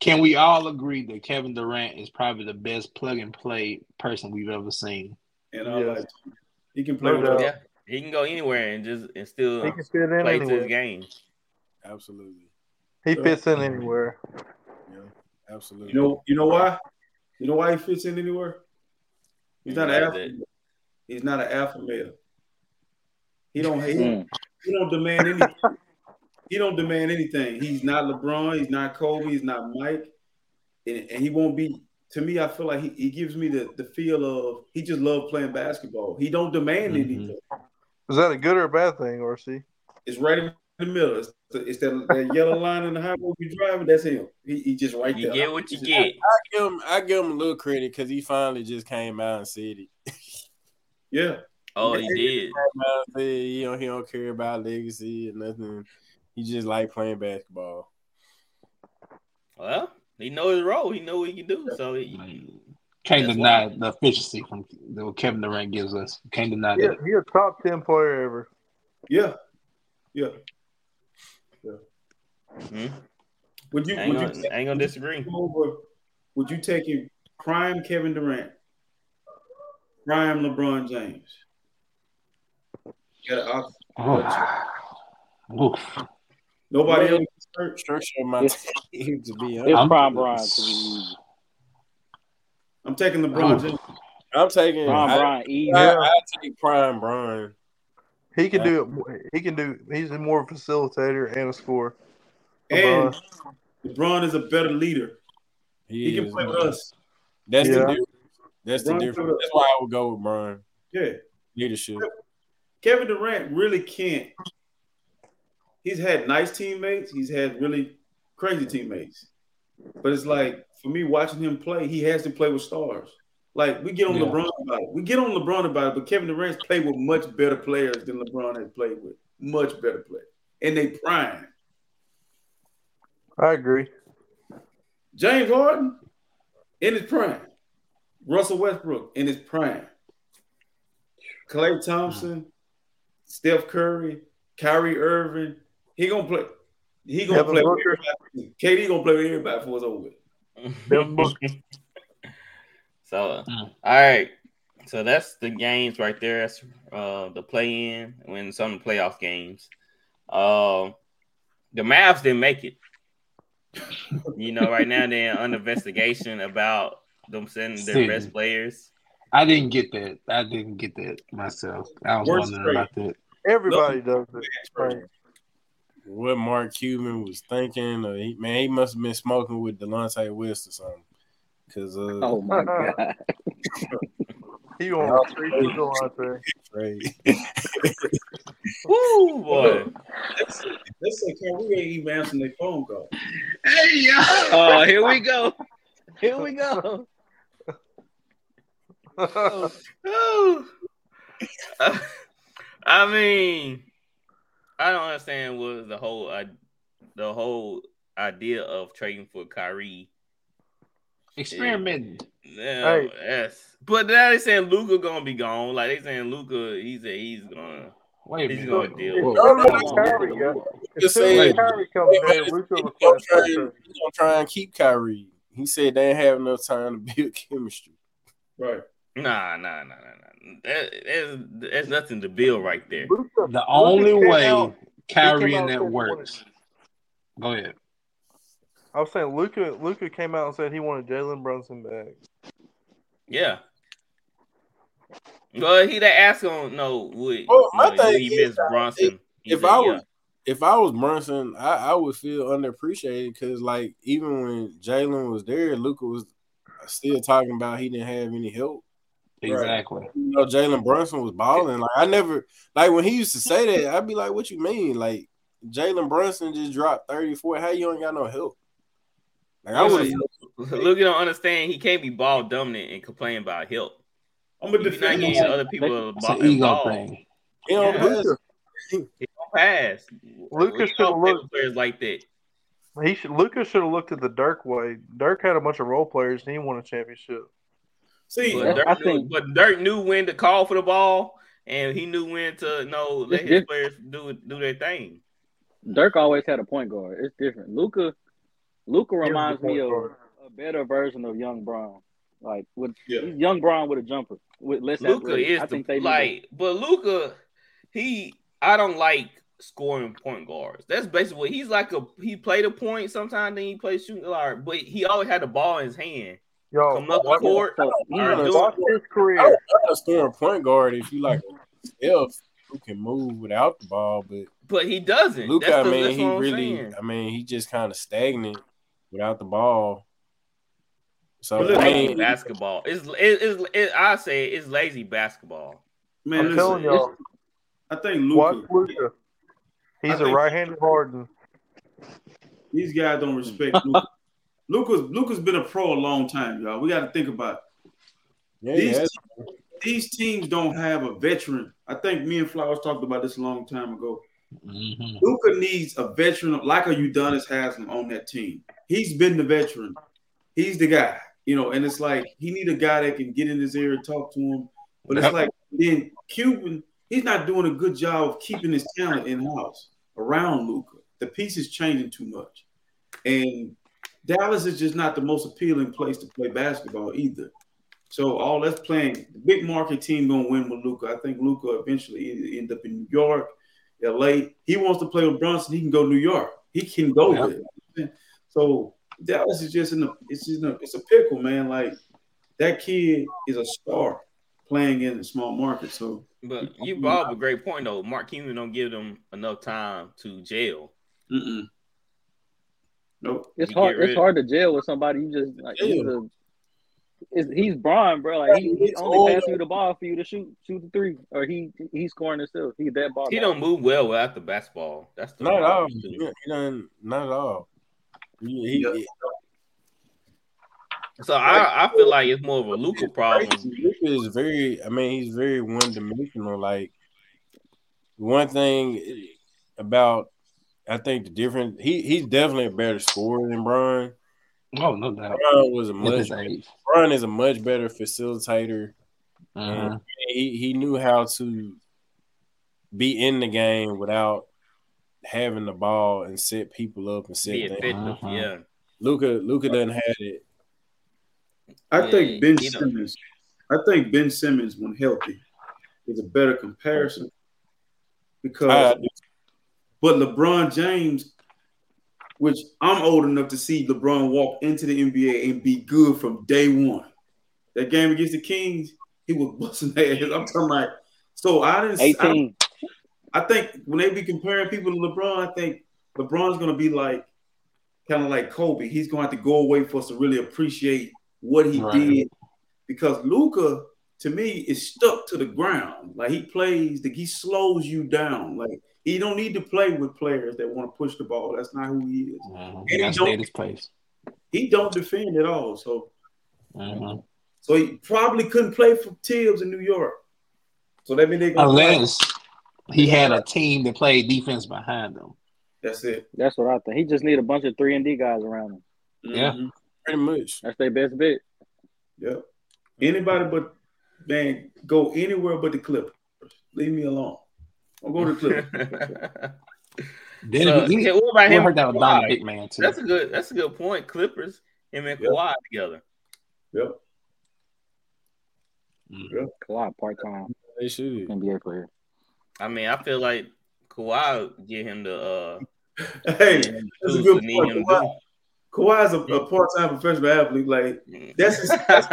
S4: Can we all agree that Kevin Durant is probably the best plug and play person we've ever seen?
S7: And I
S3: Yes.
S7: like he can play
S3: No
S7: with
S3: doubt.
S1: Yeah. He can go anywhere and just and still
S3: He can fit in
S1: play to his game.
S8: Absolutely.
S3: He fits in anywhere.
S8: Yeah. Absolutely.
S7: You know, you know why? You know why he fits in anywhere? He's not
S1: Why
S7: an
S1: is
S7: alpha.
S1: it?
S7: He's not an alpha male. He don't hate.
S6: Mm.
S7: he don't demand anything. he don't demand anything. He's not LeBron. He's not Kobe. He's not Mike. And, and he won't be. To me, I feel like he, he gives me the, the feel of he just love playing basketball. He don't demand
S4: Mhm.
S7: anything.
S3: Is that a good or a bad thing, RC?
S7: It's right in the middle. It's, it's that, that yellow line in the highway you driving. That's him. He, he just right
S1: You
S7: there.
S1: get what you
S7: It's-
S1: get.
S8: I give him, I give him a little credit because he finally just came out and said it.
S7: Yeah.
S1: Oh, he did.
S8: Came out and said, you know, he don't care about legacy and nothing. He just like playing basketball.
S1: Well, he know his role. He know what he can do. So he,
S4: Can't deny
S1: why.
S4: the efficiency from that Kevin Durant gives us. Can't deny
S3: Yeah,
S4: that.
S3: he a top ten player ever.
S7: Yeah. Yeah.
S1: hmm,
S7: Would you
S1: ain't,
S7: would
S1: gonna,
S7: take
S1: ain't gonna disagree.
S7: him over? Would you take him prime Kevin Durant, prime LeBron James? You got an option.
S4: Oh. Oof.
S7: Nobody
S6: Man.
S7: else is hurt.
S8: Structure of my
S6: It's-
S8: team to be
S6: It's
S8: honest.
S4: I'm-
S6: prime Brian to be easy.
S7: I'm taking LeBron
S4: Ooh.
S7: James.
S8: I'm taking.
S6: Prime
S8: I,
S6: Brian easy.
S8: I, I take prime Brian.
S3: He can do it. He can do. He's a more facilitator and a scorer.
S7: And
S3: LeBron.
S7: LeBron is a better leader.
S8: He,
S7: He can
S8: is,
S7: play with us.
S8: That's
S3: Yeah.
S8: the difference. That's the difference.
S7: Taylor.
S8: That's why I would go with Brian.
S7: Yeah.
S8: Leadership.
S7: Kevin Durant really can't. He's had nice teammates. He's had really crazy teammates. But it's like for me watching him play, he has to play with stars. Like we get on
S4: Yeah.
S7: LeBron about it. We get on LeBron about it, but Kevin Durant's played with much better players than LeBron has played with. Much better players. And they prime.
S3: I agree.
S7: James Harden in his prime. Russell Westbrook in his prime. Klay Thompson, Steph Curry, Kyrie Irving. He gonna play. He gonna
S3: Devin
S7: play with everybody. KD gonna play with everybody before it's over. with.
S3: Devin Booker.
S1: so, all right. So that's the games right there. That's uh, the play in when some of the playoff games. Um, the Mavs didn't make it. You know, right now they're under investigation about them sending their
S4: Sitting.
S1: best players.
S4: I didn't get that. I didn't get that myself. I was
S7: Worst
S4: wondering about that.
S3: Everybody does it. Right.
S8: What Mark Cuban was thinking, or he, man, he must have been smoking with Delonte West or something. Cause uh,
S6: Oh my god.
S3: He won't treat you Delonte.
S8: trade.
S1: Woo, boy.
S7: Let's say Kyrie ain't even answering their phone call.
S4: Hey, yo.
S1: Oh, here we go. Here we go. Oh. Uh, I mean, I don't understand what the whole uh, the whole idea of trading for Kyrie.
S4: Experimenting.
S1: Yeah,
S3: Hey.
S1: yes. But now they saying Luka gonna be gone. Like they saying Luka, he said he's gonna.
S4: Wait
S1: He's
S4: minute.
S1: gonna deal.
S4: Whoa,
S3: As
S4: whoa, whoa,
S3: Kyrie
S4: whoa,
S3: got-
S8: Just saying.
S3: Kyrie comes back, Luka
S8: gonna,
S3: start
S8: try, he gonna try and keep Kyrie. He said they ain't have enough time to build chemistry.
S7: Right.
S1: Nah, nah, nah, nah, nah. That, there's, there's nothing to build right there.
S4: The only
S3: came
S4: way
S3: out-
S4: Kyrie
S3: came out
S4: and that works. Go ahead.
S3: I was saying Luka. Luka came out and said he wanted Jalen Brunson back.
S1: Yeah. Well, he they asked him no would
S8: Well, my
S1: you know, he
S8: is,
S1: miss Brunson? He's
S8: if
S1: a-
S8: I
S1: yeah.
S8: was if I was Brunson, I, I would feel underappreciated because like even when Jalen was there, Luka was still talking about he didn't have any help.
S4: Exactly.
S8: You know, Jalen Brunson was balling. Like I never like when he used to say that, I'd be like, "What you mean?" Like Jalen Brunson just dropped thirty four. How you ain't got no help? Like I would.
S1: Luka don't understand. He can't be ball dominant and complain about help.
S7: I'm a
S1: You're not
S7: defender.
S1: getting other people
S4: It's
S1: ball.
S4: an ego
S1: ball.
S4: thing.
S8: He don't
S1: Yeah.
S8: pass.
S1: He don't pass.
S3: Luka
S1: We
S3: should
S1: don't
S3: have looked.
S1: with players like that.
S3: He should. Lucas should have looked at the Dirk way. Dirk had a bunch of role players, and he won a championship.
S7: See,
S1: But Dirk,
S6: I
S1: knew,
S6: think-
S1: but Dirk knew when to call for the ball, and he knew when to no let his players do do their thing.
S6: Dirk always had a point guard. It's different.
S3: Luka, Luka
S6: reminds me
S3: point
S6: of
S3: guard.
S6: a better version of Young Brown. Like with
S7: Yeah.
S6: Young Brown with a jumper with less Luka
S1: is
S6: I think
S1: the
S6: they need
S1: like, but Luka, he I don't like scoring point guards. That's basically what he's like. A he played a point sometimes, then he plays shooting guard, but he always had the ball in his hand.
S3: Yo,
S1: Come up the court,
S6: So,
S1: or
S6: you know,
S1: doing-
S3: watch his
S8: I
S3: career.
S8: don't a scoring point guard if you like Steph who can move without the ball, but
S1: but he doesn't.
S8: Luka,
S1: that's
S8: I mean,
S1: that's
S8: he really,
S1: saying.
S8: I mean, he just kind of stagnant without the ball. So
S7: But
S8: I
S1: lazy
S8: mean,
S1: basketball. It's it, it's I say it's lazy basketball.
S7: man,
S3: I'm telling y'all,
S7: I think
S3: watch
S7: Luka.
S3: Luka. He's
S7: I
S3: a right-handed Harden.
S7: These guys don't respect Luka. Luka's Luka's been a pro a long time, y'all. We got to think about it.
S8: yeah,
S7: these,
S8: yeah,
S7: these teams don't have a veteran. I think me and Flowers talked about this a long time ago.
S4: Mhm.
S7: Luka needs a veteran like a Udonis Haslem on that team. He's been the veteran. He's the guy, you know, and it's like he need a guy that can get in his ear and talk to him. But it's
S4: Yep.
S7: like then Cuban, he's not doing a good job of keeping his talent in house around Luka. The piece is changing too much, and Dallas is just not the most appealing place to play basketball either. So all that's playing, the big market team gonna win with Luka. I think Luka eventually end up in New York, LA. He wants to play with Brunson. He can go New York. He can go
S4: Yeah.
S7: there. So Dallas is just in a it's just in a, it's a pickle, man. Like that kid is a star playing in a small market. So
S1: But you brought up a great point though. Mark Cuban don't give them enough time to jail.
S7: mm-mm. Nope.
S6: it's
S1: You
S6: hard. It's hard to jail with somebody you just like. He's,
S8: Yeah.
S6: a, it's, he's Brian, bro. Like he, he only
S8: all-
S6: passing you the ball for you to shoot shoot the three, or he he's scoring himself. He's that ball.
S1: He
S6: guy.
S1: don't move well without the basketball. That's the
S8: not at all. He, he done, not at all. He, he,
S7: Yeah.
S1: So I, I feel like it's more of a Luka problem.
S8: Luka is very. I mean, he's very one dimensional. Like one thing about, I think the difference. He he's definitely a better scorer than Brian.
S4: Oh, no doubt.
S8: Brian was a much.
S4: his.
S8: Brian is a much better facilitator.
S4: Mhm.
S8: He he knew how to be in the game without having the ball and set people up and set
S1: Be
S8: things.
S4: Uh-huh.
S1: yeah.
S8: Luka Luka doesn't have it.
S7: I
S1: Yeah,
S7: think Ben
S1: you know.
S7: Simmons. I think Ben Simmons, when healthy, is a better comparison because.
S8: I,
S7: But LeBron James, which I'm old enough to see LeBron walk into the NBA and be good from day one. That game against the Kings, he was busting their ass. I'm talking like, so I didn't.
S6: Eighteen.
S7: I think when they be comparing people to LeBron, I think LeBron's gonna be like, kind of like Kobe. He's gonna have to go away for us to really appreciate what he
S4: Right.
S7: did, because Luka, to me, is stuck to the ground. Like he plays, he slows you down. Like he don't need to play with players that want to push the ball. That's not who he is.
S4: Mhm.
S7: he
S4: Gotta
S7: don't-
S4: his place.
S7: He don't defend at all. So,
S4: Mhm.
S7: so he probably couldn't play for Thibs in New York. So that means they gonna play.
S4: Unless he had a team that played defense behind him.
S7: That's it.
S6: That's what I think. He just need a bunch of three and D guys around him.
S4: Yeah.
S7: Mhm.
S8: pretty much.
S6: That's their best bet.
S7: Yep. Anybody but man, go anywhere but the Clippers. Leave me alone. Don't go to the Clippers.
S4: Then
S1: So,
S4: if he,
S1: yeah, what about him?
S4: heard that
S1: and
S4: was Don Big Man too.
S1: That's a good. That's a good point. Clippers, him and
S7: Yep.
S1: Kawhi together.
S7: yep.
S6: Kawhi part time
S8: They should.
S6: NBA player.
S1: I mean, I feel like Kawhi would get him the uh,
S7: Hey, that's a good
S1: tools to need
S7: point. Kawhi,
S1: do.
S7: Kawhi's a, a part-time professional athlete. Like that's his, that's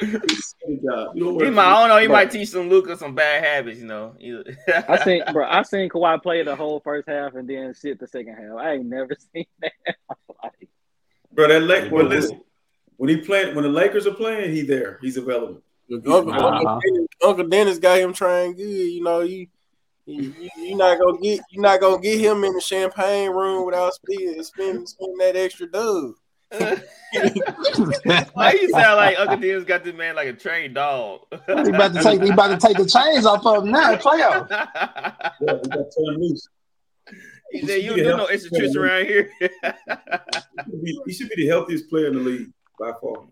S7: his job. You don't
S1: He might, I don't know. He might teach some Luka some bad habits. You know.
S6: I seen, bro. I seen Kawhi play the whole first half and then sit the second half. I ain't never seen that. Like,
S7: bro. That Lake, well, listen, when he playing, when the Lakers are playing, he there. He's available.
S8: Uncle, Uncle,
S6: Uh-huh.
S8: Dennis, Uncle Dennis got him trying good. You know, you you you not gonna get you're not gonna get him in the champagne room without spending spending, spending that extra dub.
S1: Why you sound like Uncle Dennis got this man like a trained dog?
S4: He about to take he about to take the chains off of him now. Playoff.
S7: Yeah, he got turned loose.
S1: he said, "You don't do no extra tricks around here."
S7: He should, be, he should be the healthiest player in the league by far.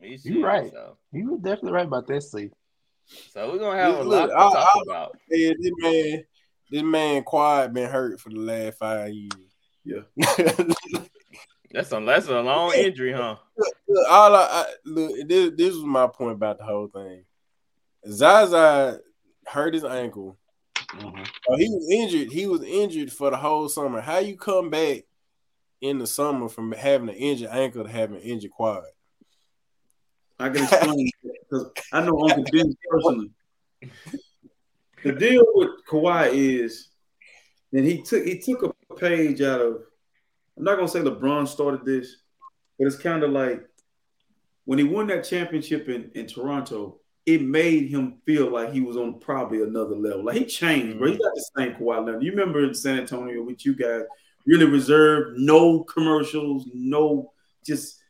S4: You're right.
S1: So,
S4: You were definitely right about that, see.
S1: So we're gonna have a
S8: Look,
S1: lot to
S8: I-
S1: talk
S8: I-
S1: about.
S8: Yeah, this man, this man, quiet been hurt for the last five years.
S7: Yeah.
S1: That's a that's a long injury, huh?
S8: Look, all I, I look, this, this was my point about the whole thing. Zaza hurt his ankle. Mm-hmm. Oh, he was injured. He was injured for the whole summer. How you come back in the summer from having an injured ankle to having an injured quad?
S7: I can explain because I know Uncle Dennis personally. The deal with Kawhi is that he took he took a page out of. I'm not gonna say LeBron started this, but it's kind of like when he won that championship in, in Toronto, it made him feel like he was on probably another level. Like he changed, bro. He got the same Kawhi level. You remember in San Antonio with you guys, really reserved, no commercials, no just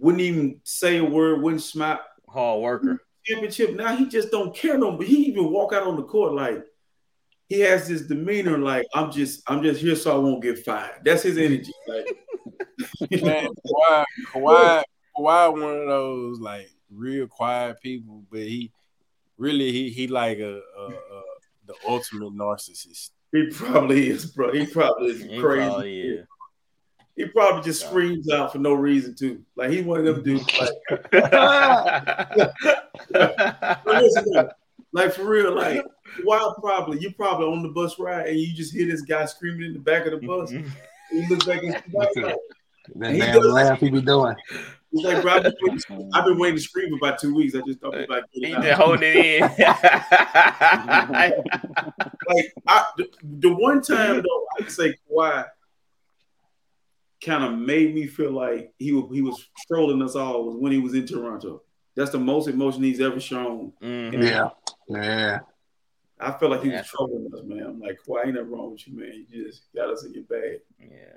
S7: wouldn't even say a word, wouldn't smile.
S1: Hard worker.
S7: Championship. Now he just don't care no more. He even walk out on the court like he has this demeanor like I'm just I'm just here so I won't get fired. That's his energy. Like
S8: Man, Kawhi, Kawhi, Kawhi, one of those like real quiet people, but he really he he like a, a, a the ultimate narcissist.
S7: he probably is, bro. He probably is
S1: He
S7: crazy.
S1: probably is.
S7: He probably just screams out for no reason too. Like he one of them dudes. Like, But listen, though, like for real, like while probably you probably on the bus ride and you just hear this guy screaming in the back of the bus. Mm-hmm. and you look back and
S4: That
S7: He
S4: damn laugh he be doing.
S7: he's like, bro, I've been, waiting, I've been waiting to scream for about two weeks. I just thought about
S1: he
S7: getting
S1: just
S7: out.
S1: holding it in.
S7: like I, the, the one time though, I can say Kawhi kind of made me feel like he was he was trolling us all was when he was in Toronto. That's the most emotion he's ever shown.
S1: Mhm.
S4: Yeah. Yeah.
S7: I felt like he
S1: Yeah.
S7: was trolling us, man. I'm like, Kawhi, ain't nothing wrong with you, man. You just got us in your bag.
S1: Yeah.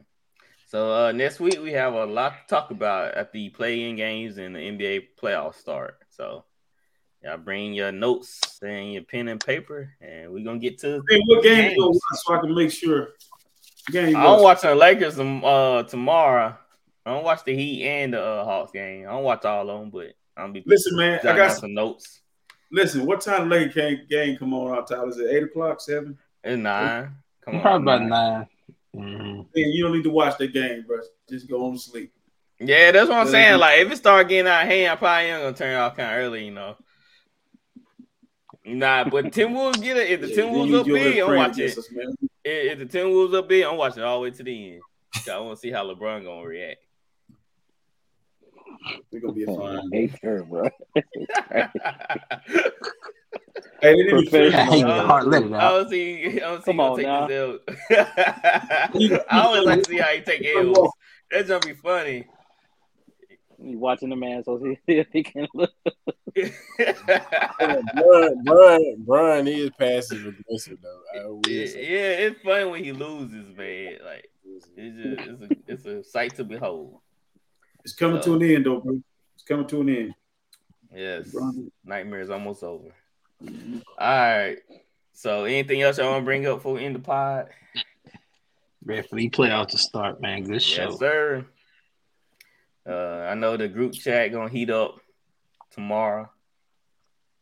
S1: So uh, next week we have a lot to talk about at the play-in games and the NBA playoffs start. So y'all bring your notes and your pen and paper, and we're gonna get to.
S7: Hey, what game
S1: games.
S7: you gonna watch so I can make sure? Game
S1: I'm
S7: gonna-
S1: watching the Lakers um, uh, tomorrow. I don't watch the Heat and the uh, Hawks game. I don't watch all of them, but I'm be
S7: Listen, man, I got
S1: some notes.
S7: Listen, what time the Lakers game, game come on out, Tyler? Is it eight o'clock, seven?
S1: It's nine. Come on,
S4: Probably about 9 Mm-hmm.
S7: Man, you don't need to watch that game, bro. Just go home to sleep.
S1: Yeah, that's what I'm
S7: Yeah,
S1: saying. Like, if it start getting out of hand, I probably am gonna turn it off kind of early, you know. Nah, but Timberwolves get it. If the
S7: Yeah, then
S1: Timberwolves
S7: you
S1: up
S7: do it
S1: big, I'm
S7: praying
S1: watching.
S7: Against us, man.
S1: If if the Timberwolves up big, I'm watching all the way to the end. I want to see how LeBron gonna react.
S7: We're gonna be a fine.
S6: hate her, bro.
S7: Hey, they didn't
S6: Professional.
S4: I hate
S7: even-
S4: your heart let it
S1: I
S4: out.
S1: don't see. I don't see
S6: Come
S1: him
S6: on
S1: take
S6: now.
S1: this L. I always like to see how he take L's. That's gonna be funny.
S6: You watching the man so he, he can look.
S8: Brian, Brian, Brian is passive aggressive though. I will
S1: yeah, it's funny when he loses, man. Like it's just it's a it's a sight to behold.
S7: It's coming to an end, though, bro. It's coming to an end.
S1: Yes,
S7: Brian.
S1: nightmare is almost over. All right. So, anything else I want to bring up for in the pod?
S4: Ready for these playoffs to start, man. Good show.
S1: Yes, sir. Uh, I know the group chat gonna heat up tomorrow,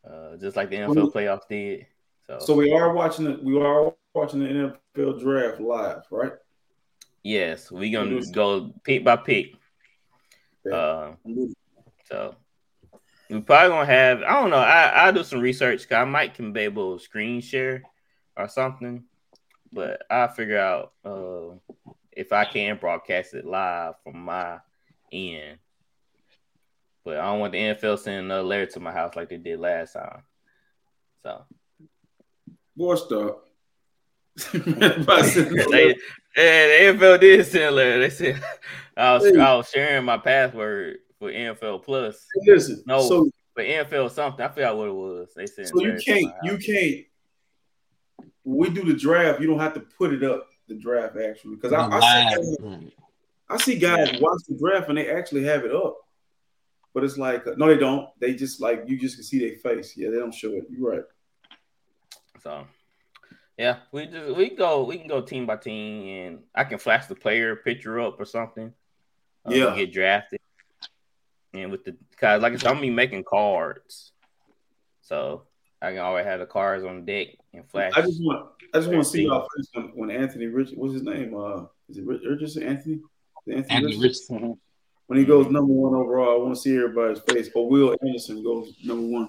S1: uh, just like the NFL playoffs did. So,
S7: So we are watching the we are watching the NFL draft live, right?
S1: yes, we gonna go pick by pick. Uh, so we probably gonna have I don't know. I I do some research. I might can be able to screen share or something, but I'll figure out uh if I can broadcast it live from my end. But I don't want the NFL sending another letter to my house like they did last time. So,
S7: boy, stop.
S1: they, the NFL did send a letter. They said I was, hey. I was sharing my password for NFL Plus.
S7: Hey, listen,
S1: no,
S7: so,
S1: for NFL something. I forgot what it was. They said
S7: so you can't, you can't. When we do the draft, you don't have to put it up the draft actually because I, I, see guys, I see guys watch the draft and they actually have it up, but it's like no, they don't. They just like you just can see their face. Yeah, they don't show it. You're right.
S1: So yeah, we just we go we can go team by team, and I can flash the player picture up or something.
S7: Uh, yeah,
S1: get drafted, and with the guys like I said, I'm gonna be making cards, so I can always have the cards on deck and flash.
S7: I just want I just want to see y'all face when Anthony Rich what's his name? Uh, is it Richardson? Anthony? Anthony, Anthony Richardson. Richardson. When he goes mm-hmm. number one overall, I want to see everybody's face. Or Will Anderson goes number one.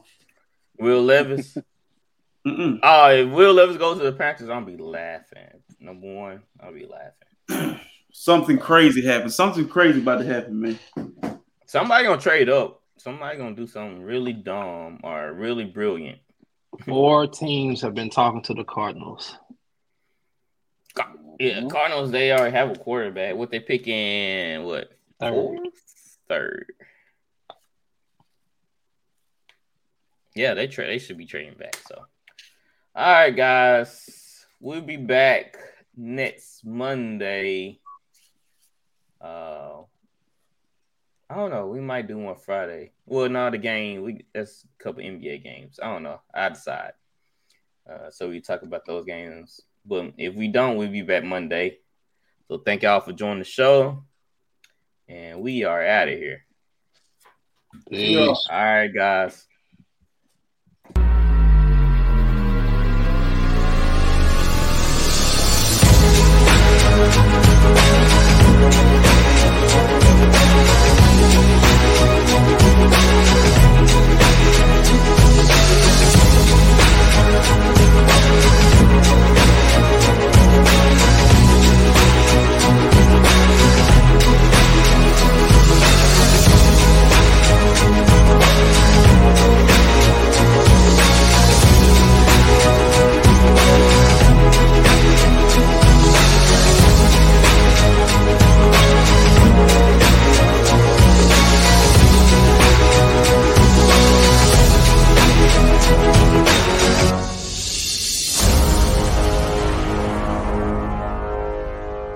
S1: Will Levis. Mm-mm. Oh, if Will Levis goes to the Panthers, I'll be laughing. Number one, I'll be laughing.
S7: Something crazy happened. Something crazy about to happen, man.
S1: Somebody gonna trade up. Somebody gonna do something really dumb or really brilliant.
S4: Four teams have been talking to the Cardinals.
S1: Yeah, Cardinals. They already have a quarterback. What they picking? What third? Third. Yeah, they tra- They should be trading back. So all right, guys. We'll be back next Monday. Uh, I don't know. We might do one Friday. Well, no, the game. We that's a couple NBA games. I don't know. I decide. Uh, so we talk about those games. But if we don't, we'll be back Monday. So thank y'all for joining the show, and we are out of here. Peace. All right, guys.